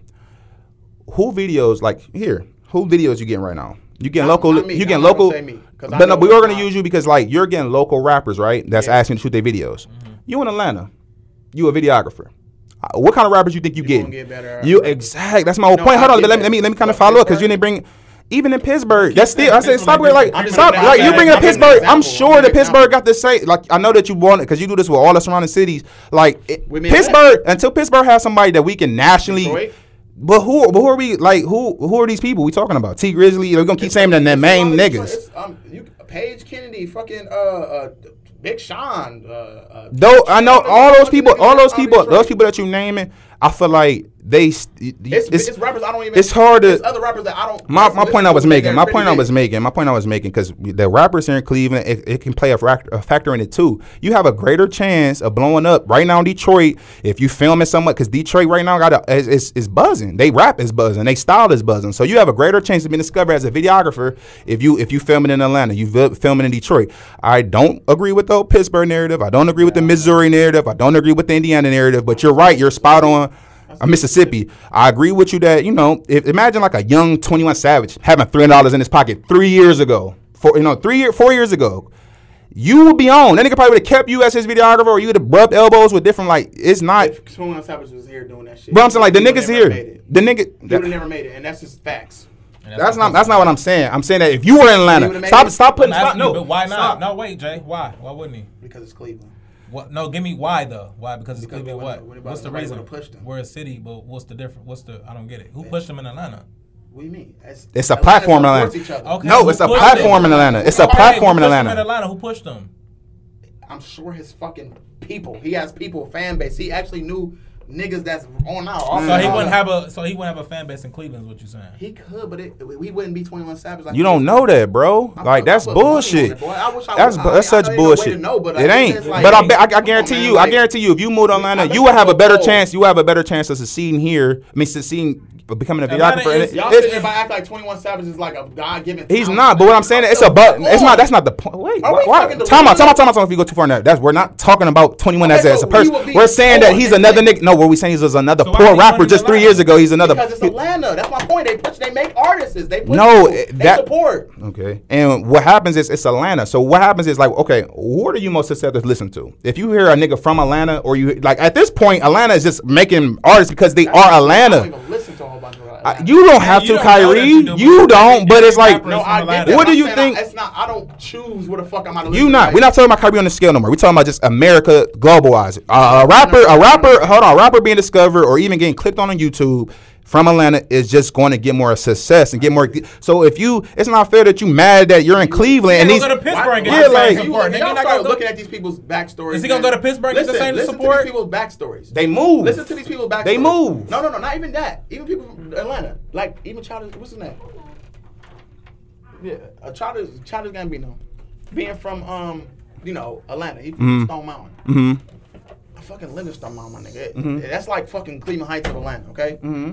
who videos like here? Who videos you getting right now? You getting local?
me.
You getting local?
me,
But no, we are gonna use you because like you're getting local rappers, right? That's
Yeah. Mm-hmm.
asking to shoot their videos. You in Atlanta? you a videographer. Uh, What kind of rappers you think you,
You
getting?
get better
you
rappers.
exact. That's my whole
No,
point. Hold on, let me let me let me kind of follow up because you didn't bring. Even in Pittsburgh, that's still. I said stop
like
it. Like stop. Like you
example.
bring up
I'm giving an
Pittsburgh. I'm sure that Pittsburgh got the same. Like I know that you want it because you do this with all the surrounding cities. Like it, Pittsburgh until Pittsburgh has somebody that we can nationally.
Detroit?
But who? But who are we? Like who? Who are these people we talking about? Tee Grizzley. We're gonna keep saying
It's
main
a lot
niggas.
Um, you, Paige Kennedy, fucking uh, uh, Big Sean. Uh, uh,
Though I know all those people, all those people, those people that you naming, I feel like they.
It's,
It's,
it's, rappers I don't even.
it's hard to-
It's other rappers that I don't.
My, my point I was making. My point I was making. My point I was making because the rappers here in Cleveland, it, it can play a factor, a factor in it too. You have a greater chance of blowing up right now in Detroit if you filming somewhat because Detroit right now got a, is, is, is buzzing. They rap is buzzing. They style is buzzing. So you have a greater chance of being discovered as a videographer if you if you filming in Atlanta, you filming in Detroit. I don't agree with the Pittsburgh narrative. I don't agree with the Missouri narrative. I don't agree with the Indiana narrative. But you're right. You're spot on. Uh, Mississippi. I agree with you that you know. If, imagine like a young Twenty One Savage having three hundred dollars in his pocket three years ago, four you know three year four years ago. You would be on. That nigga probably would have kept you as his videographer, or you would have rubbed elbows with different like. It's not.
If Twenty One Savage was here doing that shit,
But I'm saying like the niggas here.
made it.
The
He would have never made it, and that's just facts.
And
That's not. That's not what I'm saying. I'm saying that if you were in Atlanta, stop. Stop putting. Stop, no.
but why not?
Stop.
No, wait, Jay. Why? Why wouldn't he?
Because it's Cleveland.
What? No, give me why though. Why? Because it's
Because
Cleveland.
when-
What?
when nobody-
What's the reason?
would've.
We're a city, but what's the difference? What's the? I don't get it. Who pushed them in Atlanta?
What do you mean? It's,
It's a
Atlanta
platform in Atlanta.
Okay.
No,
who
it's a platform
him?
in Atlanta. It's a
Okay,
platform in Atlanta.
in Atlanta. Who pushed them?
I'm sure his fucking people. He has people, fan base. He actually knew niggas that's on now. off
So he wouldn't have a. So he wouldn't have a fan base in Cleveland. Is what you're saying?
He could, but it, we wouldn't be 21 Savage. Like
You don't know that, bro.
I
Like that's
put money on
bullshit.
it. I I
That's
would-
that's such
know ain't no
bullshit.
know, but I
it
think
ain't.
like,
but I,
hey,
bet, I, I
come on,
guarantee
man,
you. I guarantee you. If you moved to Atlanta,
bet
you would have a better
gold.
chance. You have a better chance of succeeding here. I mean, succeeding, becoming a
Atlanta
videographer.
Is-
Y'all sitting there by act like 21 Savage is like a God given.
He's not, but what I'm saying is it's a but. It's not. That's not the point. Wait, why?
we
why time out. Time out. Time out. Time out. If you go too far now, that's we're not talking about 21 as,
Okay,
a- as a person.
be
We're saying that he's another nigga. No, what we saying is another
So
poor rapper. Just three years ago, he's another.
Because it's Atlanta. That's my point. They push. They make artists. They push
No, eh,
they
that-
support.
Okay. And what happens is it's Atlanta. So what happens is like, okay, what are you most susceptible to listen to? If you hear a nigga from Atlanta or you like at this point, Atlanta is just making artists because they are Atlanta. I, you don't have
you
to,
don't
Kyrie.
you
You,
do, but
don't, but it's like
No, I get
Atlanta.
that.
What do you think-
I, it's not. I don't choose what the fuck I'm out to
you
listen
not.
to.
We're not talking about Kyrie on the scale no more. We're talking about just America globalized. Uh, a rapper, a rapper, hold on, a rapper being discovered or even getting clicked on on YouTube from Atlanta is just going to get more success and get more. So if you, it's not fair that you mad that you're in Cleveland and
He
these.
gonna go to Pittsburgh and get
Yeah, like-
You,
support.
y'all
Nigga, you're not
start
gonna
looking at these people's backstories.
Is he gonna go to Pittsburgh and get the
listen,
same
listen
support?
to these people's backstories.
They move.
Listen to these people's backstories.
They move.
No, no, no, not even that. Even people from Atlanta, like even Childish. What's his name? Yeah, a Childish, Childish Gambino, being from um, you know, Atlanta. He from Stone Mountain.
hmm
I fucking live in Stone Mountain, my nigga. That's like fucking Cleveland Heights of Atlanta. Okay.
hmm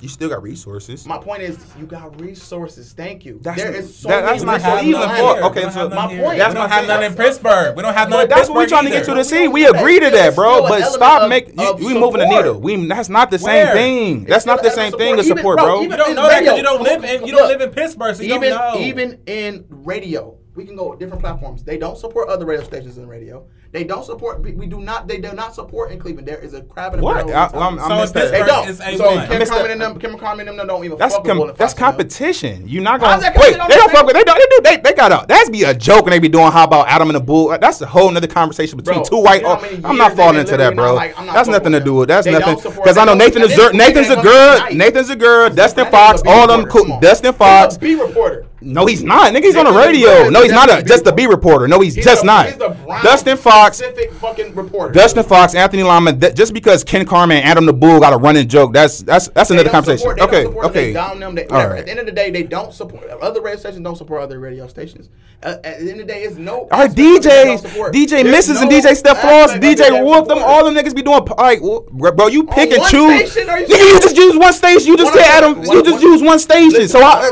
You still got resources.
My point is, you got resources. Thank you.
That's-
there is so
that-
many
that's not
resources
Cleveland
in
none
fault.
Atlanta.
here.
Okay, so
my
none here.
point-
We
that's
don't
my
have none in Pittsburgh. We don't have none in
that's what we're
Pittsburgh
trying to get you to see.
We
We agree to that, bro. But stop making
of-
you,
of
we moving the needle. We that's not the
Where?
same thing.
It's
That's not the same thing as
support.
support, bro.
bro,
You don't know that because you don't live in you don't live in Pittsburgh, so you
even
don't know.
even in radio, we can go with different platforms. They don't support other radio stations in radio. They don't support. We we do not. They do not support in Cleveland. There is a crab in a
What? I- I'm- I'm
So in
missed that.
They don't.
It's
so
A1.
Ken
Carman
and them, Ken Carman and them don't even
That's
fuck
com-
with
that's
Fox, man.
competition. You're not gonna
that
wait.
competition?
They don't
I'm
fuck with. They don't. They do. They, they got a. That's be a joke, and they be doing how about Adam and the Bull. That's a whole nother conversation between
Bro,
two white.
you know how
oh, I'm not falling into that, bro.
not like, not
That's nothing to do
them.
with. That's nothing because I know Nathan is
and this
Nathan's a
ain't
good.
gonna
Nathan's a good. Dustin Fox. All them
reporter.
cool.
Come on.
Dustin Fox.
a B reporter.
No, he's not. Nigga, he's on the radio. No, he's not a just a. B reporter. No, he's
He's
just
the-
not.
He's the
Dustin Fox.
Fucking reporter.
Dustin Fox, Anthony Lima. That, just because Ken Carman and Adam the Bull got a running joke, that's that's that's another conversation.
support-
okay,
support
okay.
them. They,
All right.
At the end of the day, they don't support other radio stations. Don't support other radio stations. Uh, at the end of the day, it's no.
Our
aspect of it they don't
DJs. DJ
There's
Misses and DJ Steph Floss,
aspect of it
DJ Wolf, them all them niggas be doing All right, bro, you pick and choose. Nigga, you just use one station. You just said Adam. You just use one station. So I,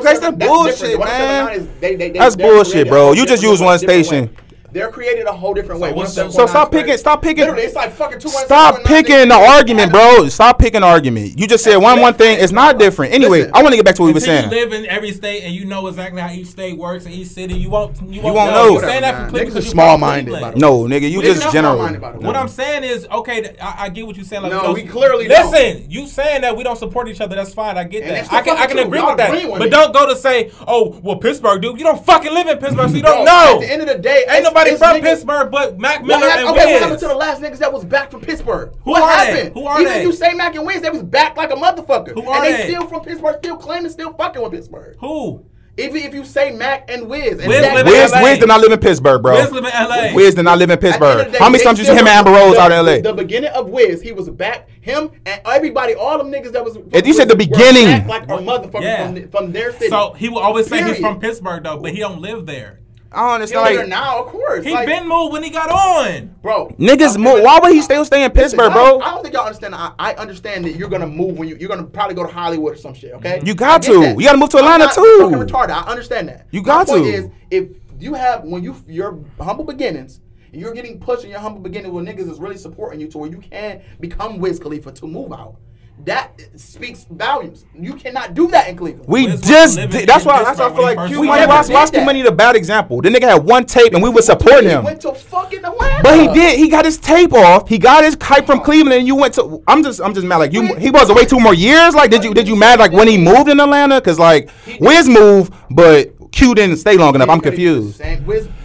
one
that's
they're created a whole different
so
way.
So, stop picking. Stop picking.
Literally, it's like fucking two.
Stop picking the argument, bro. Stop picking argument. You just said one one thing. It's not different. Anyway,
Listen,
I want to get back to what we were saying.
You live in every state and you know exactly how each state works and each city. You won't. You won't, you
won't
know.
know.
Saying that from Cleveland,
niggas are small
minded.
No, nigga, you just general.
What I'm saying is okay. I, get what you're saying.
No, we, clearly
listen. You saying that we don't support each other? That's fine. I get that. I can I can agree with that. But don't go to say, oh, well, Pittsburgh, dude, you don't fucking live in Pittsburgh, so you don't know.
At the end of the day,
ain't nobody
Nobody
from. Pittsburgh but Mac Miller
happened?
and
okay,
Wiz.
Okay, what to the last niggas that was back from Pittsburgh?
Who
what
happened? They? Who are
Even
they?
you say Mac and Wiz, they was back like a motherfucker.
Who are and
they,
they?
still from Pittsburgh, still claiming, still fucking with Pittsburgh.
Who?
Even if you say Mac and Wiz, and
Wiz,
Wiz, Wiz did not live in Pittsburgh, bro.
Wiz live in L.A.
Wiz did not live in Pittsburgh.
Day,
How many times you see him and Amber Rose
the,
out in L.A.?
The beginning of Wiz, he was back. Him and everybody, all them niggas that was.
If you said the beginning,
like a motherfucker
yeah.
from, from, their city.
So he will always Period. say he's from Pittsburgh though, but he don't live there.
I don't understand. Like,
now, of course.
He
like,
been moved when he got on,
bro.
Niggas
move.
Why would he still stay in Pittsburgh,
I
bro?
I don't think y'all understand. I, I, understand that you're gonna move when you you're gonna probably go to Hollywood or some shit. Okay, mm-hmm.
you got to.
That.
You gotta move to Atlanta
not,
too.
Fucking retarded. I understand that.
You got
My
to.
Point is, if you have when you your humble beginnings. and You're getting pushed in your humble beginnings, where niggas is really supporting you to where you can become Wiz Khalifa to move out. That speaks volumes. You cannot do that in Cleveland.
We just did, that's why that's why I feel like Q Money Ross
Roski
Money the bad example. The nigga had one tape and we would
support
him.
Went to fucking Atlanta.
But he did. He got his tape off. He got his hype from Cleveland and you went to I'm just I'm just mad like you he was away two more years. Like did you did you mad like when he moved in Atlanta cuz like Wiz move but Q didn't stay long enough. I'm confused.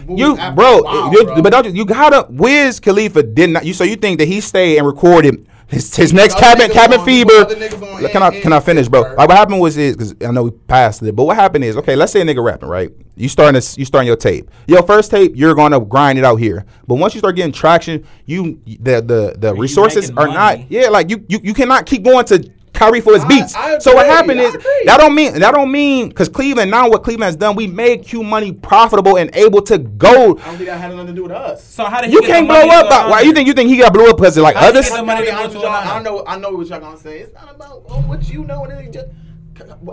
You bro,
while, bro,
but don't you, you gotta Wiz Khalifa did not you so you think that he stayed and recorded his, his next cabin cabin fever. Can I can I finish, bro? Like what happened was is because I know we passed it, but what happened is okay. Let's say a nigga rapping, right? You starting to, you starting your tape. Your first tape, you're gonna grind it out here. But once you start getting traction, you the the the resources are not. Yeah, like you you you cannot keep going to Kyrie for his beats.
I, I
so what happened is that don't mean that don't mean because Cleveland now what Cleveland has done, we made Q money profitable and able to go.
I don't think that had nothing to do with us.
So how did
you can't blow up? By, why you think you think he got blew up because like
how
others?
I,
I know I know what y'all gonna say. It's not about oh, what you know. And it just,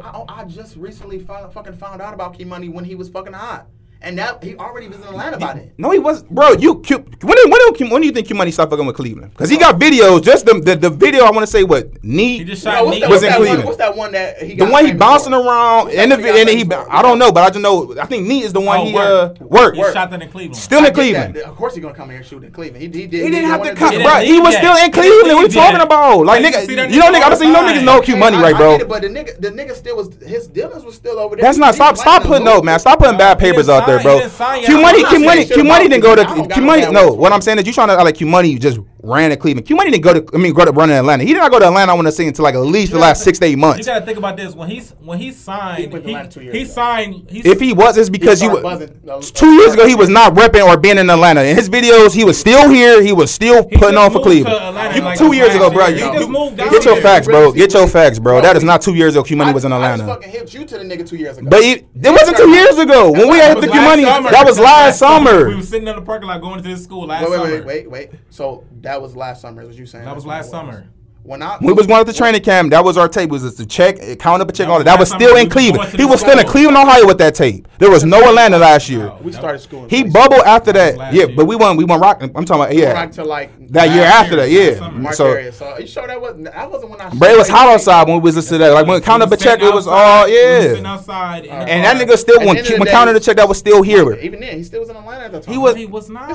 I, I just recently found, fucking found out about Key Money when he was fucking hot. And that he already was in Atlanta about it.
No, he wasn't, bro. You Q, when when do, when do you think Q Money stopped fucking with Cleveland? Because he got videos. Just the the, the video I want to say what
knee
was
that,
in Cleveland.
One, what's that one that he?
the one he bouncing
for?
around and the and he, I don't know, but I just know I think knee is the one
oh,
he
worked.
Uh, worked.
He shot in Cleveland.
Still in Cleveland.
That. Of course he's gonna come here and shoot in Cleveland. He, he did.
He didn't have to come, bro. He was still in Cleveland. What
are
you talking about? Like nigga, you know
nigga.
I'm saying you know niggas know Q Money right, bro?
But the nigga the nigga still was his dealings was still over there.
That's not stop stop putting no man. Stop putting bad papers out there, bro. Q Money, Q Money, Q Money didn't go to Q Money.
No,
what I'm saying is you trying to like Q Money just ran at Cleveland. Q Money didn't go to I mean go to run in Atlanta. He did not go to Atlanta. I want to say until like at least the last six to eight months.
You gotta think about this when he's when he signed he, he,
he
signed.
If he was, it's because he, was two years ago he was not repping or being in Atlanta. In his videos, he was still here. He was still putting on for Cleveland. You,
like
two years ago, bro. You, you get your facts, bro. Get your facts, bro. That is not two years ago. Q Money was in
Atlanta. I fucking hit you to the nigga two years ago.
But it, it wasn't two years ago when we had the Q Money. That was last summer.
We were sitting in the parking lot going to this school last
summer. Wait, wait, wait, wait. So that that was last summer. Is what you saying?
That was last summer.
When I
we was going to the training camp, that was our tape. It was to check, count up a check,
on
that. That was still in Cleveland. He was still in Cleveland, Ohio with that tape. There was no Atlanta last year.
We started scoring.
He bubbled after
that.
Yeah, but we won. We won rock. I'm talking about yeah.
to like
that year after that. Yeah. So,
so you sure that wasn't that wasn't when I.
Bray was hot outside when we was to that. Like when count up a check, it was all yeah. And that nigga still when when counting the check, that was still here.
Even then, he still was in Atlanta at the time.
He was.
He was not.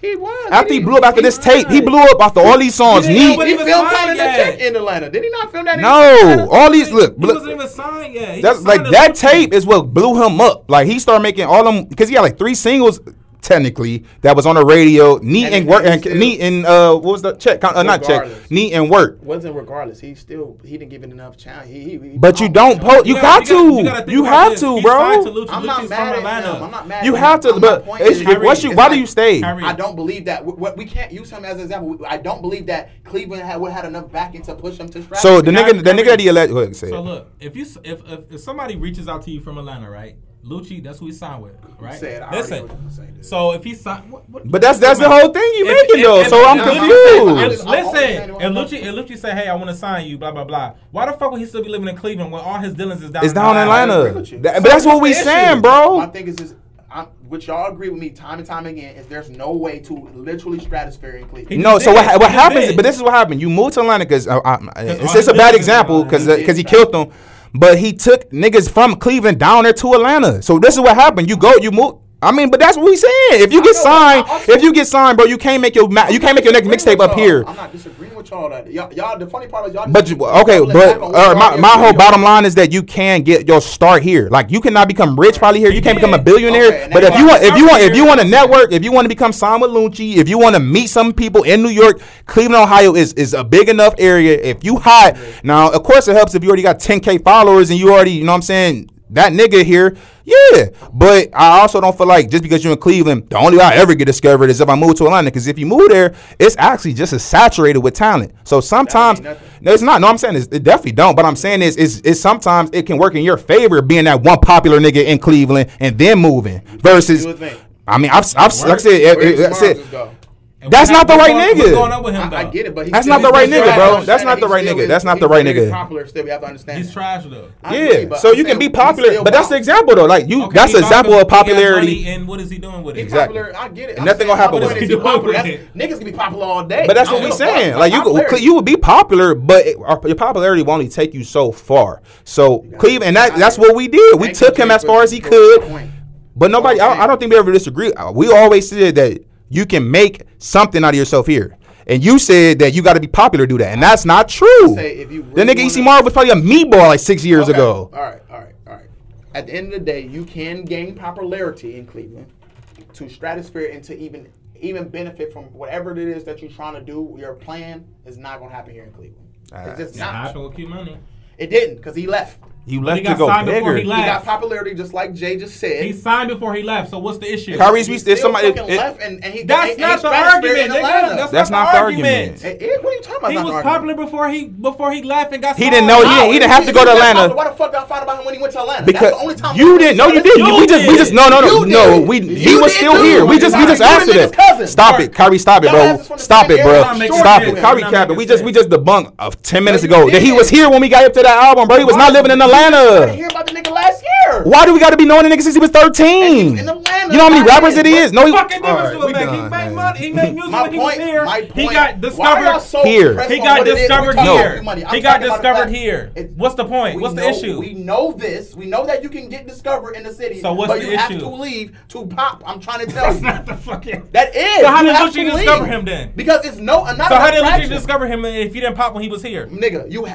He
was.
After he blew up after this tape, he blew up after all these songs
he,
he filmed
Conan
the in Atlanta. Did he not film that?
No, all these look.
He wasn't even signed yet.
That's like that tape is what blew him up. Like he started making all them because he had like three singles technically that was on the radio. Knee
and,
and work and
still,
and uh, what was the check? Uh, not check. Knee and work
wasn't regardless. He still he didn't give it enough chance. He, he, he
but you don't post. You, you, got,
got,
to.
You,
you have
this.
to, bro.
To Lucha.
I'm, not mad, I'm not mad.
You have to.
I'm
but what's you, why
like,
do you stay?
I don't believe that. What we, we can't use him as an example. I don't believe that Cleveland had would had enough backing to push him to. Strategy.
So the nigga, the nigga that he elected.
So look, if you if if somebody reaches out to you from Atlanta, right? Lucci, that's who he signed with, right?
Said,
listen, so if he signed, what, what,
but that's that's the whole thing you
if,
making
if,
though.
If,
so I'm confused.
Listen, if Lucci if Lucci say, hey, I want to sign you, blah blah blah. Why the fuck would he still be living in Cleveland when all his dealings is down?
It's in
down in
Atlanta.
So
but that's what we saying, bro.
I think it's just. I'm, which y'all agree with me time and time again is there's no way to literally stratosphere in Cleveland.
No, so what, what happens? But this is what happened. You move to Atlanta uh, uh, because uh, it's, it's a bad example because because uh, he killed them. But he took niggas from Cleveland down there to Atlanta. So this is what happened. You go, you move. I mean, but that's what we saying. If you get
know,
signed, if you get signed, bro, you can't make your ma- you can't make your next mixtape up here.
I'm not disagreeing with y'all. That y'all, y'all the funny part is y'all.
But you, okay, but uh, my, my whole bottom line is that you can get your start here. Like you cannot become rich probably here. You can't become a billionaire.
Okay,
but if you want, if you want, if you want to network, if you want to become signed with Lucci, if you want to meet some people in New York, Cleveland, Ohio is is a big enough area. If you hot now, of course it helps if you already got 10k followers and you already you know what I'm saying that nigga here, yeah. But I also don't feel like just because you're in Cleveland, the only way I ever get discovered is if I move to Atlanta. Because if you move there, it's actually just as saturated with talent. So sometimes no, it's not. No, I'm saying it definitely don't. But I'm saying is is is sometimes it can work in your favor being that one popular nigga in Cleveland and then moving versus. I mean, I've, I've like I said,
eh,
it,
eh,
it,
said
that's not, the right
going,
nigga.
Going up with him.
I, get it, but
that's not the right nigga, bro. That's not the right nigga. That's not the right nigga.
Popular still, we have to understand.
He's trash though.
Yeah, so you can be popular, but that's the example though. Like you, that's an example of popularity.
And what is he doing with it?
Exactly.
I get it.
Nothing gonna happen with
it.
Niggas can be popular all day,
but that's what we saying. Like you, you would be popular, but your popularity will only take you so far. So Cleveland, and that, that's what we did. We took him as far as he could. But nobody, I, I, don't think we ever disagree. Uh, we always said that you can make something out of yourself here. And you said that you got to be popular to do that, and that's not true.
Say if you really that
nigga EC Marv was probably a meatball like six years
okay.
ago.
All right, all right, all right. At the end of the day, you can gain popularity in Cleveland to stratosphere and to even even benefit from whatever it is that you're trying to do. Your plan is not gonna happen here in Cleveland. It's just
not. Money.
It didn't because he left.
He left
he
to go bigger.
He,
he, got popularity, just like Jay just said.
He signed before he left. So what's the issue?
Kyrie's
he there's
somebody it,
left, and, and he
that's
and,
not
and
the argument. That's,
that's,
not, the argument.
argument.
What are you talking about?
He was popular before he before he left and got.
He didn't know. He didn't, he didn't have to go to Atlanta.
Why the fuck did I find about him when he went to Atlanta?
Because
that's the only time
you didn't. No, you didn't. We just we just no no no no. We he was still here. We just we just asked
him.
Stop it, Kyrie. Stop it, bro. Stop it, bro. Stop it, Kyrie. Cap
it.
We just we just debunked of ten minutes ago that he was here when we got up to that album, bro. He was not living in
the
Atlanta.
I hear about the nigga last year.
Why do we got to be knowing the nigga since he was
13? In Atlanta,
you know how many rappers it is? No, he,
fucking difference to him, man.
Done,
he
made
money. He made music
my
when point, he was here.
My point,
he got discovered
so
here.
He got discovered here. He got discovered here. What's the point? What's the issue?
We know this. We know that you can get discovered in the city.
So what's
but you have to leave to pop. I'm trying to tell you.
That's not the fucking.
That is.
So how did Lucci discover him then?
Because it's no.
So how did Lucci discover him if he didn't pop when he was here?
Nigga, you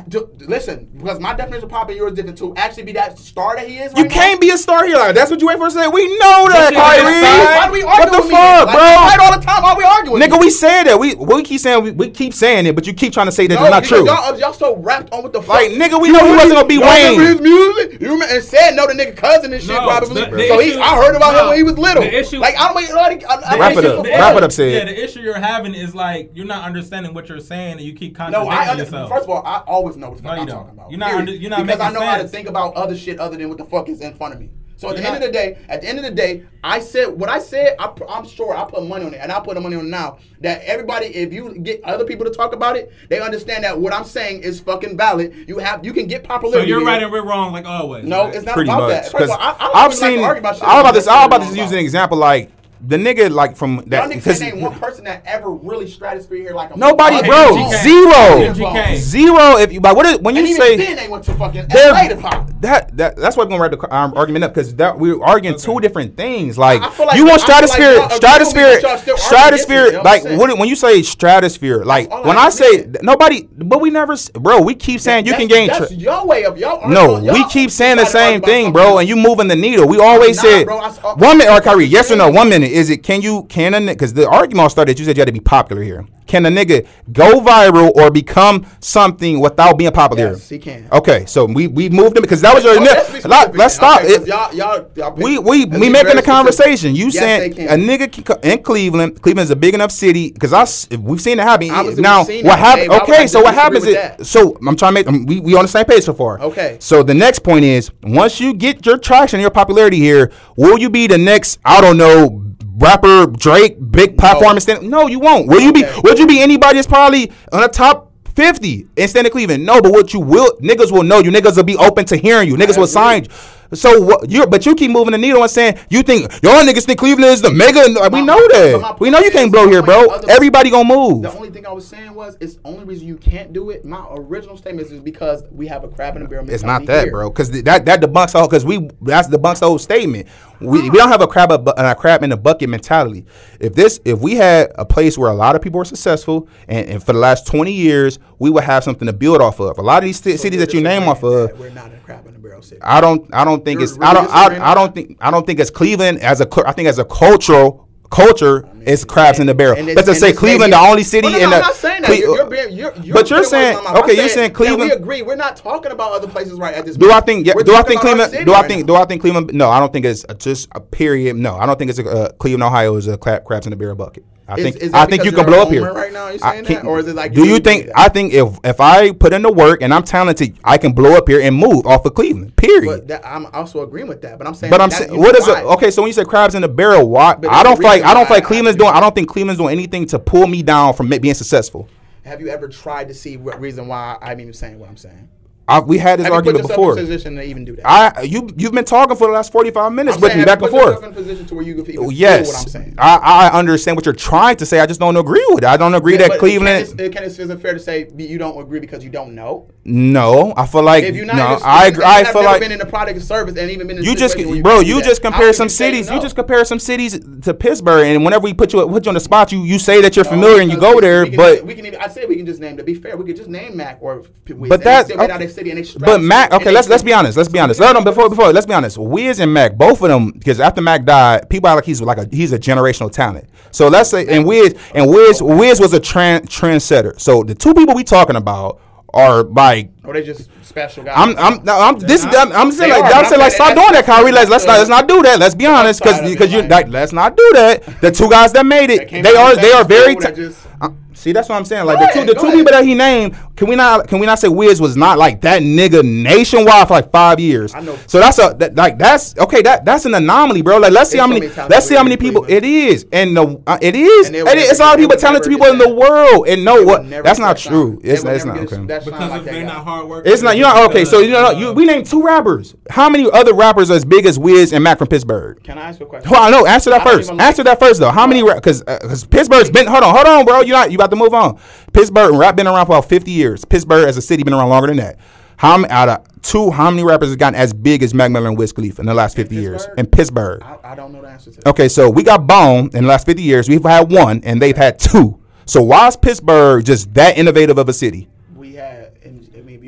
listen because my definition of pop and yours is different. To actually be that star that he is.
You can't be a star here. That's what you wait for said. We know that, Kyrie.
Why do we argue? What the
fuck, bro?
Like, all the time. Why we arguing?
Nigga, we said that. We we keep saying we, we keep saying it, but you keep trying to say that
no,
it's not true.
Y'all, uh, y'all so wrapped on with the fight,
Like, nigga, we you know he wasn't gonna be
y'all Wayne. His music? You remember, and said no to nigga cousin and shit
no,
probably.
The, the
so he, I heard about
no,
him when he was little.
The issue,
like I don't even like, I, I
wrap it up. Wrap it up, said.
Yeah, the issue you're having is like you're not understanding what you're saying, and you keep contradicting
no, I,
yourself.
First of all, I always know what the fuck I'm talking about.
You're not. You're not
because I know how to think about other shit other than what the fuck is in front of me. So at the end of the day, at the end of the day, I said what I said. I, am sure I put money on it, and I put the money on it now that everybody, if you get other people to talk about it, they understand that what I'm saying is fucking valid. You have you can get popularity.
So you're
here.
right and we're wrong, like always.
No,
right?
it's not
Pretty
about
much.
that. First all, I, I
I've seen.
Like all about
this. All about this.
Using
an example like the nigga like from that. Y'all
niggas ain't one person that ever really stratosphere here like a
nobody, bro.
MGK.
Zero,
MGK.
zero. If you but what is when you
and
say
then they went to fucking LA to pop.
That that that's why I'm gonna wrap the um, argument up because that we're arguing okay. two different things. Like,
like
you want
stratosphere, like,
stratosphere, stratosphere, like what, when you say stratosphere, like
when I,
I say nobody, but we never, bro. We keep saying you can gain.
That's your way of your.
No, we keep saying the same thing, bro. And you moving the needle. We always said
woman uh,
or Kyrie, yes or no, one minute is it can you can a because the argument started you said you had to be popular here. Can a nigga go viral or become something without being popular?
Yes, he can.
Okay, so we we moved him because that was your.
Oh, let's,
let,
us
stop.
Okay,
it,
y'all, y'all, y'all
we we we making a conversation. You
yes,
saying a nigga can, in Cleveland? Cleveland's a big enough city because us, we've seen it happen.
Obviously,
now what
happens?
Okay, so what happens so I'm trying to make we we on the same page so far.
Okay.
So the next point is once you get your traction, your popularity here, will you be the next? I don't know rapper Drake, big platform. No, no you won't. Will you be?
Okay.
Would you be anybody that's probably on the top 50 in Standard Cleveland. No, but what you will, niggas will know you. Niggas will be open to hearing you. Niggas will sign you. So what? You but you keep moving the needle and saying you think y'all niggas think Cleveland is the mega. Uh, we know that. We know you can't blow here, bro. Everybody gonna move.
The only thing I was saying was, it's the only reason you can't do it. My original statement is because we have a crab in the barrel. Mentality.
It's not that,
here.
bro. Because that that debunks all. Because we that's debunks the whole statement. We, we don't have a crab a, a crab in the bucket mentality. If this if we had a place where a lot of people are successful and, and for the last twenty years we would have something to build off of. A lot of these
So
cities that you name off of.
We're not a crab in the barrel city.
I don't I don't think
You're
it's I don't I, I don't think I don't think it's Cleveland as a cul- I think as a cultural culture it's crabs in the barrel.
And
But
it's-
to say Cleveland
maybe-
the only city
Well, no,
in
no,
the
I'm not saying that. You're, you're, being- you're, you're
But you're saying-
words in my mouth.
okay,
I'm
you're saying
yeah,
Cleveland-
we agree. We're not talking about other places right at this.
Do I think? Yeah, do I think Cleveland? Do I think?
now.
Do I think Cleveland? No, I don't think it's a- just a period. No, I don't think it's a uh, Cleveland, Ohio is a crab, crabs in the barrel bucket. I
Is-
think
is
I think you can blow up here
right now, you saying that? Or is it like
Do
you
you think? I think if if I put in the work and I'm talented, I can blow up here and move off of Cleveland. Period.
But that, I'm also agreeing with that. But I'm saying.
But I'm saying, what is it? Okay, so when you say crabs in the barrel, why? I don't like I don't like Cleveland's doing. I don't think Cleveland's doing anything to pull me down from being successful.
Have you ever tried to see what reason why I'm even saying what I'm saying?
I, we had this
Have you put
argument before.
in position to even do that?
I you you've been talking for the last 45 minutes
I'm
with me back and forth.
in position to where you can even feel
Yes,
what I'm saying.
I, I understand what you're trying to say. I just don't agree with it. I don't agree
Yeah,
that Cleveland.
Can it, can it, is it fair to say you don't agree because you don't know?
No, I feel like
If you're not,
no.
even,
I agree. I feel like
been in the product of service and even been in
you just,
you
bro. You just compare some cities.
no?
You just compare some cities to Pittsburgh, and whenever we put you put you on the spot, you you say that you're
No,
familiar and you go
we-
there,
we
but
even- we can even. I say we can just name. To be fair, we could just name Mac or.
But that,
they still get out
okay.
City and they
but Mac, okay, let's let's be honest. Let's be honest. No, no, before before let's be honest. Wiz and Mac, both of them, because after Mac died, people act like he's like a he's a generational talent. So let's say and Wiz and Wiz Wiz was a trend trendsetter. So the two people we talking about are like
Or they just special guys.
I'm I'm no, I'm this I'm, I'm saying like
are,
I'm saying like stop doing that, Kyrie. Let's let's not let's not do that. Let's be honest, because because you
like-
like let's not do that. The two guys that made it,
came
they are they are very.
school that
ta-
just-
uh, see, that's what I'm saying. Like
Go
the two
ahead,
the two
ahead.
people that he named, can we not can we not say Wiz was not like that nigga nationwide for like five years?
I know.
So that's a that, like that's okay. That that's an anomaly, bro. Like let's see
There's
how
so
many
many
let's see how many people it is, and the uh, it is.
And they
And it- it's all
get-
the people
they would
talented people in the world, and
no,
what? That's not true. It's it's not okay.
Because if they're
guy.
not hard workers.
It's not. You know. Okay. So you know. You, we named two rappers. How many other rappers are as big as Wiz and Mac from Pittsburgh?
Can I ask a question?
Well, no. Answer that
I
first.
even like-
Answer that first though. How many? Because because uh, Pittsburgh's been. Hold on. Hold on, bro. You not. You about to move on. Pittsburgh rap been around for about fifty years. Pittsburgh as a city been around longer than that. How many out of two? How many rappers has gotten as big as Mac Miller and Wiz Khalifa in the last fifty years in Pittsburgh?
I, I don't know the answer to that.
Okay, so we got Bone in the last 50 years. We've had one, and they've had two. So why is Pittsburgh just that innovative of a city?
We had, and, I mean, if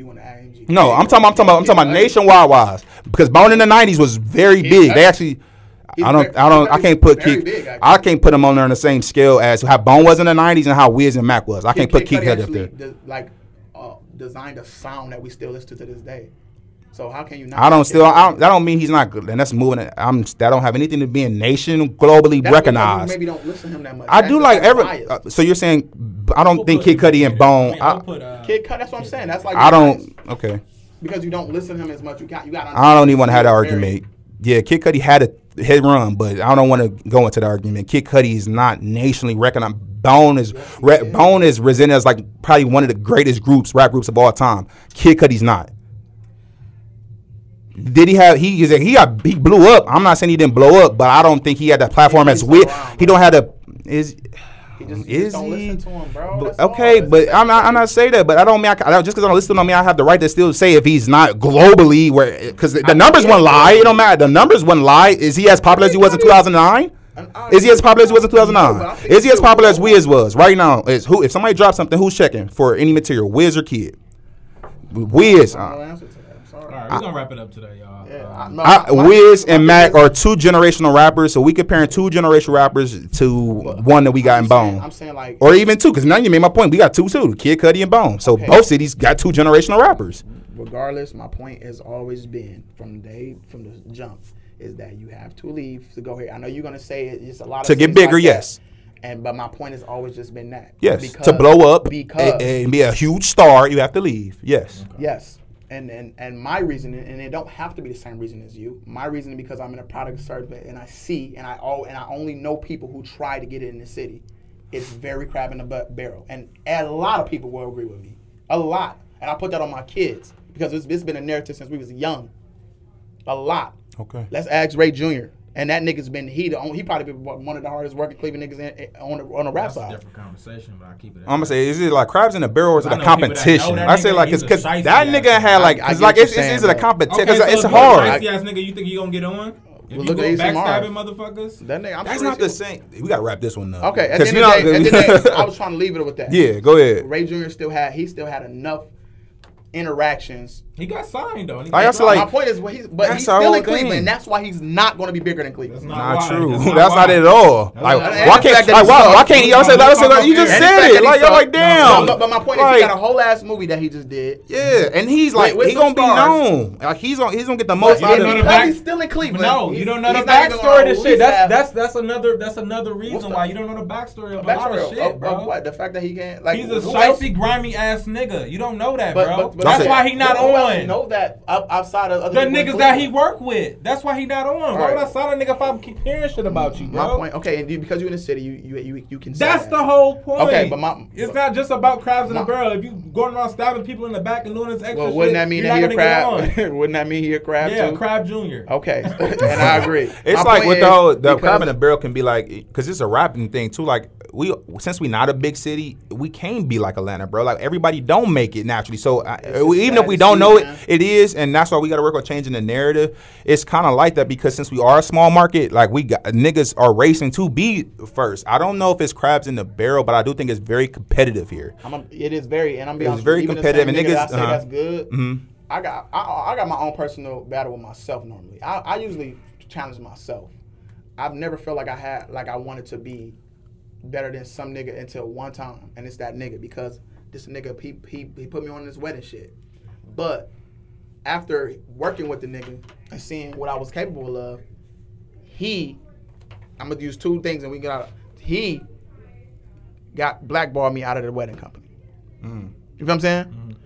you want to add MGK.
No, I'm talking. I'm talking about. I'm talking about nationwide wise because Bone in the '90s was very big. They actually. I don't. I don't. I can't put Kid.
big, actually.
I can't put them on there on the same scale as how Bone was in the '90s and how Wiz and Mac was. I can't put Kid
Cudi
Cudi up there.
de- like, uh, designed a sound that we still listen to to this day. So how can you not?
I don't still. I don't, that don't mean he's not good, and that's moving. it. I'm. That don't have anything to be in nation globally
That's
recognized.
Maybe don't listen to him that much.
I
That's
do like every. Uh, so you're saying I don't
We'll
think Kid Cudi and Bone.
I
I,
mean, we'll put, uh,
Kid Cut. That's what I'm saying. That's like
I don't. Okay.
because you don't listen to him as much. You got you got.
I don't even want to have that argument. Yeah, Kid Cudi had a hit run, but I don't want to go into the argument. Kid Cudi is not nationally recognized. Bone is re, Bone is presented as like probably one of the greatest groups, rap groups of all time. Kid Cudi's not. Did he have? He is he got he blew up. I'm not saying he didn't blow up, but I don't think he had that platform as
around,
He don't have the is.
He just,
Is
just don't
he?
listen to him, bro.
But- okay, but I'm not. I'm not saying that. But I don't mean I, I just because I don't listen to him, I mean I have the right to still say if he's not globally where because the, the numbers wouldn't lie. It don't matter. The numbers wouldn't lie. Is he as popular as he was in 2009? Is he as popular as he was in
No, but I
2009? Is he as popular as Wiz was right now? Is who? If somebody drops something, who's checking for any material? Wiz or Kid? Wiz.
I don't know
Uh,
right, we're gonna wrap it up today, y'all.
Yeah,
Um,
I- no,
I,
my-
Wiz
my
and
thing
Mac are two generational rappers, so we comparing two generational rappers to one that we got
I'm
in
saying-
Bone.
I'm saying like
Or even two, because now you made my point. We got two too, Kid Cudi and Bone. So
Okay.
both cities got two generational rappers.
regardless, my point has always been from the day from the jump is that you have to leave to go here. I know you're gonna say it- it's a lot of
To get bigger,
like
yes.
And but my point has always just been that.
Yes.
Because-
to blow up
Because
and, and be a huge star, you have to leave. Yes.
Yes. And, and and my reason, and it don't have to be the same reason as you. My reason because I'm in a product survey and I see and I all and I only know people who try to get it in the city. It's very crab in the butt barrel, and a lot of people will agree with me. A lot, and I put that on my kids because it's, it's been a narrative since we was young. a lot.
Okay.
Let's ask Ray Jr. And that nigga's been he the only, he probably been one of the hardest working Cleveland niggas in, on the on the rap
That's a
side.
different conversation, but I keep it.
I'm gonna say, is it like crabs in the barrel or is it
I
a
know people that know
competition? I say like,
he's
cause,
a
'cause
shiesty
that nigga
nigga.
had like,
I- I
like
what
it's,
you're
it's, it's a competition.
Okay, so
it's
if
hard.
You're ass nigga, you think you gonna get on? If
Well,
you
look
go
at ASMR.
backstabbing motherfuckers,
That nigga, I'm
That's not the same. We gotta wrap this one up.
Okay, at
'Cause
the end of the day, at the end of the day, I was trying to leave it with that.
Yeah, go ahead.
Ray Jr. still had he still had enough interactions.
He got signed though. he
Like, I
got
feel like-
my point is, well, he's but he's still
whole
in Cleveland.
thing.
And that's why he's not going to be bigger than Cleveland.
That's
Not
why.
true.
That's
That's
not
not, it at all.
That's
Like, why can't?
that
Like, why? Why can't? Y'all say that? You just
And
said it. Like, y'all
sucked.
like, damn.
But, but my point is, he got a whole ass movie that he just did.
Yeah, and he's like,
with
he gonna be known. Like, he's on. He's gonna get the most
you
out of it.
the
because
back-
he's still in Cleveland.
No, you don't know the
he's not even
backstory
gonna
of this shit. That's that's that's another that's another reason why you don't know the backstory of a lot of
of-
shit,
of-
bro.
what? The fact that he can't like
He's a
who else-
shifty, grimy ass nigga. You don't know that, bro.
but, but
That's why
saying-
he not
who else
on.
Know that outside of other
The niggas that he
Cleveland?
work with. That's why he not on. Why
Right.
would I sign a nigga if I keep hearing shit about you,
My point. Okay, and because you're in the city, you you you, you can. say
That's
that.
the whole point.
Okay, but my-
it's not just about crabs in
my-
the barrel. If you going around stabbing people in the back and doing this extra
Well,
shit,
wouldn't that mean
you're
that
not
he a crab? wouldn't that mean he a crab
Yeah,
too?
crab junior.
Okay, and I agree.
It's
My
like with
is
the whole the crab in the barrel can be like because it's a rapping thing too. Like we since we not a big city, we can be like Atlanta, bro. Like everybody don't make it naturally. So I, even if we don't
see,
know it, it is, and that's why we got to work on changing the narrative. It's kind of like that because since we are a small market, like we got niggas are racing to be first. I don't know if it's crabs in the barrel, but I do think it's very competitive here.
I'm a, it is very, and I'm being
It's
honest
very
with you, even
competitive, and
same nigga
niggas-
that I say
uh-huh.
that's good.
Mhm.
I got, I, I got my own personal battle with myself normally. I, I usually challenge myself. I've never felt like I had, like I wanted to be better than some nigga until one time, and it's that nigga because this nigga he he, he put me on this wedding shit. But after working with the nigga and seeing what I was capable of, he, I'm gonna use two things and we got he got blackballed me out of the wedding company. You know what I'm saying?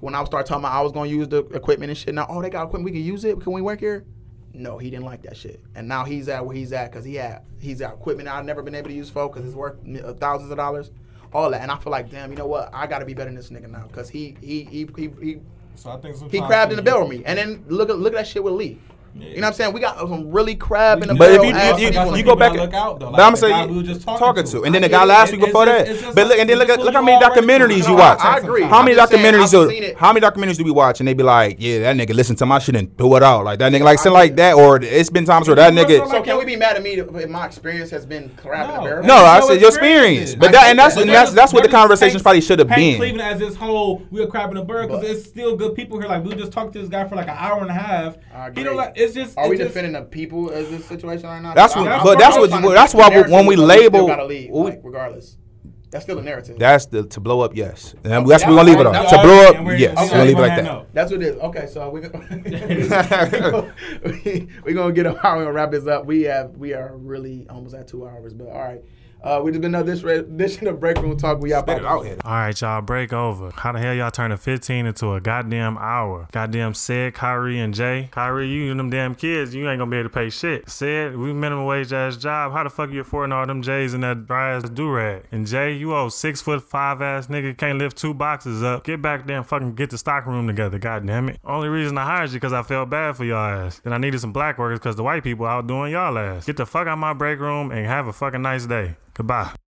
When I started talking about I was gonna use the equipment and shit, now oh they got equipment, we can use it. Can we work here? No, he didn't like that shit, and now he's at where he's at because he had he's got equipment I've never been able to use for because it's worth uh, thousands of dollars, all that, and I feel like damn, you know what? I got to be better than this nigga now because he he he he he,
So I think
he crabbed in the barrel with me, and then look at look at that shit with Lee. You know what I'm saying? We got some really crab in the
But if you
ass
you, you,
people
That's
in
you go back, and-
look out, though,
but
like
I'm
the
saying
guy we were just talking
talking
to.
to, and then the guy last
It-
week before
just-
that.
it's just
But look, and then look look how many documentaries you watch.
I agree.
How many
I'm saying,
documentaries do
seen
how many documentaries do we watch and they be like, yeah, that nigga listen to my shit and threw it out like that nigga like something like that, or it's been times where that nigga.
So can we be mad at me if if my experience has been crab in the
No.
barrel?
No, I said your experience, but that and that's and that's that's what the
they're
conversations probably should have been.
Cleveland as this whole we are crabbing the bird because it's still good people here. Like we just talked to this guy for like an hour and a half.
I
He
agree.
don't like. It's just.
Are
it's
we
just,
defending the people as this situation right now?
That's what-
I'm-
but
I'm
that's
what-
to
that's why
the
when we
still
label-
gotta lead,
we-
like, regardless. That's still a narrative.
That's the to blow up. Yes, and
Okay,
that's what we're gonna leave it on.
that's-
To blow up.
we're-
Yes,
okay,
we're gonna leave it like that.
note.
That's what it is. Okay, so we we we gonna get how we gonna wrap this up. We have we are really almost at two hours, but all right. Uh, we just been another this edition of Break Room Talk. We out.
Spit it out here.
All right, y'all, break over. How the hell y'all turning 15 into a goddamn hour? Goddamn said Kyrie and Jay. Kyrie, you and them damn kids, you ain't gonna be able to pay shit. Said, we minimum wage ass job. How the fuck you affording all them J's and that dry ass do rag? And Jay, you old six foot five ass nigga, can't lift two boxes up. Get back there and fucking get the stock room together, goddamn it. Only reason I hired you because I felt bad for y'all ass. Then I needed some black workers because the white people out doing y'all ass. Get the fuck out my break room and have a fucking nice day. Goodbye.